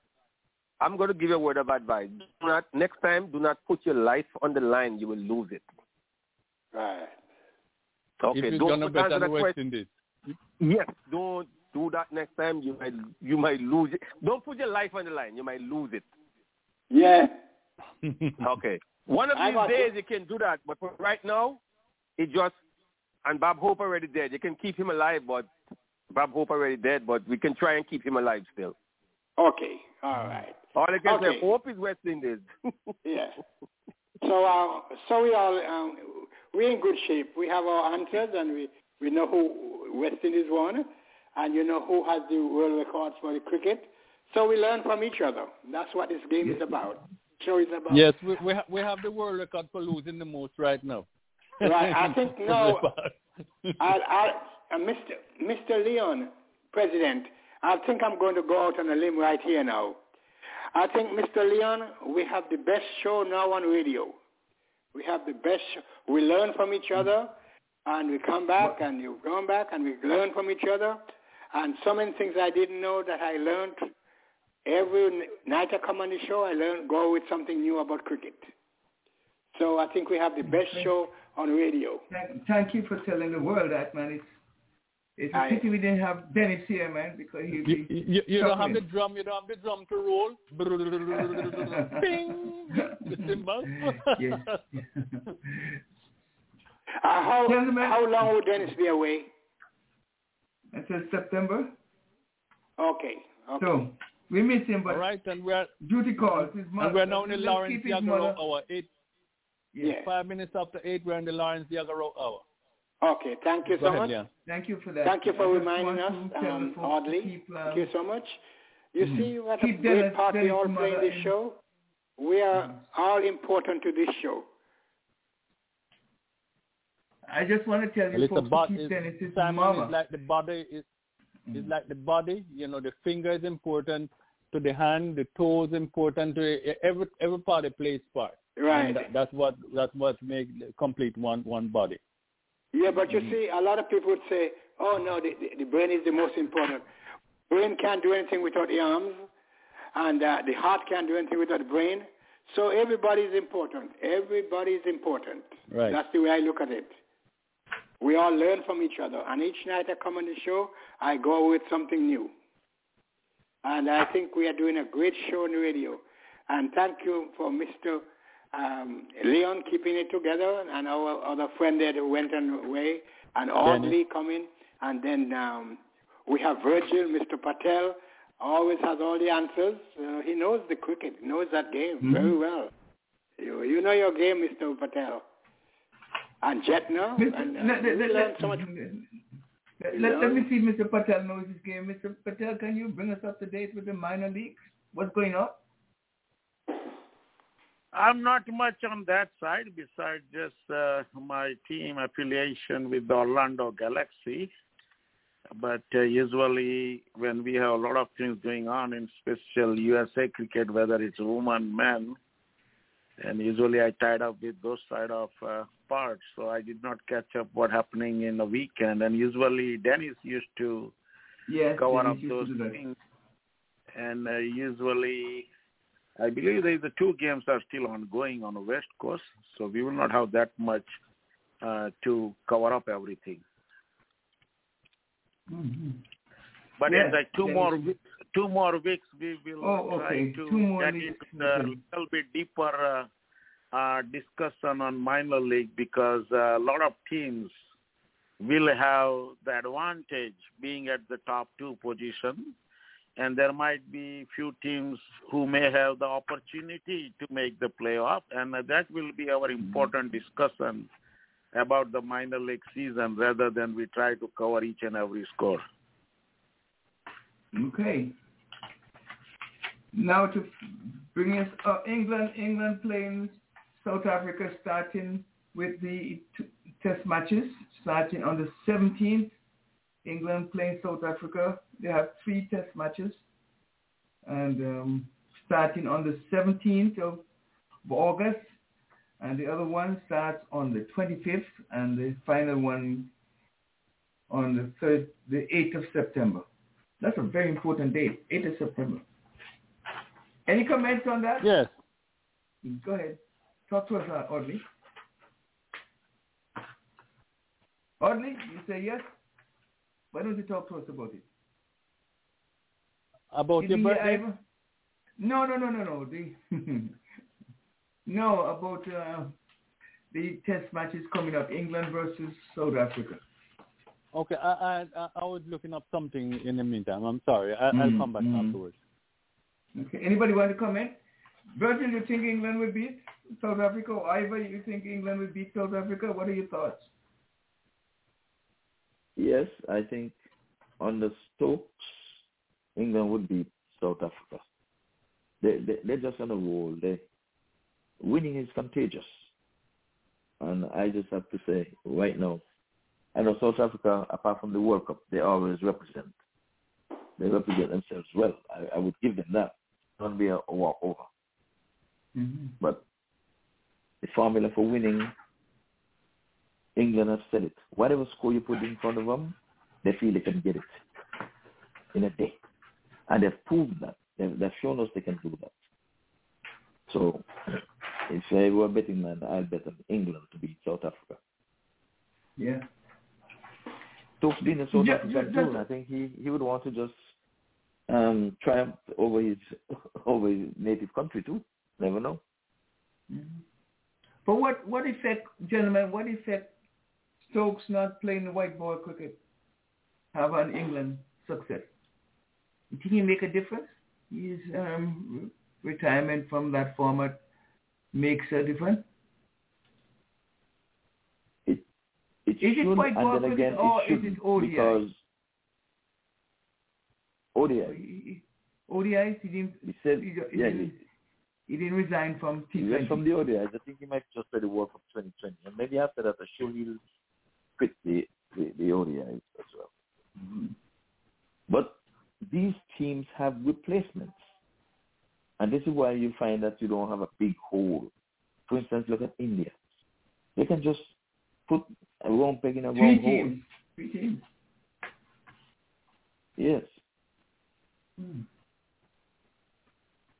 I'm going to give you a word of advice. Do not next time. Do not put your life on the line. You will lose it. Right. Okay. if you're don't gonna put answer the that West question. Indies. Yes. Don't do that next time. You might you might lose it. Don't put your life on the line. You might lose it. Yeah. Okay. One of these days you. you can do that, but for right now, it just and Bob Hope already dead. You can keep him alive, but Bob Hope already dead. But we can try and keep him alive still. Okay. All right. All I can Okay. say, Hope is West Indies. Yeah. So, uh, so we all um, we're in good shape. We have our answers, and we we know who West Indies won, and you know who has the world records for the cricket. So we learn from each other. That's what this game is about. Is about. Yes, we we, ha- we have the world record for losing the most right now. Right. I think no. I, I, uh, Mr. Mr. Leon, President, I think I'm going to go out on a limb right here now. I think, Mr. Leon, we have the best show now on radio. We have the best. Show. We learn from each other, and we come back, and you come back, and we learn from each other. And so many things I didn't know that I learned. Every night I come on the show, I learn go with something new about cricket. So I think we have the best show on radio. Thank, thank you for telling the world that, man. It's it's a I- pity we didn't have Dennis here, man, because he'd You, be you, you don't have the drum. You don't have the drum to roll. Bing. The cymbals. Yes. Uh, how, Gentlemen. how long will Dennis be away? Until September. Okay. okay. So we miss him, but All right, and we're duty calls. His mother. and we're now in the Let's Lawrence keep Yagaro hour. Eight Yeah. five minutes after eight, we're in the Lawrence Yagaro hour. Okay. Thank you Go so ahead, much. Leon. Thank you for that. Thank you for reminding us, want um, the folks to Audley. keep, um, Thank you so much. You Mhm. see what Keep a great part we Dennis' all play in this show? We are all important to this show. I just want to tell you it's a folks to keep it's- Dennis's Simon mama. is like the body is Mm. is like the body. You know, the finger is important to the hand, the toe is important to every every part it plays part. Right. And that, that's what that's what makes complete one one body. Yeah, but Mm-hmm. you see, a lot of people would say, oh, no, the, the, the brain is the most important. Brain can't do anything without the arms, and uh, the heart can't do anything without the brain. So everybody is important. Everybody is important. Right. That's the way I look at it. We all learn from each other. And each night I come on the show, I go with something new. And I think we are doing a great show on the radio. And thank you for Mr. Um, Leon keeping it together and our other friend there that went away and Audley coming. And then um, we have Virgil, Mr. Patel, always has all the answers. Uh, he knows the cricket. Knows that game Mhm. very well. You, you know your game, Mr. Patel. And Jetner. Mr. And, uh, let, we let, let, so much. let, let, let me see Mr. Patel knows his game. Mr. Patel, can you bring us up to date with the minor leagues? What's going on? I'm not much on that side besides just uh, my team affiliation with the Orlando Galaxy. But uh, usually when we have a lot of things going on in special USA cricket, whether it's women, men, and usually I tied up with those side of uh, so I did not catch up what happening in the weekend. And usually Dennis used to yes, cover Dennis up those things, and uh, usually I believe there is the two games are still ongoing on the West Coast, so we will not have that much uh, to cover up everything. Mhm. But Yes, like two Dennis. more weeks, two more weeks we will Oh, try okay. to get into the little bit deeper uh, discussion on minor league because uh, a lot of teams will have the advantage being at the top two position and there might be few teams who may have the opportunity to make the playoff and that will be our important discussion about the minor league season rather than we try to cover each and every score. Okay. Now to bring us uh, England, England playing South Africa starting with the t- test matches starting on the 17th. England playing South Africa. They have three test matches and um, starting on the 17th of August and the other one starts on the 25th and the final one on the third, the 8th of September. That's a very important date, 8th of September. Any comments on that? Yes. Go ahead. Talk to us, uh, Audley. Audley, you say yes? Why don't you talk to us about it? About Did your you birthday? Ivor? No, no, no, no, no. The no about uh, the test matches coming up, England versus South Africa. Okay, I, I I was looking up something in the meantime. I'm sorry. I, I'll Mm, come back mm. afterwards. Okay. Anybody want to comment? Virgil, you think England will beat South Africa? Or Ivor, you think England will beat South Africa? What are your thoughts? Yes, I think on the Stokes, England would beat South Africa. They, they they're just on a roll. They winning is contagious, and I just have to say right now, I know South Africa, apart from the World Cup, they always represent. They represent themselves well. I, I would give them that. Don't be a walkover. Mm-hmm. But the formula for winning, England have said it. Whatever score you put in front of them, they feel they can get it in a day. And they've proved that. They've, they've shown us they can do that. So if I were betting man, I'd bet on England to beat South Africa. Yeah. Stokes being a South Yeah, African yeah, too, I think he, he would want to just um, triumph over his over his native country too. Never know. Mhm. But what what effect, gentlemen? What effect Stokes not playing the white ball cricket have on England success? You think he make a difference? His um, retirement from that format makes a difference. It Is it white ball cricket again, or it is it ODI? because ODI. ODIs, he didn't. He said, he, he yeah, didn't, he didn't resign from he T20. went from the ODIs. I think he might just play the World Cup 2020, and maybe after that, I'm sure he'll quit the the, the ODIs as well. Mm-hmm. But these teams have replacements, and this is why you find that you don't have a big hole. For instance, look at India. They can just put a wrong peg in a wrong hole. Three teams. Yes. Hmm.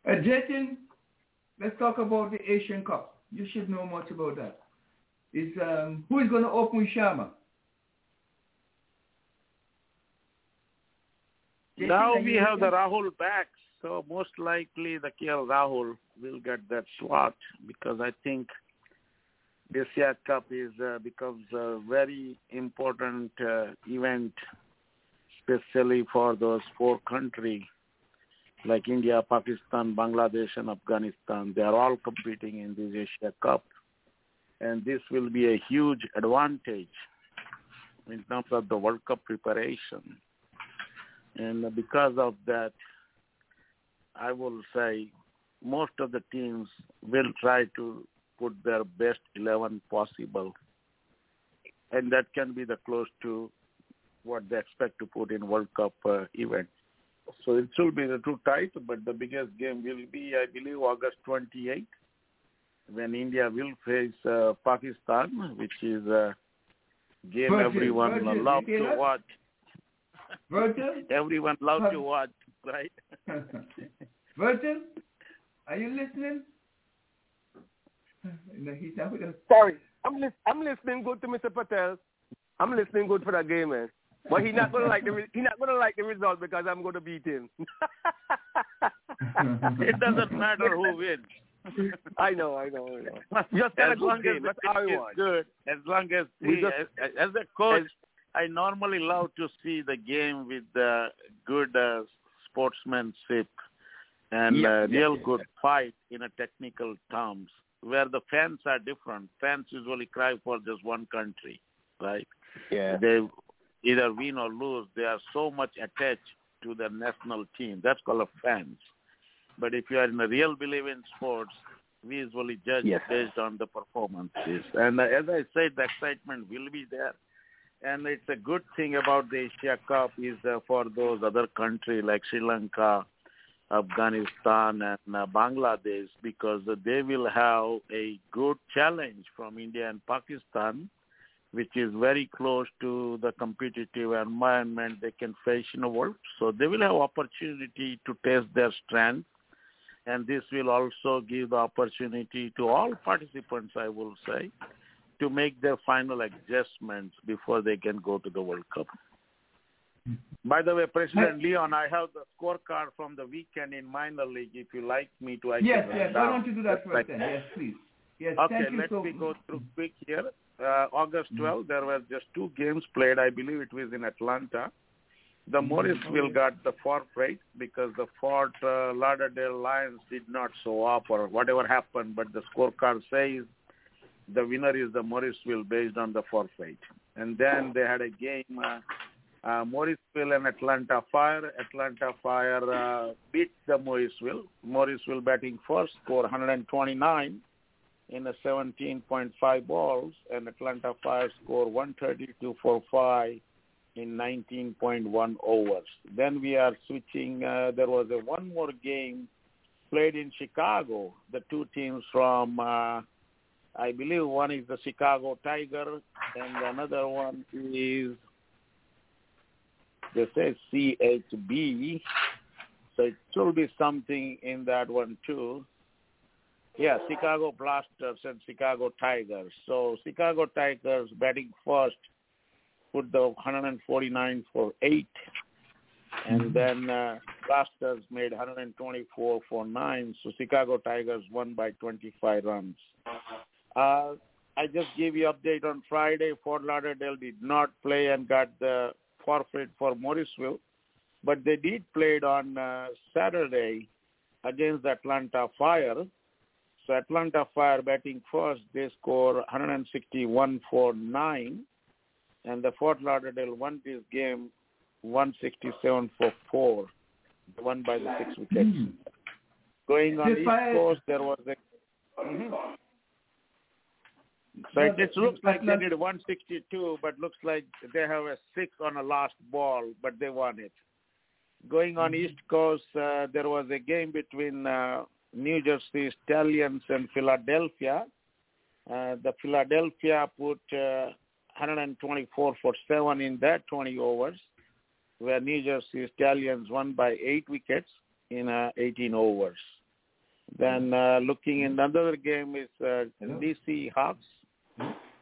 Uh, Jatin, let's talk about the Asian Cup. You should know much about that. Is um, who is going to open Sharma? Now we have the? Rahul back, so most likely the KL Rahul will get that slot because I think this Asia Cup is uh, becomes a very important uh, event, especially for those four countries like India, Pakistan, Bangladesh, and Afghanistan. They are all competing in this Asia Cup, and this will be a huge advantage in terms of the World Cup preparation. And because of that, I will say most of the teams will try to put their best 11 possible. And that can be the close to what they expect to put in World Cup uh, event. So it should be the too tight, but the biggest game will be, I believe, August 28th, when India will face uh, Pakistan, which is a game Virgil, everyone Virgil, love to that? watch. Virgil? Everyone love to watch, right? Virgil, are you listening? No, he's not with us. Sorry, I'm lis- I'm listening good to Mr. Patel. I'm listening good for that game, man. But he's not gonna like the re- he's not gonna like the result because I'm gonna beat him. it doesn't matter who wins. I know, I know, I know. Just as good long game. as the all is good, as long as We just- as, as a coach, I normally love to see the game with uh, good uh, sportsmanship and Yeah, uh, yeah, real yeah, good fight in a technical terms, where the fans are different. Fans usually cry for just one country, right? Yeah. They either win or lose. They are so much attached to their national team. That's called a fans. But if you are in a real belief in sports, we usually judge Yes. based on the performances. And uh, as I said, the excitement will be there. And it's a good thing about the Asia Cup is uh, for those other countries like Sri Lanka, Afghanistan, and uh, Bangladesh because they will have a good challenge from India and Pakistan, which is very close to the competitive environment they can face in the world. So they will have opportunity to test their strength and this will also give the opportunity to all participants, I will say, to make their final adjustments before they can go to the World Cup. By the way, President Leon, I have the scorecard from the weekend in minor league. If you like me to, I Yes, yes. Why don't you do that first like then? Yes, please. Yes, Okay, thank you let so me go through quick here. Uh, August 12th, there were just two games played. I believe it was in Atlanta. The Morrisville got the forfeit because the Fort uh, Lauderdale Lions did not show up or whatever happened, but the scorecard says the winner is the Morrisville based on the forfeit. And then they had a game, uh, uh, Morrisville and Atlanta Fire. Atlanta Fire uh, beat the Morrisville. Morrisville batting first, score 129 in a 17.5 balls, and Atlanta Fire score 132 for 5 in 19.1 overs. Then we are switching. Uh, there was a one more game played in Chicago. The two teams from, uh, I believe one is the Chicago Tiger, and another one is they say CHB. So it should be something in that one too. Yeah, Chicago Blasters and Chicago Tigers. So Chicago Tigers batting first put the 149 for 8 and then uh, Blasters made 124 for 9 so Chicago Tigers won by 25 runs. Uh, I just gave you update on Friday. Fort Lauderdale did not play and got the forfeit for Morrisville. But they did play it on uh, Saturday against the Atlanta Fire so Atlanta Fire batting first, they score 161 for 9. And the Fort Lauderdale won this game 167 for 4, won by the six wickets. Going on East Coast, there was a... Mhm. So it, it looks like they did 162, but looks like they have a six on a last ball, but they won it. Going on East Coast, uh, there was a game between uh, New Jersey Stallions and Philadelphia. Uh, the Philadelphia put uh, 124 for 7 in that 20 overs, where New Jersey Stallions won by 8 wickets in uh, 18 overs. Then uh, looking in another game is uh, DC Hawks.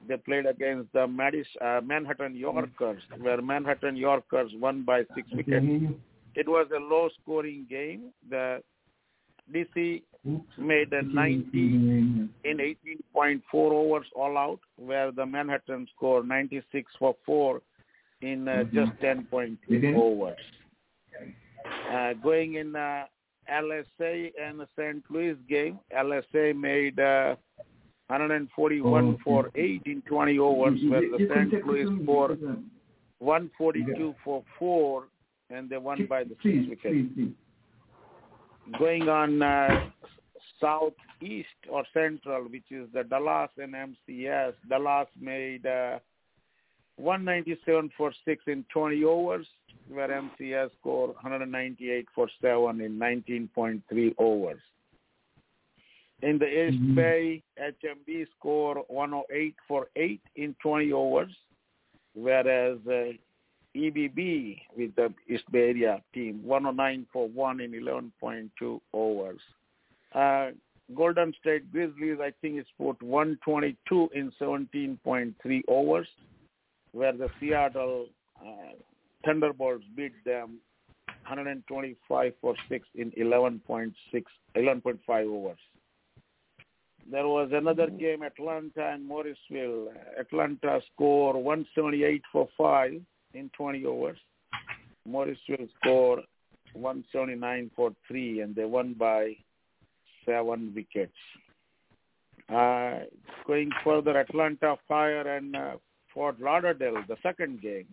They played against the Madis, uh, Manhattan Yorkers, where Manhattan Yorkers won by 6 wickets. It was a low-scoring game. The DC made a 90 in 18.4 overs all out, where the Manhattan scored 96 for 4 in uh, just 10.2 Okay. overs. Uh, going in uh, LSA and St. Louis game, LSA made uh, 141 for 8 in 20 overs, where the St. Louis scored 142 for 4, and they won by the six wickets. Going on uh, southeast or central, which is the Dallas and MCS. Dallas made uh, 197 for 6 in 20 overs, where MCS scored 198 for 7 in 19.3 overs. In the East mm-hmm. Bay, HMB scored 108 for 8 in 20 overs, whereas uh, EBB with the East Bay area team 109 for 1 in 11.2 overs. Uh, Golden State Grizzlies, I think, is put 122 in 17.3 overs, where the Seattle uh, Thunderbolts beat them 125 for 6 in 11.6, 11.5 overs. There was another game, Atlanta and Morrisville. Atlanta scored 178 for 5 in 20 overs. Morrisville scored 179 for 3, and they won by 7 wickets. Uh, going further, Atlanta Fire and uh, Fort Lauderdale, the second game.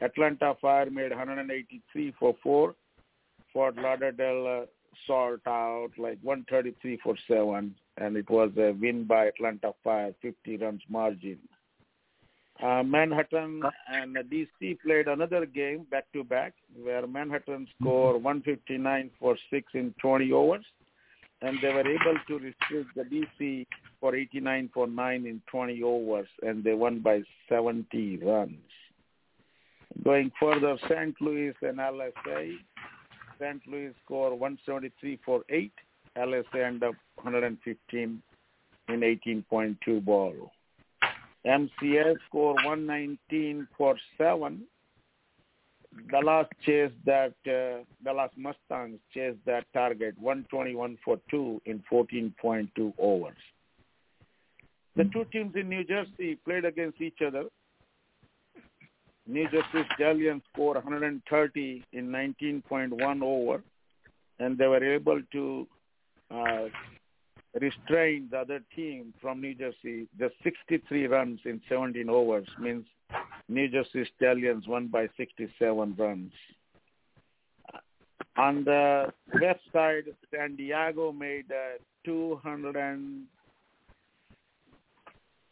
Atlanta Fire made 183 for 4. Fort Lauderdale uh, sort out like 133 for 7 and it was a win by Atlanta Fire, 50 runs margin. Uh, Manhattan and DC played another game back to back where Manhattan scored 159 for 6 in 20 overs and they were able to restrict the DC for 89 for 9 in 20 overs and they won by 70 runs. Going further, St. Louis and LSA. St. Louis scored 173 for 8 LSA end up 115 in 18.2 ball. MCS score 119 for 7. Dallas chased that, uh, Dallas Mustangs chased that target 121 for 2 in 14.2 overs. The two teams in New Jersey played against each other. New Jersey Stallions scored 130 in 19.1 over, and they were able to uh, restrained the other team from New Jersey just 63 runs in 17 overs means New Jersey Stallions won by 67 runs. On the west side, San Diego made uh, 200 and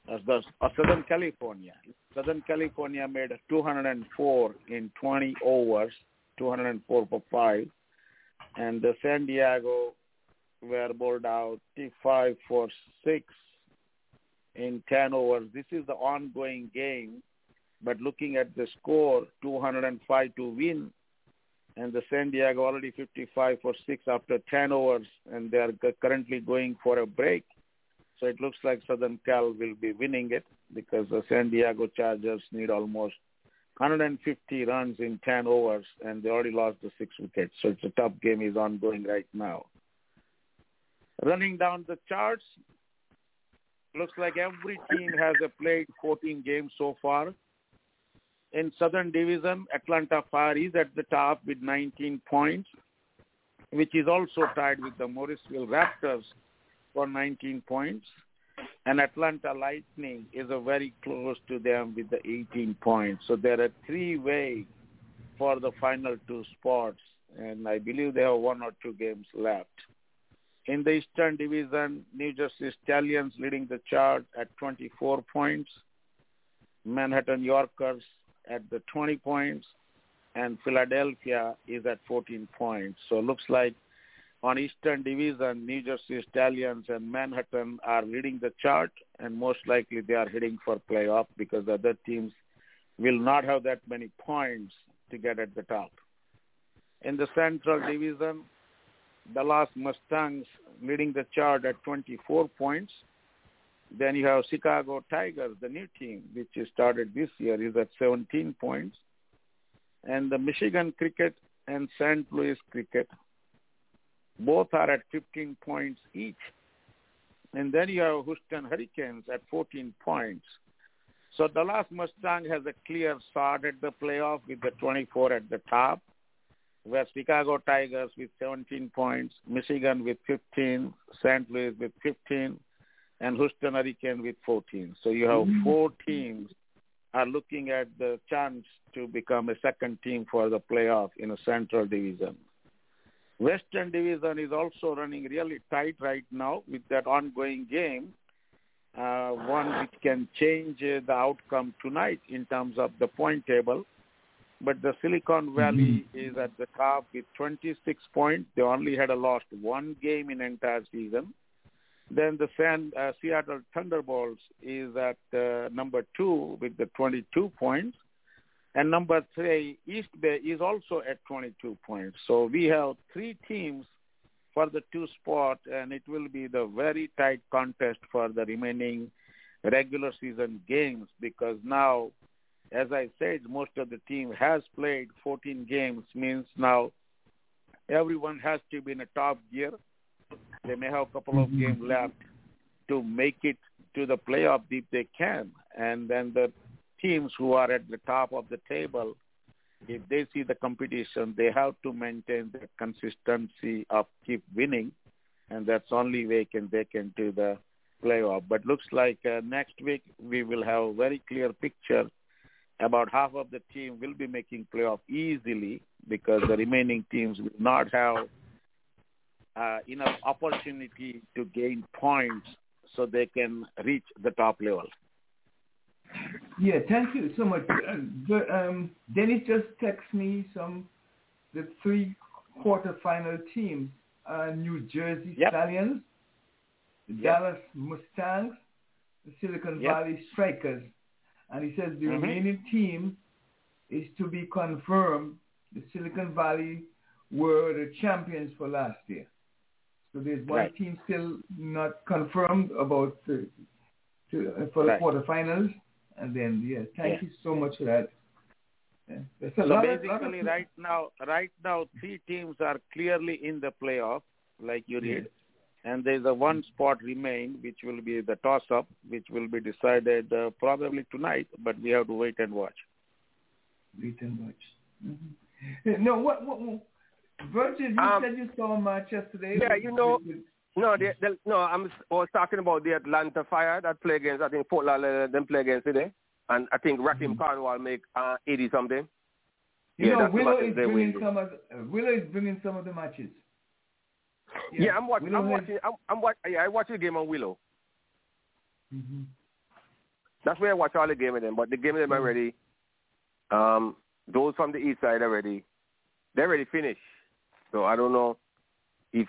uh, the, uh, Southern California. Southern California made 204 in 20 overs, 204 for 5. And the San Diego were bowled out 55 for 6 in 10 overs. This is the ongoing game, but looking at the score, 205 to win, and the San Diego already 55 for 6 after 10 overs, and they are currently going for a break. So it looks like Southern Cal will be winning it because the San Diego Chargers need almost 150 runs in 10 overs, and they already lost the six wickets. So it's a tough game is ongoing right now. Running down the charts, looks like every team has played 14 games so far. In Southern Division, Atlanta Fire is at the top with 19 points, which is also tied with the Morrisville Raptors for 19 points. And Atlanta Lightning is a very close to them with the 18 points. So there are three ways for the final two spots, and I believe they have one or two games left. In the Eastern Division, New Jersey Stallions leading the chart at 24 points, Manhattan Yorkers at the 20 points, and Philadelphia is at 14 points. So it looks like on Eastern Division, New Jersey Stallions and Manhattan are leading the chart, and most likely they are heading for playoff because the other teams will not have that many points to get at the top. In the Central Division, Dallas Mustangs leading the chart at 24 points. Then you have Chicago Tigers, the new team, which started this year, is at 17 points. And the Michigan Cricket and St. Louis Cricket, both are at 15 points each. And then you have Houston Hurricanes at 14 points. So the Dallas Mustang has a clear start at the playoff with the 24 at the top where Chicago Tigers with 17 points, Michigan with 15, St. Louis with 15, and Houston Hurricane with 14. So you have mm-hmm. four teams are looking at the chance to become a second team for the playoff in a Central Division. Western Division is also running really tight right now with that ongoing game, uh, one which can change the outcome tonight in terms of the point table. But the Silicon Valley mm-hmm. is at the top with 26 points. They only had a lost one game in entire season. Then the San, uh, Seattle Thunderbolts is at uh, number two with the 22 points. And number three, East Bay is also at 22 points. So we have three teams for the two spot, and it will be the very tight contest for the remaining regular season games because now, as I said, most of the team has played 14 games, means now everyone has to be in a top gear. They may have a couple of games left to make it to the playoff if they can. And then the teams who are at the top of the table, if they see the competition, they have to maintain the consistency of keep winning, and that's only way can they can do the playoff. But looks like uh, next week we will have a very clear picture. About half of the team will be making playoff easily because the remaining teams will not have uh, enough opportunity to gain points so they can reach the top level. Yeah, thank you so much. Uh, um, Dennis just texted me some the three quarterfinal teams: uh, New Jersey yep. Stallions, yep. Dallas Mustangs, the Silicon yep. Valley Strikers, and he says the mm-hmm. remaining team is to be confirmed. The Silicon Valley were the champions for last year, so there's one right. team still not confirmed about the, to, uh, for right. the quarterfinals and then yeah, thank yeah. you so much for that. Yeah. So basically, of, right now, right now, three teams are clearly in the playoff, like you did, yeah. And there's a one spot remain, which will be the toss-up, which will be decided uh, probably tonight, but we have to wait and watch. Wait and watch. Mm-hmm. No, what, what, what Virgil, you um, said you saw a match yesterday. Yeah, you know, no, they, they, no, I'm I was talking about the Atlanta Fire that play against. I think Fort Lauderdale them play against today, and I think Rahkeem mm-hmm. Cornwall make uh, eighty something. You yeah, know, Willow is bringing some of uh, Willow is bringing some of the matches. Yeah, yeah I'm watching. I'm watching. I'm, I'm watch, Yeah, I watch the game on Willow. Mm-hmm. That's where I watch all the game of them. But the game of them mm-hmm. already. Um, those from the east side already, they're already finished. So I don't know if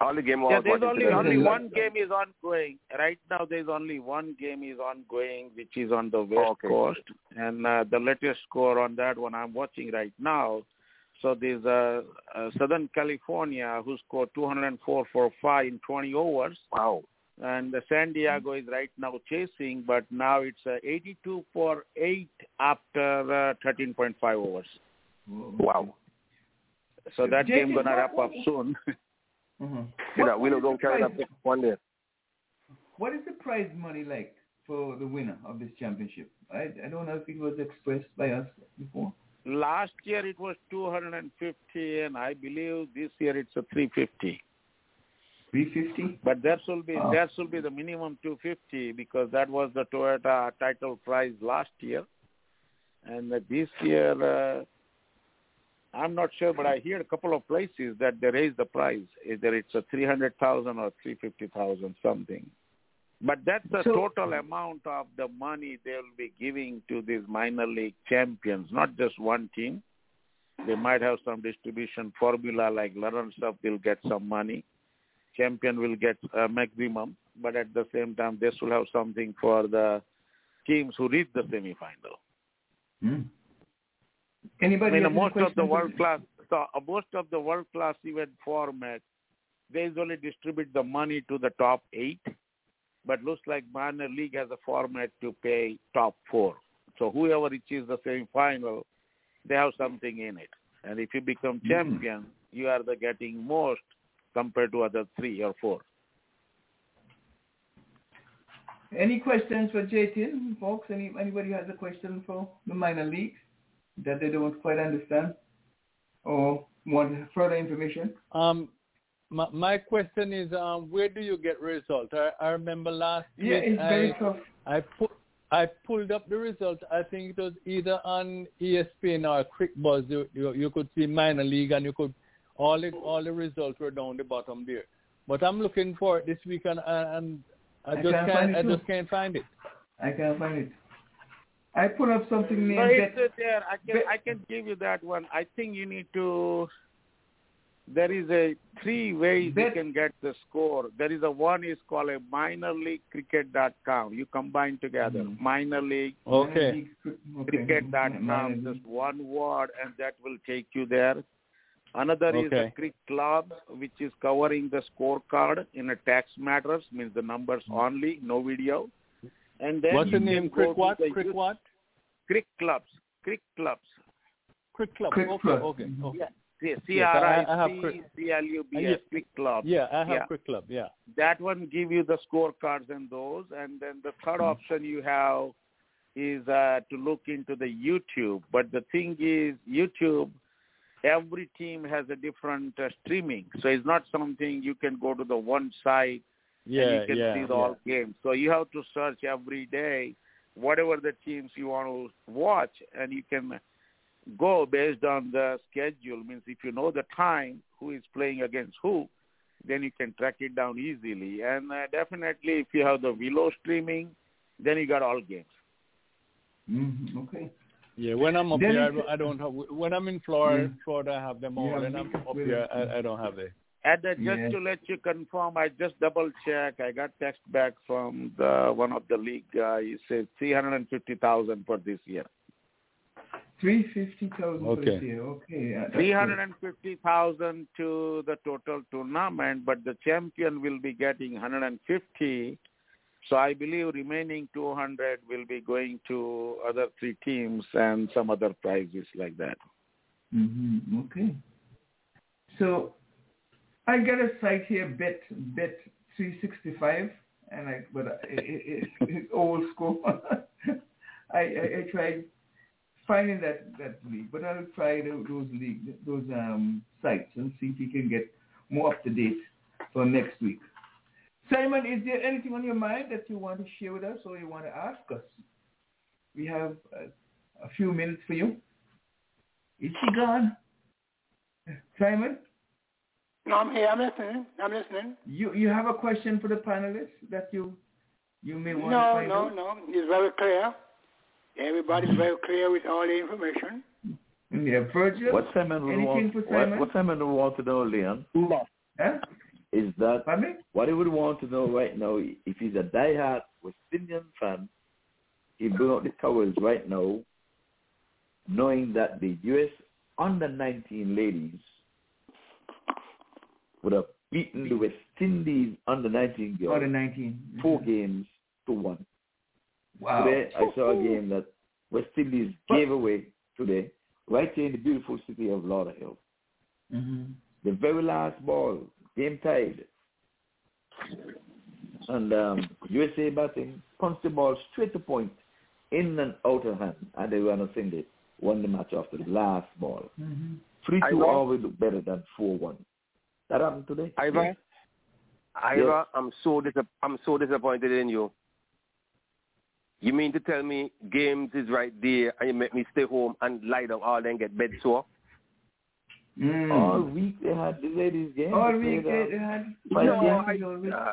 all the game yeah, there's only only one game is ongoing right now. There's only one game is ongoing, which is on the west okay. coast, and uh, the latest score on that one I'm watching right now. So there's uh, uh, Southern California who scored 204 for five in 20 overs. Wow. And uh, San Diego is right now chasing, but now it's uh, 82 for eight after uh, 13.5 overs. Wow. So that game gonna wrap up soon. Mm-hmm. You know, we don't go carry that one day. What is the prize money like for the winner of this championship? I I don't know if it was expressed by us before. Last year it was 250, and I believe this year it's a 350. 350. But that will be oh. that will be the minimum 250 because that was the Toyota title prize last year, and this year. Uh, I'm not sure, but I hear a couple of places that they raise the price. Either it's a three hundred thousand or three fifty thousand something. But that's the so, total amount of the money they will be giving to these minor league champions, not just one team. They might have some distribution formula like Lawrence will get some money. Champion will get a maximum, but at the same time, this will have something for the teams who reach the semifinal. Mm. Anybody? I mean, most of the world class, so uh, most of the world class event format, they usually distribute the money to the top eight, but looks like minor league has a format to pay top four. So whoever reaches the semi-final, they have something in it. And if you become mm-hmm. champion, mm-hmm. you are the getting most compared to other three or four. Any questions for JT, folks? Any anybody has a question for the minor leagues? that they don't quite understand or want further information? Um, my, my question is, um, where do you get results? I, I remember last yeah, week it's very I, tough. I put I pulled up the results. I think it was either on ESPN or Cricbuzz. You, you, you could see minor league, and you could all the all the results were down the bottom there. But I'm looking for it this week, and, and I, I just can't can't. I too. just can't find it. I can't find it. I put up something named No, it's Bet- uh, there. I can I can give you that one. I think you need to. There is a three ways you can get the score. There is a one is called a minor league cricket.com. You combine together mm-hmm. minor league Okay. cricket.com, just one word, and that will take you there. Another is a cricket Club, which is covering the scorecard in a tax matters, means the numbers mm-hmm. only, no video. And then What's the name? can go Crick to what? the Crick youth- what? Crick clubs. Crick clubs. CricClub. Crick okay, Club. okay, okay. Yeah. C R I- C C L U B Uh, yeah. Club. Yeah, I have Yeah. CricClub. Yeah. That one give you the scorecards and those, and then the third option you have is uh, to look into the YouTube. But the thing is, YouTube, every team has a different uh, streaming, so it's not something you can go to the one site Yeah, and you can yeah, see the yeah. all games. So you have to search every day whatever the teams you want to watch, and you can go based on the schedule. Means if you know the time, who is playing against who, then you can track it down easily. And uh, definitely, if you have the Willow streaming, then you got all games. Mm-hmm. Okay. Yeah, when I'm up Then here, I don't, have. When I'm in Florida, Yeah. Florida, I have them all. Yeah, and I'm up here, I, I don't have it. And uh, just Yeah. to let you confirm, I just double check. I got text back from the one of the league guy. He said three hundred and fifty thousand for this year. Three fifty thousand for Okay. this year. Okay. yeah, that's Three good. hundred and fifty thousand to the total tournament, but the champion will be getting hundred and fifty. So I believe remaining two hundred will be going to other three teams and some other prizes like that. Mm-hmm. Okay. So I got a site here, bet bet three sixty five, and I but it, it, it's old school. I, I I tried finding that that league, but I'll try those those league those um sites and see if we can get more up to date for next week. Simon, is there anything on your mind that you want to share with us or you want to ask us? We have a, a few minutes for you. Is he gone? Simon, No, I'm here. I'm listening. I'm listening. you you have a question for the panelists that you you may want to No, find no, out? no. It's very clear. Everybody's very clear with all the information. Yeah, Virgil. What Simon would anything want, for what, Simon? what Simon would want to know, Leon, Huh? is that Pardon what he would want to know right now, if he's a diehard West Indian fan, he bring out the towels right now, knowing that the U.S. under 19 ladies would have beaten the West Indies under 19 girls Under 19. four games to one. Wow. Today I saw a game that West Indies gave away today, right here in the beautiful city of Lauderhill. Mm-hmm. The very last ball, game tied. And um, USA batting punched the ball straight to point, in and out of hand, and they ran a single, won the match after the last ball. Mm-hmm. Three I two know. always look better than four one. That happened today. Ivan, Yes. Ivan, Yes. I'm so dis- I'm so disappointed in you. You mean to tell me games is right there and you make me stay home and lie down all day and get bed sore? Mm. All week they had the ladies game. All week played, uh, they had No, games. I, all week. uh,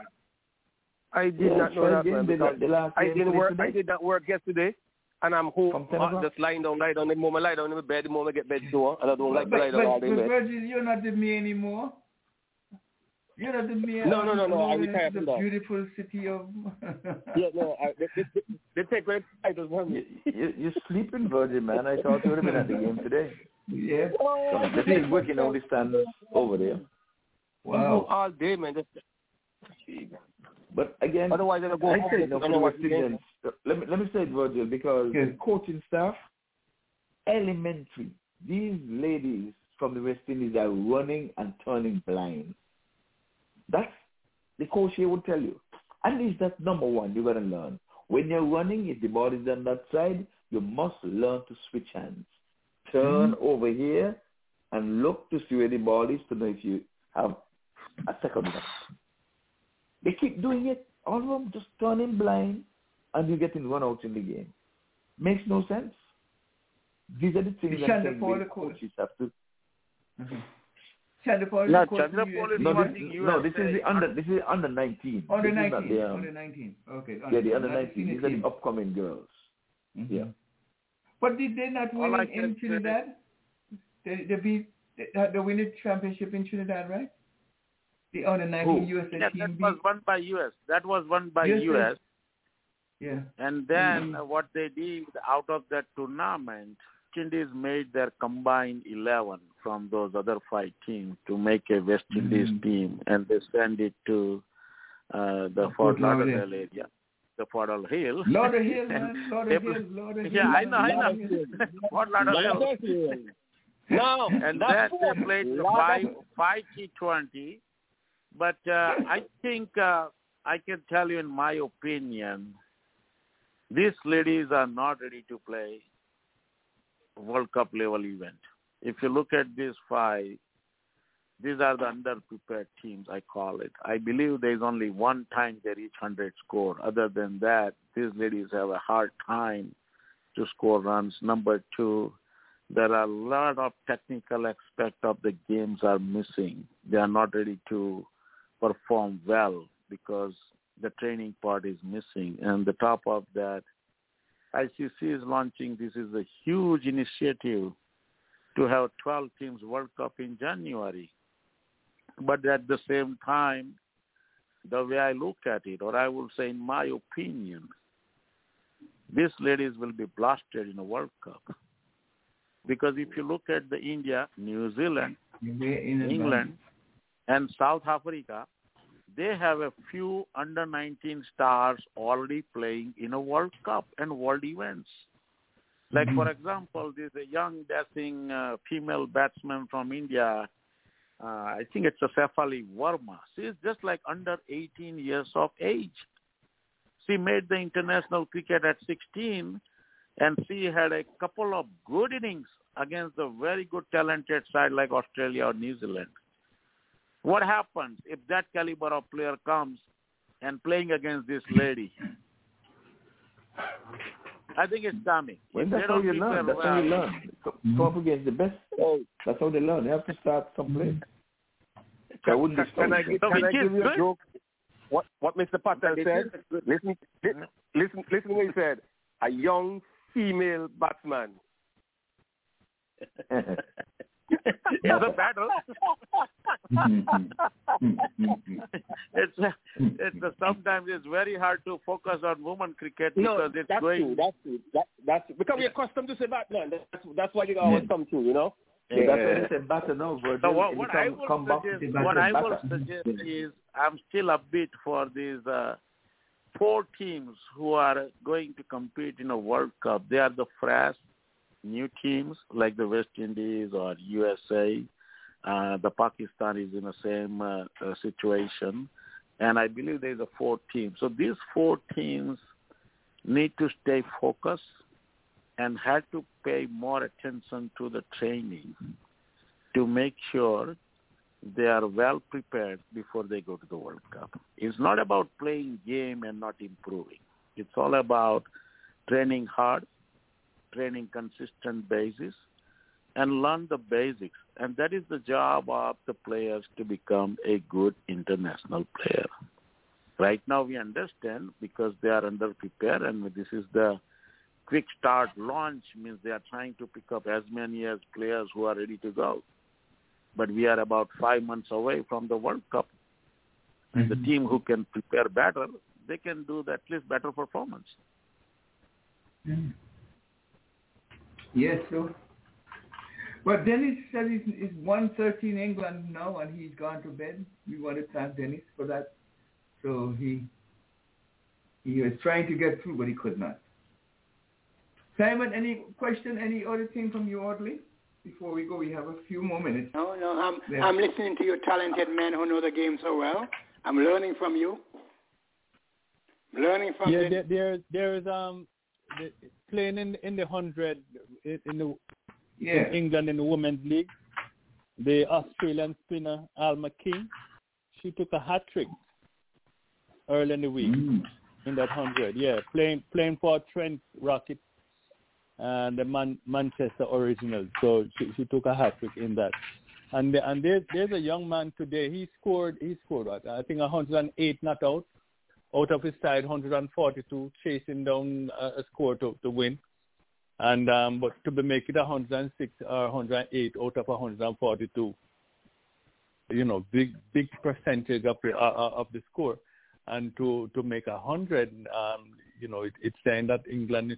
I did Yeah, not know that. games, man, because the last I didn't played work. today. I did not work yesterday, and I'm home uh, just lying down, lie down. The moment I lie down in my bed, the moment I get bed sore, and I don't like but, to lie down all day in but bed. Virgil, you're not with me anymore. You're not with me. No, no, no, no, I retired from the that. beautiful city of. Yeah, no, I, they, they, they, they take away titles from You, me. you, you're sleeping, Virgil, man. I thought you would have been at the game today. yeah. Oh, The thing is working on the stands over there. Wow. all day, man. Just, But again, Otherwise, they'll go I home say no I for the what West the game Indians. Let me let me say it, Virgil, because Yes. the coaching staff, elementary. These ladies from the West Indies are running and turning blind. That's the coach here would tell you. At least that's number one. You got to learn when you're running. If the ball is on that side, you must learn to switch hands. Turn over here and look to see where the ball is to know if you have a second one. They keep doing it. All of them just turning blind, and you're getting run out in the game. Makes no sense. These are the things The I'm saying Chanderpaul the coach. coaches have to. Chanderpaul No, is coach US. is No, this, watching no, this is the under. This is under 19. Under This 19. the, um, Under 19. Okay. yeah, the under 19. These are the upcoming girls. Mhm. Yeah. But did they not win I in, in can say- Trinidad? They, they beat they, they win the championship in Trinidad, right? The under 19 USA Yeah, team that beat. was won by U.S. That was won by USA. U.S. Yeah. And then what they did out of that tournament, Indies made their combined 11 from those other five teams to make a West Indies Mm. team, and they send it to uh, the Fort Fort Lauderdale. Lauderdale area, the Fort Lauderdale. Lauderhill, And man. they Lauderhill, pl- Lauderhill. Yeah, I know, I know. Fort Lauderdale. No, and that's then they played the five five T twenty. But uh, I think uh, I can tell you, in my opinion, these ladies are not ready to play World Cup level event. If you look at these five, these are the underprepared teams. I call it. I believe there is only one time they reach hundred score. Other than that, these ladies have a hard time to score runs. Number two, there are a lot of technical aspect of the games are missing. They are not ready to perform well because the training part is missing. And the top of that, ICC is launching, this is a huge initiative to have 12 teams World Cup in January. But at the same time, the way I look at it, or I will say in my opinion, these ladies will be blasted in a World Cup. Because if you look at the India, New Zealand, England, and South Africa, they have a few under 19 stars already playing in a World Cup and world events. Like, for example, there's a young, dashing uh, female batsman from India. Uh, I think it's a Shafali Verma. She's just like under 18 years of age. She made the international cricket at 16, and she had a couple of good innings against a very good talented side like Australia or New Zealand. What happens if that caliber of player comes and playing against this lady? I think it's coming. Well, that's they how you learn. That's how you learn. Come come up against the best. That's how they learn. They have to start someplace. I wouldn't Can, can I, give, can I give you a joke? What what Mr. Patel said? Listen, listen, listen, listen to what he said. A young female batsman. it's a battle. it's it's a, sometimes it's very hard to focus on women cricket No, because it's that's going. true. That's true. That, that's because we're accustomed to say Batman. That's that's why you always come to, you know. Yeah, that's why they say batter now, Virgil. So what, what I will suggest, to what I will suggest is I'm still a bit for these uh, four teams who are going to compete in a World Cup. They are the fresh new teams like the West Indies or USA. Uh, the Pakistan is in the same uh, uh, situation, and I believe there's a four teams. So these four teams need to stay focused and had to pay more attention to the training to make sure they are well prepared before they go to the World Cup. It's not about playing game and not improving. It's all about training hard, training consistent basis, and learn the basics. And that is the job of the players to become a good international player. Right now we understand because they are underprepared and this is the quick start launch means they are trying to pick up as many as players who are ready to go. But we are about five months away from the World Cup. And the team who can prepare better, they can do at least better performance. Mm. Yes, sir. But Dennis said he's, he's 113 England now and he's gone to bed. We want to thank Dennis for that. So he he was trying to get through, but he could not. Simon, any question, any other thing from you, Audley? Before we go, we have a few more minutes. No, no, I'm, Yeah. I'm listening to you talented men who know the game so well. I'm learning from you. Learning from yeah, the, there, there, there is um the, playing in in the hundred in, in the Yeah. in England in the women's league. The Australian spinner Alana King, she took a hat trick early in the week. Mm. in that hundred. Yeah, playing playing for Trent Rockets and the Man- Manchester Originals. So she, she took a hat trick in that. And the, and there's there's a young man today. He scored he scored I think 108 not out out of his side 142 chasing down a, score to to win. And um, but to make it 106 or 108 out of 142, you know, big big percentage of the uh, uh, of the score, and to to make a hundred, um, you know, it, it's saying that England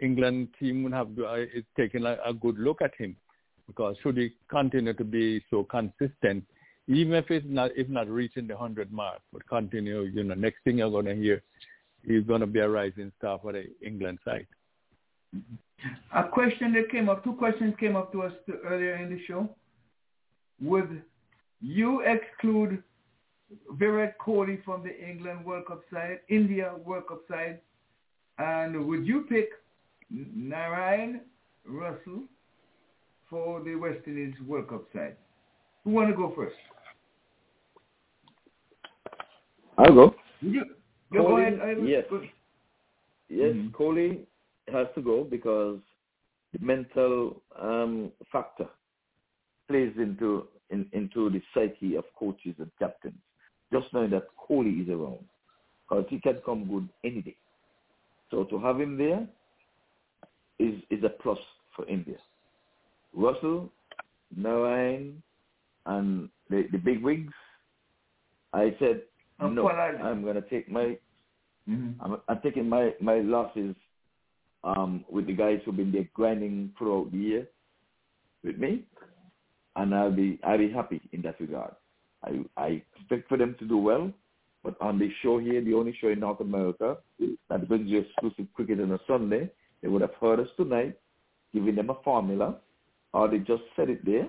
England team would have uh, is taking a, a good look at him because should he continue to be so consistent, even if it's not if not reaching the hundred mark, but continue, you know, next thing you're going to hear, going to be a rising star for the England side. A question that came up, two questions came up to us earlier in the show. Would you exclude Virat Kohli from the England World Cup side, India World Cup side, and would you pick Narine Russell for the West Indies World Cup side? Who want to go first? I'll go. You, you go Kohli, ahead. I- yes. go- Yes, Mhm. Kohli has to go because the mental um, factor plays into in, into the psyche of coaches and captains. Just knowing that Kohli is around, because he can come good any day. So to have him there is is a plus for India. Russell, Narine, and the the big wigs. I said And no. I'm gonna take my Mhm. I'm, I'm taking my, my losses um, with the guys who've been there grinding throughout the year with me, and I'll be I'll be happy in that regard. I I expect for them to do well, but on the show here, the only show in North America that brings you exclusive cricket on a Sunday, they would have heard us tonight, giving them a formula, or they just said it there,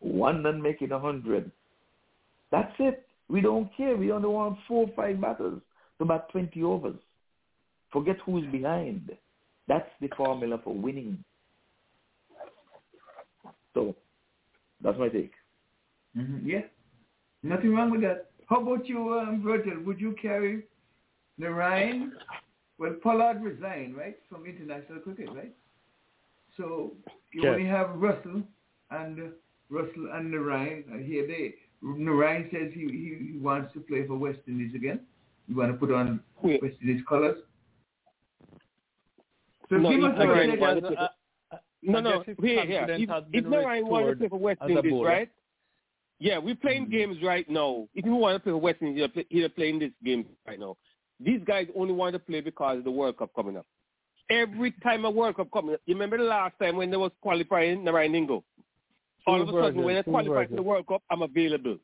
one and making a hundred. That's it. We don't care. We only want four or five batters to about 20 overs. Forget who's behind. That's the formula for winning. So that's my take. Mhm, Yeah. Nothing wrong with that. How about you, um, Virgil? Would you carry Narine? Well, Pollard resigned, right, from international cricket, right? So you Yes. only have Russell and uh, Russell and Narine. Uh, here they Narine says he, he, he wants to play for West Indies again. You want to put on Wait. West Indies colors. So No, give if us a Narine prediction. wanted to- Uh, uh, No, I no, here, here. If, if been Narine wanted to play for West Indies, right? Yeah, we're playing Mhm. games right now. If you want to play for West Indies, you're, play, playing this game right now. These guys only want to play because of the World Cup coming up. Every time a World Cup coming up, you remember the last time when they was qualifying Narine Dingo? All of a sudden, when Two qualify for the. World Cup, I'm available.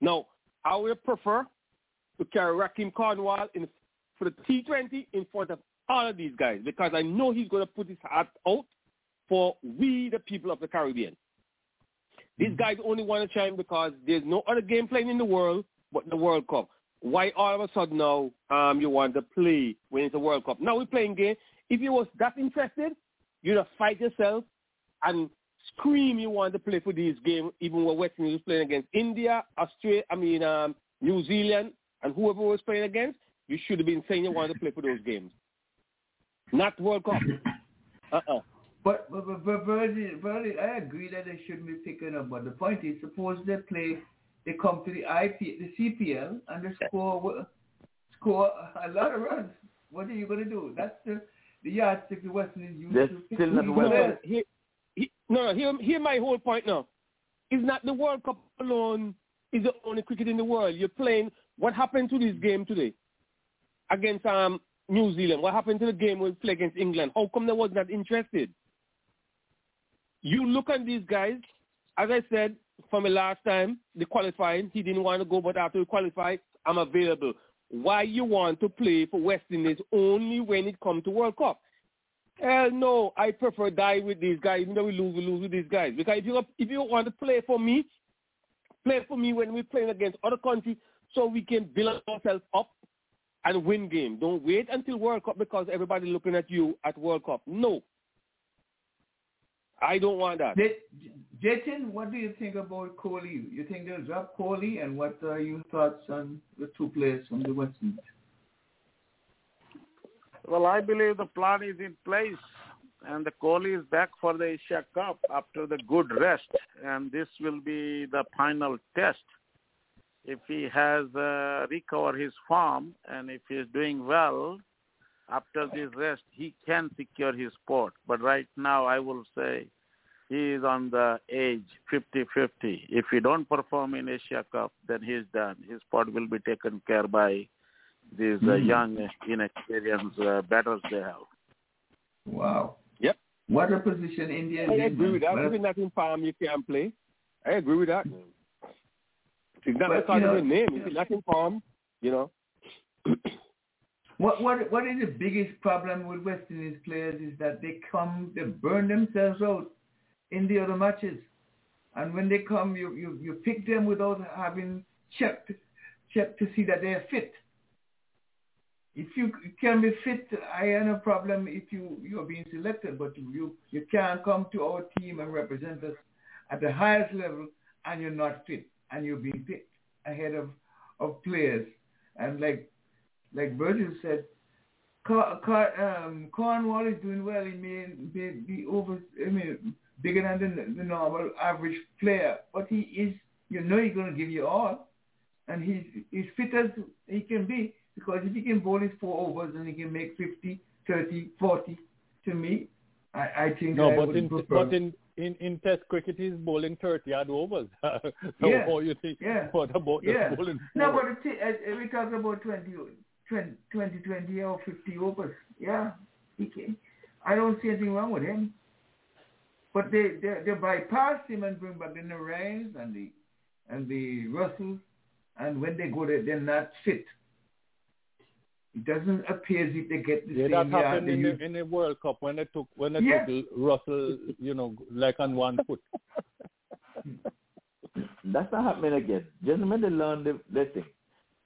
Now, I would prefer to carry Rahkeem Cornwall in for the T20 in front of all of these guys because I know he's going to put his heart out for we, the people of the Caribbean. These guys only want to chime because there's no other game playing in the world but the World Cup. Why all of a sudden now um, you want to play when it's a World Cup? Now we're playing game. If you was that interested, you'd have fight yourself and scream you want to play for these games, even when West Indies was playing against India, Australia, I mean um, New Zealand, and whoever was playing against. You should have been saying you wanted to play for those games, not World Cup. Uh-uh. But but but, but Virgil, Virgil, I agree that they shouldn't be picking up. But the point is, suppose they play, they come to the IP, the CPL, and they score score a lot of runs. What are you going to do? That's the the yardstick the West Indies use They're to still not who well you No, play. here, no, no, hear, hear my whole point now. It's not the World Cup alone is the only cricket in the world. You're playing. What happened to this game today against um, New Zealand? What happened to the game we play against England? How come they was not interested? You look at these guys. As I said from the last time, the qualifying, he didn't want to go, but after we qualified, I'm available. Why you want to play for West Indies only when it comes to World Cup? Hell no, I prefer die with these guys. Even though we lose, we lose with these guys. Because if you if you want to play for me, play for me when we're playing against other countries, so we can build ourselves up and win game. Don't wait until World Cup because everybody looking at you at World Cup. No, I don't want that. J- Jatin, what do you think about Kohli? You think they'll drop Kohli, and what uh, are your thoughts on the two players from the West Indies? Well, I believe the plan is in place, and the Kohli is back for the Asia Cup after the good rest, and this will be the final test. If he has uh, recovered his form and if he is doing well after this rest, he can secure his spot. But right now, I will say he is on the age 50-50. If he don't perform in Asia Cup, then he's done. His spot will be taken care by these uh, Mhm. young, inexperienced uh, batters they have. Wow. Yep. What a position India is I in. agree with that. man. If you're in farm, you can't play. I agree with that. It's not But, because you know- of your name. If you're not in farm, you know. What what what is the biggest problem with West Indies players is that they come they burn themselves out in the other matches, and when they come you you, you pick them without having checked checked to see that they are fit. If you can be fit, I have no problem if you you are being selected, but you you, can't come to our team and represent us at the highest level and you're not fit and you're being picked ahead of of players and like like Virgil said, Car, Car, um, Cornwall is doing well. He may, may be over, I mean, bigger than the, the normal average player, but he is, you know, he's going to give you all, and he's he's fit as he can be because if he can bowl his four overs and he can make 50, 30, 40, to me, I, I think No, I but in prefer. but in, in in Test cricket, he's bowling thirty odd overs. so Yeah. how you think? Yeah. What about the yeah. bowling? No, but it, uh, we talk about 20, 20, 20, 20 or 50 overs. Yeah, he can. I don't see anything wrong with him. But they, they, they bypass him and bring back the Narines and the, and the Russells, and when they go there, they're not fit. It doesn't appear as if they get the Yeah, same that happened in used the, in the World Cup when they took when they Yeah. took Russell, you know, like on one foot. That's not happening again. Gentlemen, they learn the, their thing.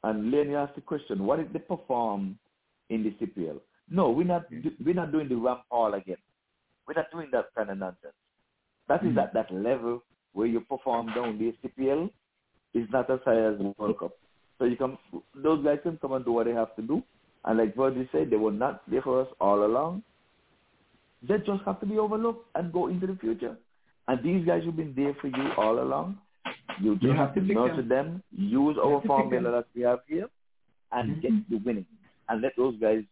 And Lenny asked the question, what did they perform in the CPL? No, we're not, do- we're not doing the ramp all again. We're not doing that kind of nonsense. That is Mhm. at that level where you perform down the CPL is not as high as the World Cup. So you come, those guys can come and do what they have to do. And like Virgil said, they were not there for us all along. They just have to be overlooked and go into the future. And these guys who've been there for you all along, you You just have to nurture them. them, use our have formula that we have here, and mm-hmm. get the winning. And let those guys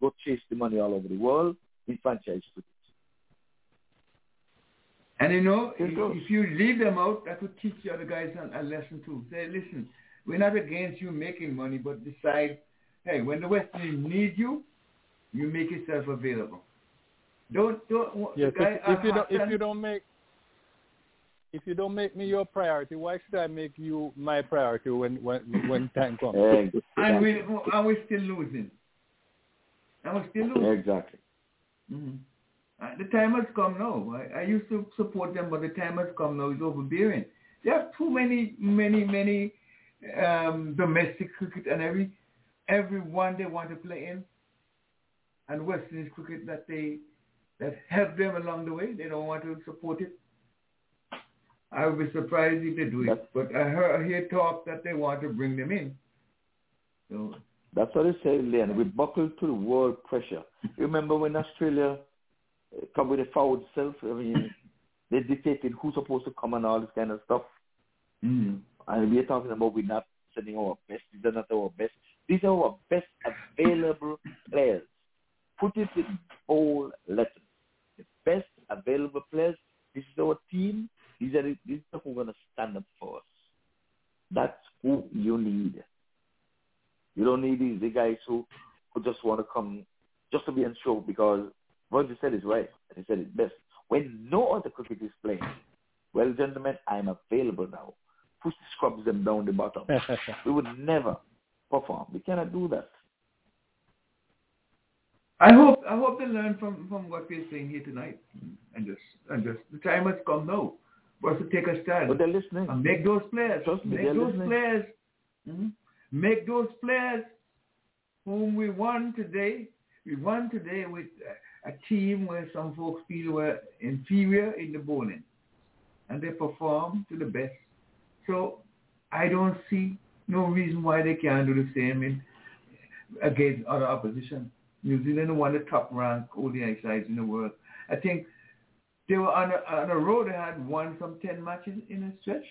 go chase the money all over the world in franchise cricket. And you know, if, if you leave them out, that would teach the other guys a, a lesson too. Say, listen, we're not against you making money, but decide, hey, when the West Indies need you, you make yourself available. Don't don't. Yes, guy if, if you don't if you don't make if you don't make me your priority, why should I make you my priority when when when time comes? and we and we're still losing. And we're still losing. Exactly. Mhm. Uh, the time has come now. I, I used to support them, but the time has come now. It's overbearing. There are too many, many, many um, domestic cricket and every every one they want to play in, and West Indies cricket that they that help them along the way. They don't want to support it. I would be surprised if they do it. But I heard I hear talk that they want to bring them in. So That's what they say, Leon. We buckle to the world pressure. Remember when Australia uh, come with a forward self? I mean, they dictated who's supposed to come and all this kind of stuff. mm. And we're talking about we're not sending our best. These are not our best. These are our best available players. Put it in bold letters. The best available players. This is our team. These are the, these are who are going to stand up for us. That's who you need. You don't need these the guys who, who just want to come just to be on show because what you said is right. And he said it best. When no other cricket is playing, well, gentlemen, I'm available now. Push the scrubs them down the bottom. we would never perform. We cannot do that. I hope I hope they learn from, from what we're saying here tonight, and just and just the time has come now for us to take a stand. But they're listening. And make those players. Trust me, make those listening. players. mhm, Make those players whom we won today. We won today with a, a team where some folks feel were inferior in the bowling, and they perform to the best. So I don't see no reason why they can't do the same in against other opposition. New Zealand won the top ranked ODI sides in the world. I think they were on a, on a road. They had won some 10 matches in a stretch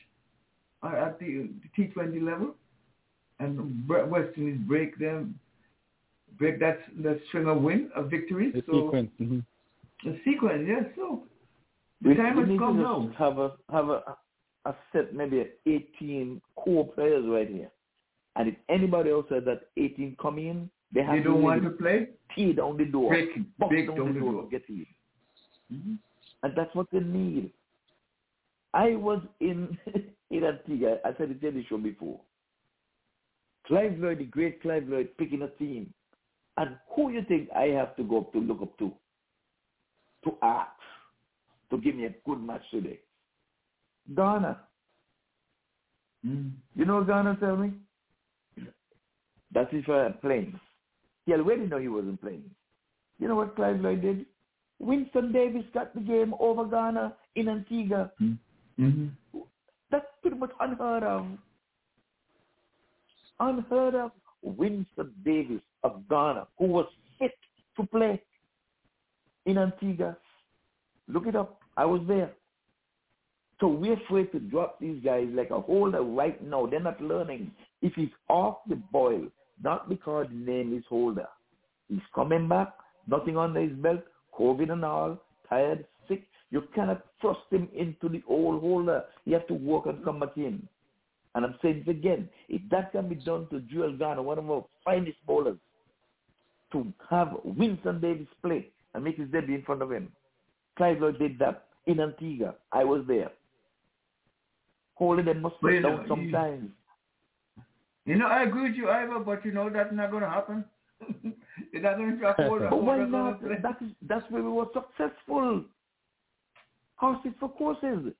uh, at the, the T20 level. And West Indies break them, break that, that string of win, of victories. The so, sequence. Mm-hmm. The sequence, yes. So the we, time we has need come to now. just have a have a a set maybe 18 core players right here. And if anybody else said that 18 come in, they have They to don't really want to play? tear down the door, Break, break down, down the the door, door. to get in. Mhm. And that's what they need. I was in in Antigua. I said it in the show before. Clive Lloyd, the great Clive Lloyd, picking a team. And who you think I have to go up to look up to? To ask to give me a good match today. Garner. Mm. You know Garner tell me? That's if I'm playing. He already know he wasn't playing. You know what Clive Lloyd did? Winston Davis got the game over Garner in Antigua. Mm-hmm. That's pretty much unheard of. Unheard of. Winston Davis of Garner, who was fit to play in Antigua. Look it up. I was there. So we're afraid to drop these guys like a holder right now. They're not learning. If he's off the boil, not because the name is holder. He's coming back, nothing under his belt, COVID and all, tired, sick. You cannot thrust him into the old holder. You have to work and come back in. And I'm saying it again, if that can be done to Joel Garner, one of our finest bowlers, to have Winston Davis play and make his debut in front of him. Clive Lloyd did that in Antigua. I was there. Holding them must But you know, down sometimes. You know, I agree with you, Ivor, but you know that's not going to happen. They're not going to drop order. But why not? That is, that's where we were successful. Horses for courses.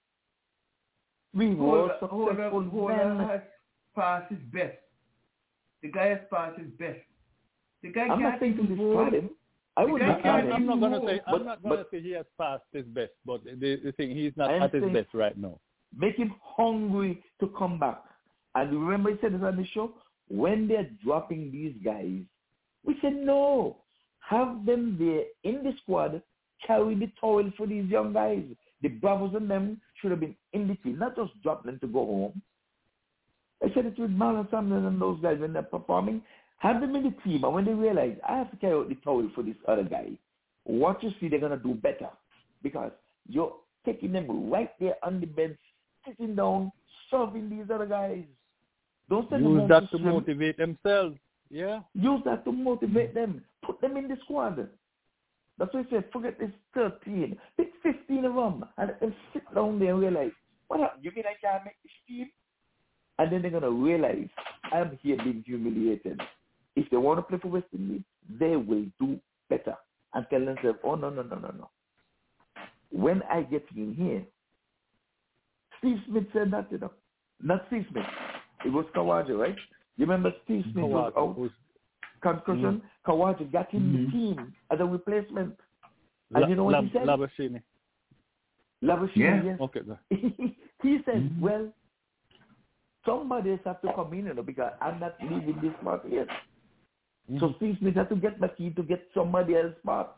We were Holder, holder, successful holder then. has passed his best. The guy has passed his best. The guy I'm not can't saying to destroy him. I The would guy not can't I'm, I'm not gonna say I'm But- not gonna say he has passed his best, but the, the thing he's not I am at his best right now. Make him hungry to come back. And remember he said this on the show? When they're dropping these guys, we said no. Have them there in the squad, carry the towel for these young guys. The Bravos and them should have been in the team, not just drop them to go home. I said it with Marlon Samuel and those guys when they're performing. Have them in the team, and when they realize I have to carry out the towel for this other guy, what you see they're gonna do better because you're taking them right there on the bench, sitting down, serving these other guys. Don't send them Use home that to swim. motivate themselves. Yeah. Use that to motivate them. Put them in the squad. That's why I said, forget this 13. Pick 15 of them and let them sit down there and realize, what happened? You mean I can't make this team? And then they're going to realize, I'm here being humiliated. If they want to play for West Indies, they will do better. And tell themselves, oh, no, no, no, no, no. When I get in here, Steve Smith said that, you know. Not Steve Smith. It was Khawaja, right? You remember Steve Smith was out? was- concussion, Khawaja got in Mhm. the team as a replacement. And La- you know what Lab- he said? Labuschagne. Labuschagne, Yeah. yes. Okay. he said, Mhm. well, somebody else has to come in, you know, because I'm not leaving this spot yet. So Steve Smith had to get back in to get somebody else spot.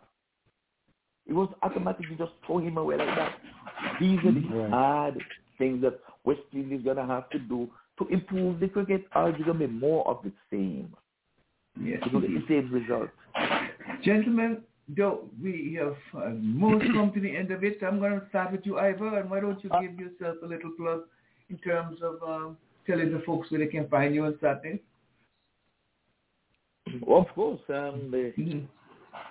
It was automatically just throw him away like that. He's are the Right. hard things that West Indies is going to have to do to improve the cricket, or it's going to be more of the same. Yes, To get the same result. Gentlemen, though we have almost come to the end of it, I'm going to start with you, Ivor, and why don't you give yourself a little plug in terms of um, telling the folks where they can find you and on Saturday? Of course, um, the, Mhm.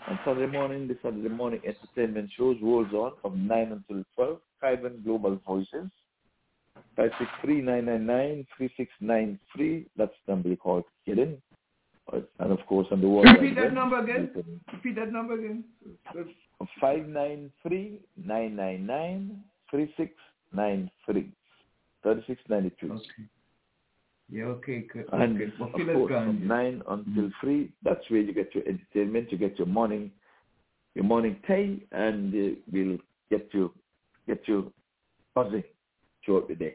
on Saturday morning, the Saturday morning entertainment shows rolls on from 9 until 12. Kyvan Global Voices. 563-999-3693. That's the number you call to get in. Uh, And of course, on the World Repeat that number again. can- Repeat that number again. 593-999-3693. 3693. Okay. Yeah, okay, good. And okay. Well, of course, from nine until three, that's where you get your entertainment. You get your morning, your morning tea, and uh, we'll get you get you buzzing throughout the day.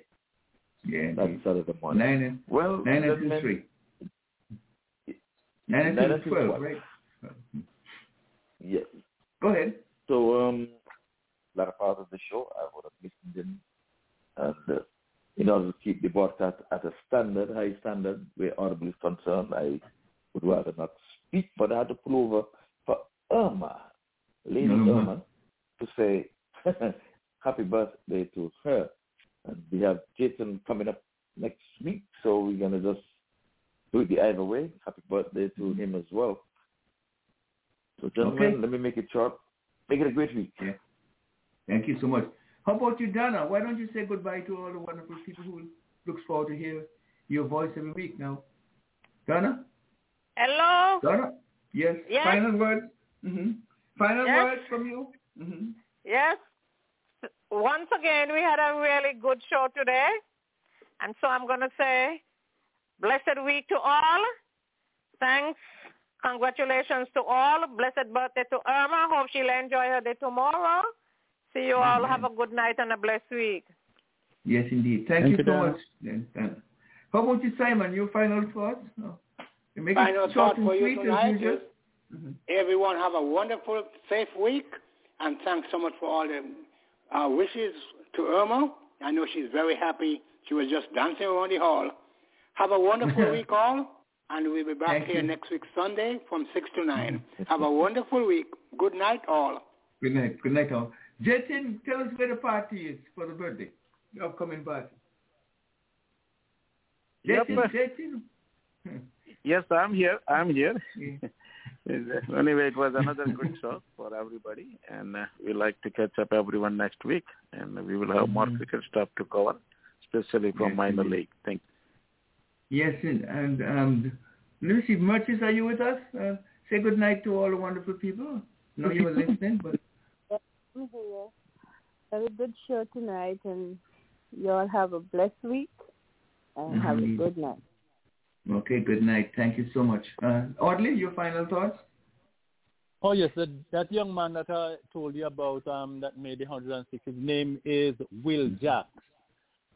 Yeah, That's indeed. Saturday morning. Nine and Well, nine until gentlemen, three. Nine Nine until until twelve, 12. right? Yes. Go ahead. So, um, a lot of part of the show I would have listened in, and uh, in order to keep the broadcast at a standard, high standard, where Audible is concerned, I would rather not speak, but I had to pull over for Irma, Lady Mhm. Irma, to say happy birthday to her. And we have Jason coming up next week, so we're going to just do it the either way. Happy birthday to him as well. So, gentlemen, Okay. let me make it short. Make it a great week. Yeah. Thank you so much. How about you, Donna? Why don't you say goodbye to all the wonderful people who looks forward to hear your voice every week now? Donna? Hello. Donna? Yes. Yes. Final words? hmm Final Yes. words from you? hmm Yes. Once again, we had a really good show today. And so I'm going to say, blessed week to all. Thanks. Congratulations to all. Blessed birthday to Irma. Hope she'll enjoy her day tomorrow. See you all. Have a good night and a blessed week. Yes, indeed. Thank, Thank you you, so much, then, Donna. How about you, Simon? Your final thoughts? No. You make Final it short thought and for you sweet as tonight usual. is mm-hmm. everyone have a wonderful, safe week, and thanks so much for all the uh, wishes to Irma. I know she's very happy. She was just dancing around the hall. Have a wonderful week all, and we'll be back Thank here you. next week Sunday from 6 to 9. Have a wonderful week. Good night all. Good night. Good night, all. Jatin, tell us where the party is for the birthday, the upcoming party. Yep. Jatin, Jatin. Yes, I'm here. I'm here. Yeah. anyway, it was another good show for everybody, and uh, we like to catch up everyone next week, and we will have more Mhm. cricket stuff to cover, especially from Yes, minor indeed. league. Thank Yes, and, and um, Lucy Murchis, are you with us? Uh, say good night to all the wonderful people. No, you were listening, but I'm here. Have a good show tonight, and you all have a blessed week, and have a good night. Okay, good night. Thank you so much. Uh, Audley, your final thoughts? Oh yes, that that young man that I told you about um that made the 106. His name is Will Jacks,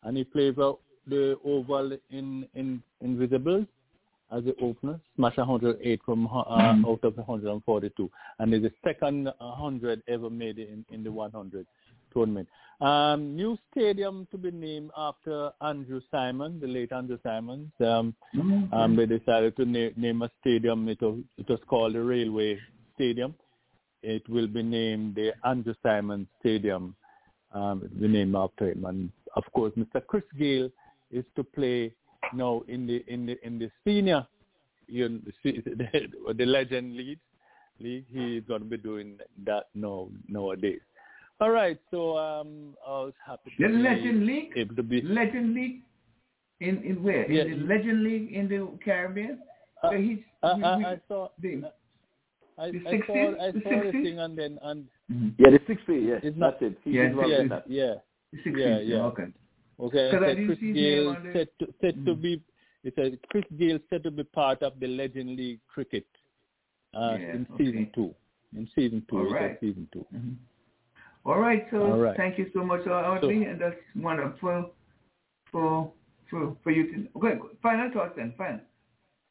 and he plays out the oval in in Invincibles as the opener. Smash 108 from uh, Mhm. out of 142, and is the second 100 ever made in in the 100 tournament. Um, new stadium to be named after Andrew Simon, the late Andrew Simon. Um, Mm-hmm. um, they decided to na- name a stadium. It was, it was called the Railway Stadium. It will be named the Andrew Simon Stadium. Um, it will be named after him. And of course, Mr. Chris Gayle is to play now in the in the in the senior, you the, the Legend League. League. He's going to be doing that now nowadays. All right, so um, I was happy to The be Legend League? able to be Legend League? In, in where? Yeah. In the Legend League in the Caribbean? Uh, Where he's, I, we- I, I saw the- I, The I saw I The saw the 60s? thing and then and Yeah, the 60, yes. It's not- That's it. He's Yes, involved yeah yeah yeah yeah Okay. okay. Because I Said Chris see Gale said to said to Mhm. be it said Chris Gayle said to be part of the Legend League cricket uh, Yeah, in okay. season two. In season two, All it said right. season 2 Mhm. All right, so All right. thank you so much, Audley, and that's wonderful for for for you to. Okay, final thoughts then. Fine.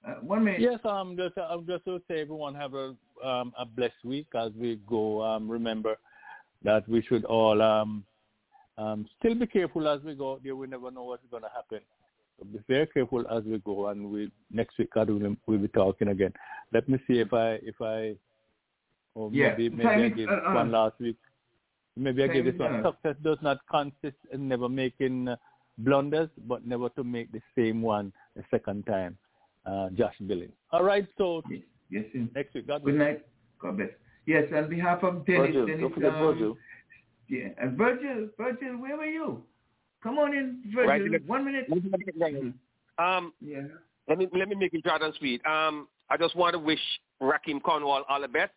Uh, one minute. Yes, I'm just I'm just to say everyone have a um a blessed week as we go. Um, remember that we should all um um still be careful as we go. There, we never know what's going to happen. So be very careful as we go, and we next week God will we'll be talking again. Let me see if I if I or Yeah, maybe maybe time I is- uh, uh, one last week. Maybe I time gave is this one. Success does not consist in never making uh, blunders, but never to make the same one a second time. Uh, Josh Billings. All right, so Yes, sir. next week. God Good bless. night. God bless. Yes, on behalf of Dennis, Virgil, Dennis, don't forget um, Virgil. Yeah, and Virgil, Virgil, where were you? Come on in, Virgil. Right, One minute. Um, Yeah. let me let me make it short and sweet. Um, I just want to wish Rahkeem Cornwall all the best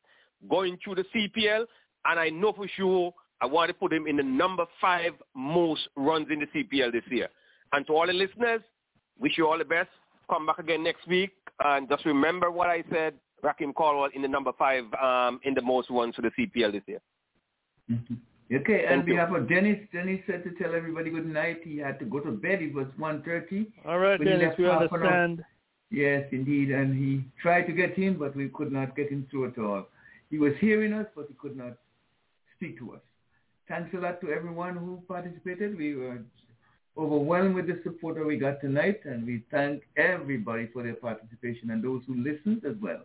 going through the CPL, and I know for sure I want to put him in the number five most runs in the CPL this year. And to all the listeners, wish you all the best. Come back again next week, and just remember what I said. Rahkeem Cornwall in the number five um, in the most runs for the CPL this year. Okay, on Thank you. behalf of Dennis, Dennis said to tell everybody good night. He had to go to bed. It was 1.30. All right, Dennis, we half an hour- understand. Yes, indeed. And he tried to get in, but we could not get him through at all. he was hearing us, but he could not speak to us. Thanks a lot to everyone who participated. We were overwhelmed with the support that we got tonight, and we thank everybody for their participation and those who listened as well.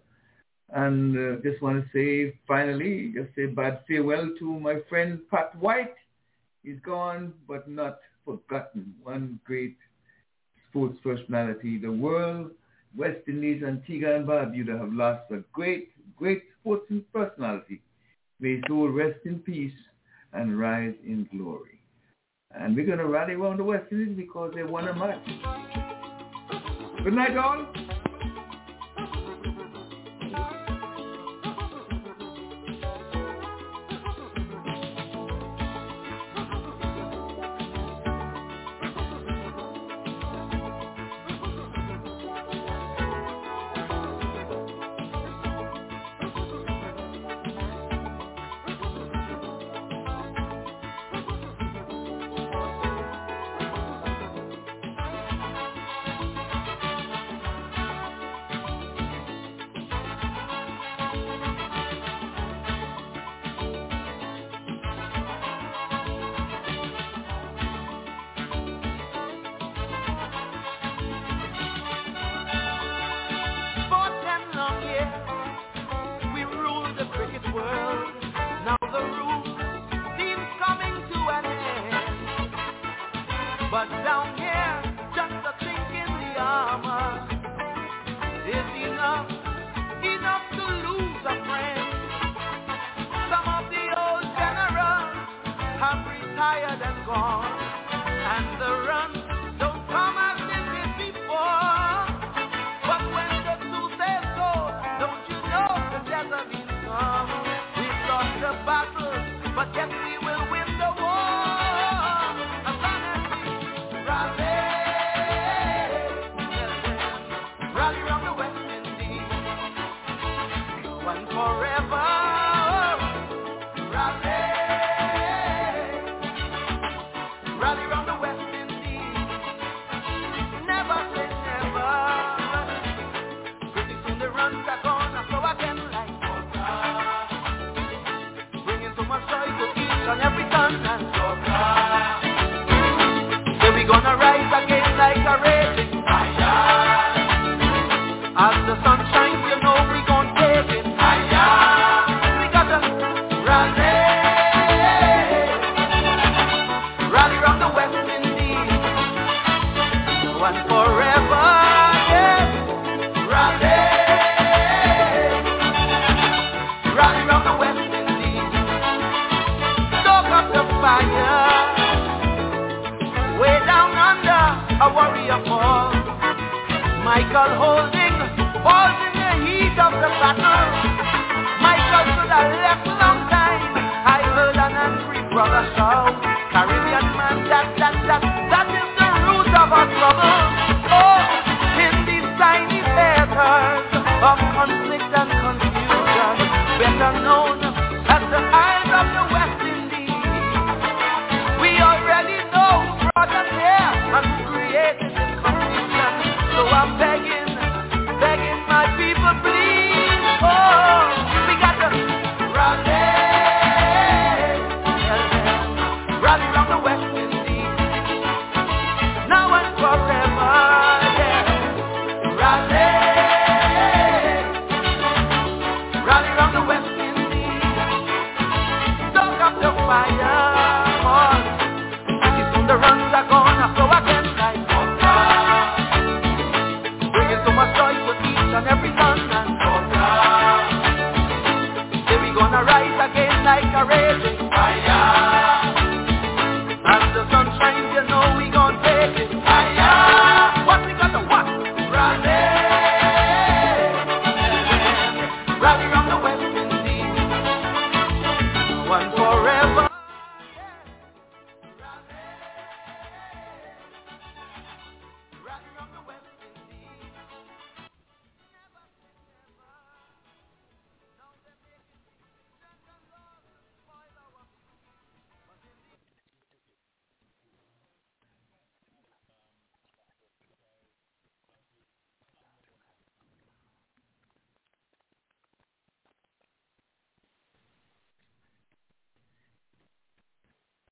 And uh, just want to say, finally, just say bad farewell to my friend Pat White. He's gone, but not forgotten. One great sports personality. The world, West Indies, Antigua and Barbuda have lost a great, great sports personality. May his soul rest in peace and rise in glory. And we're going to rally around the West Indies because they won a match. Good night, all.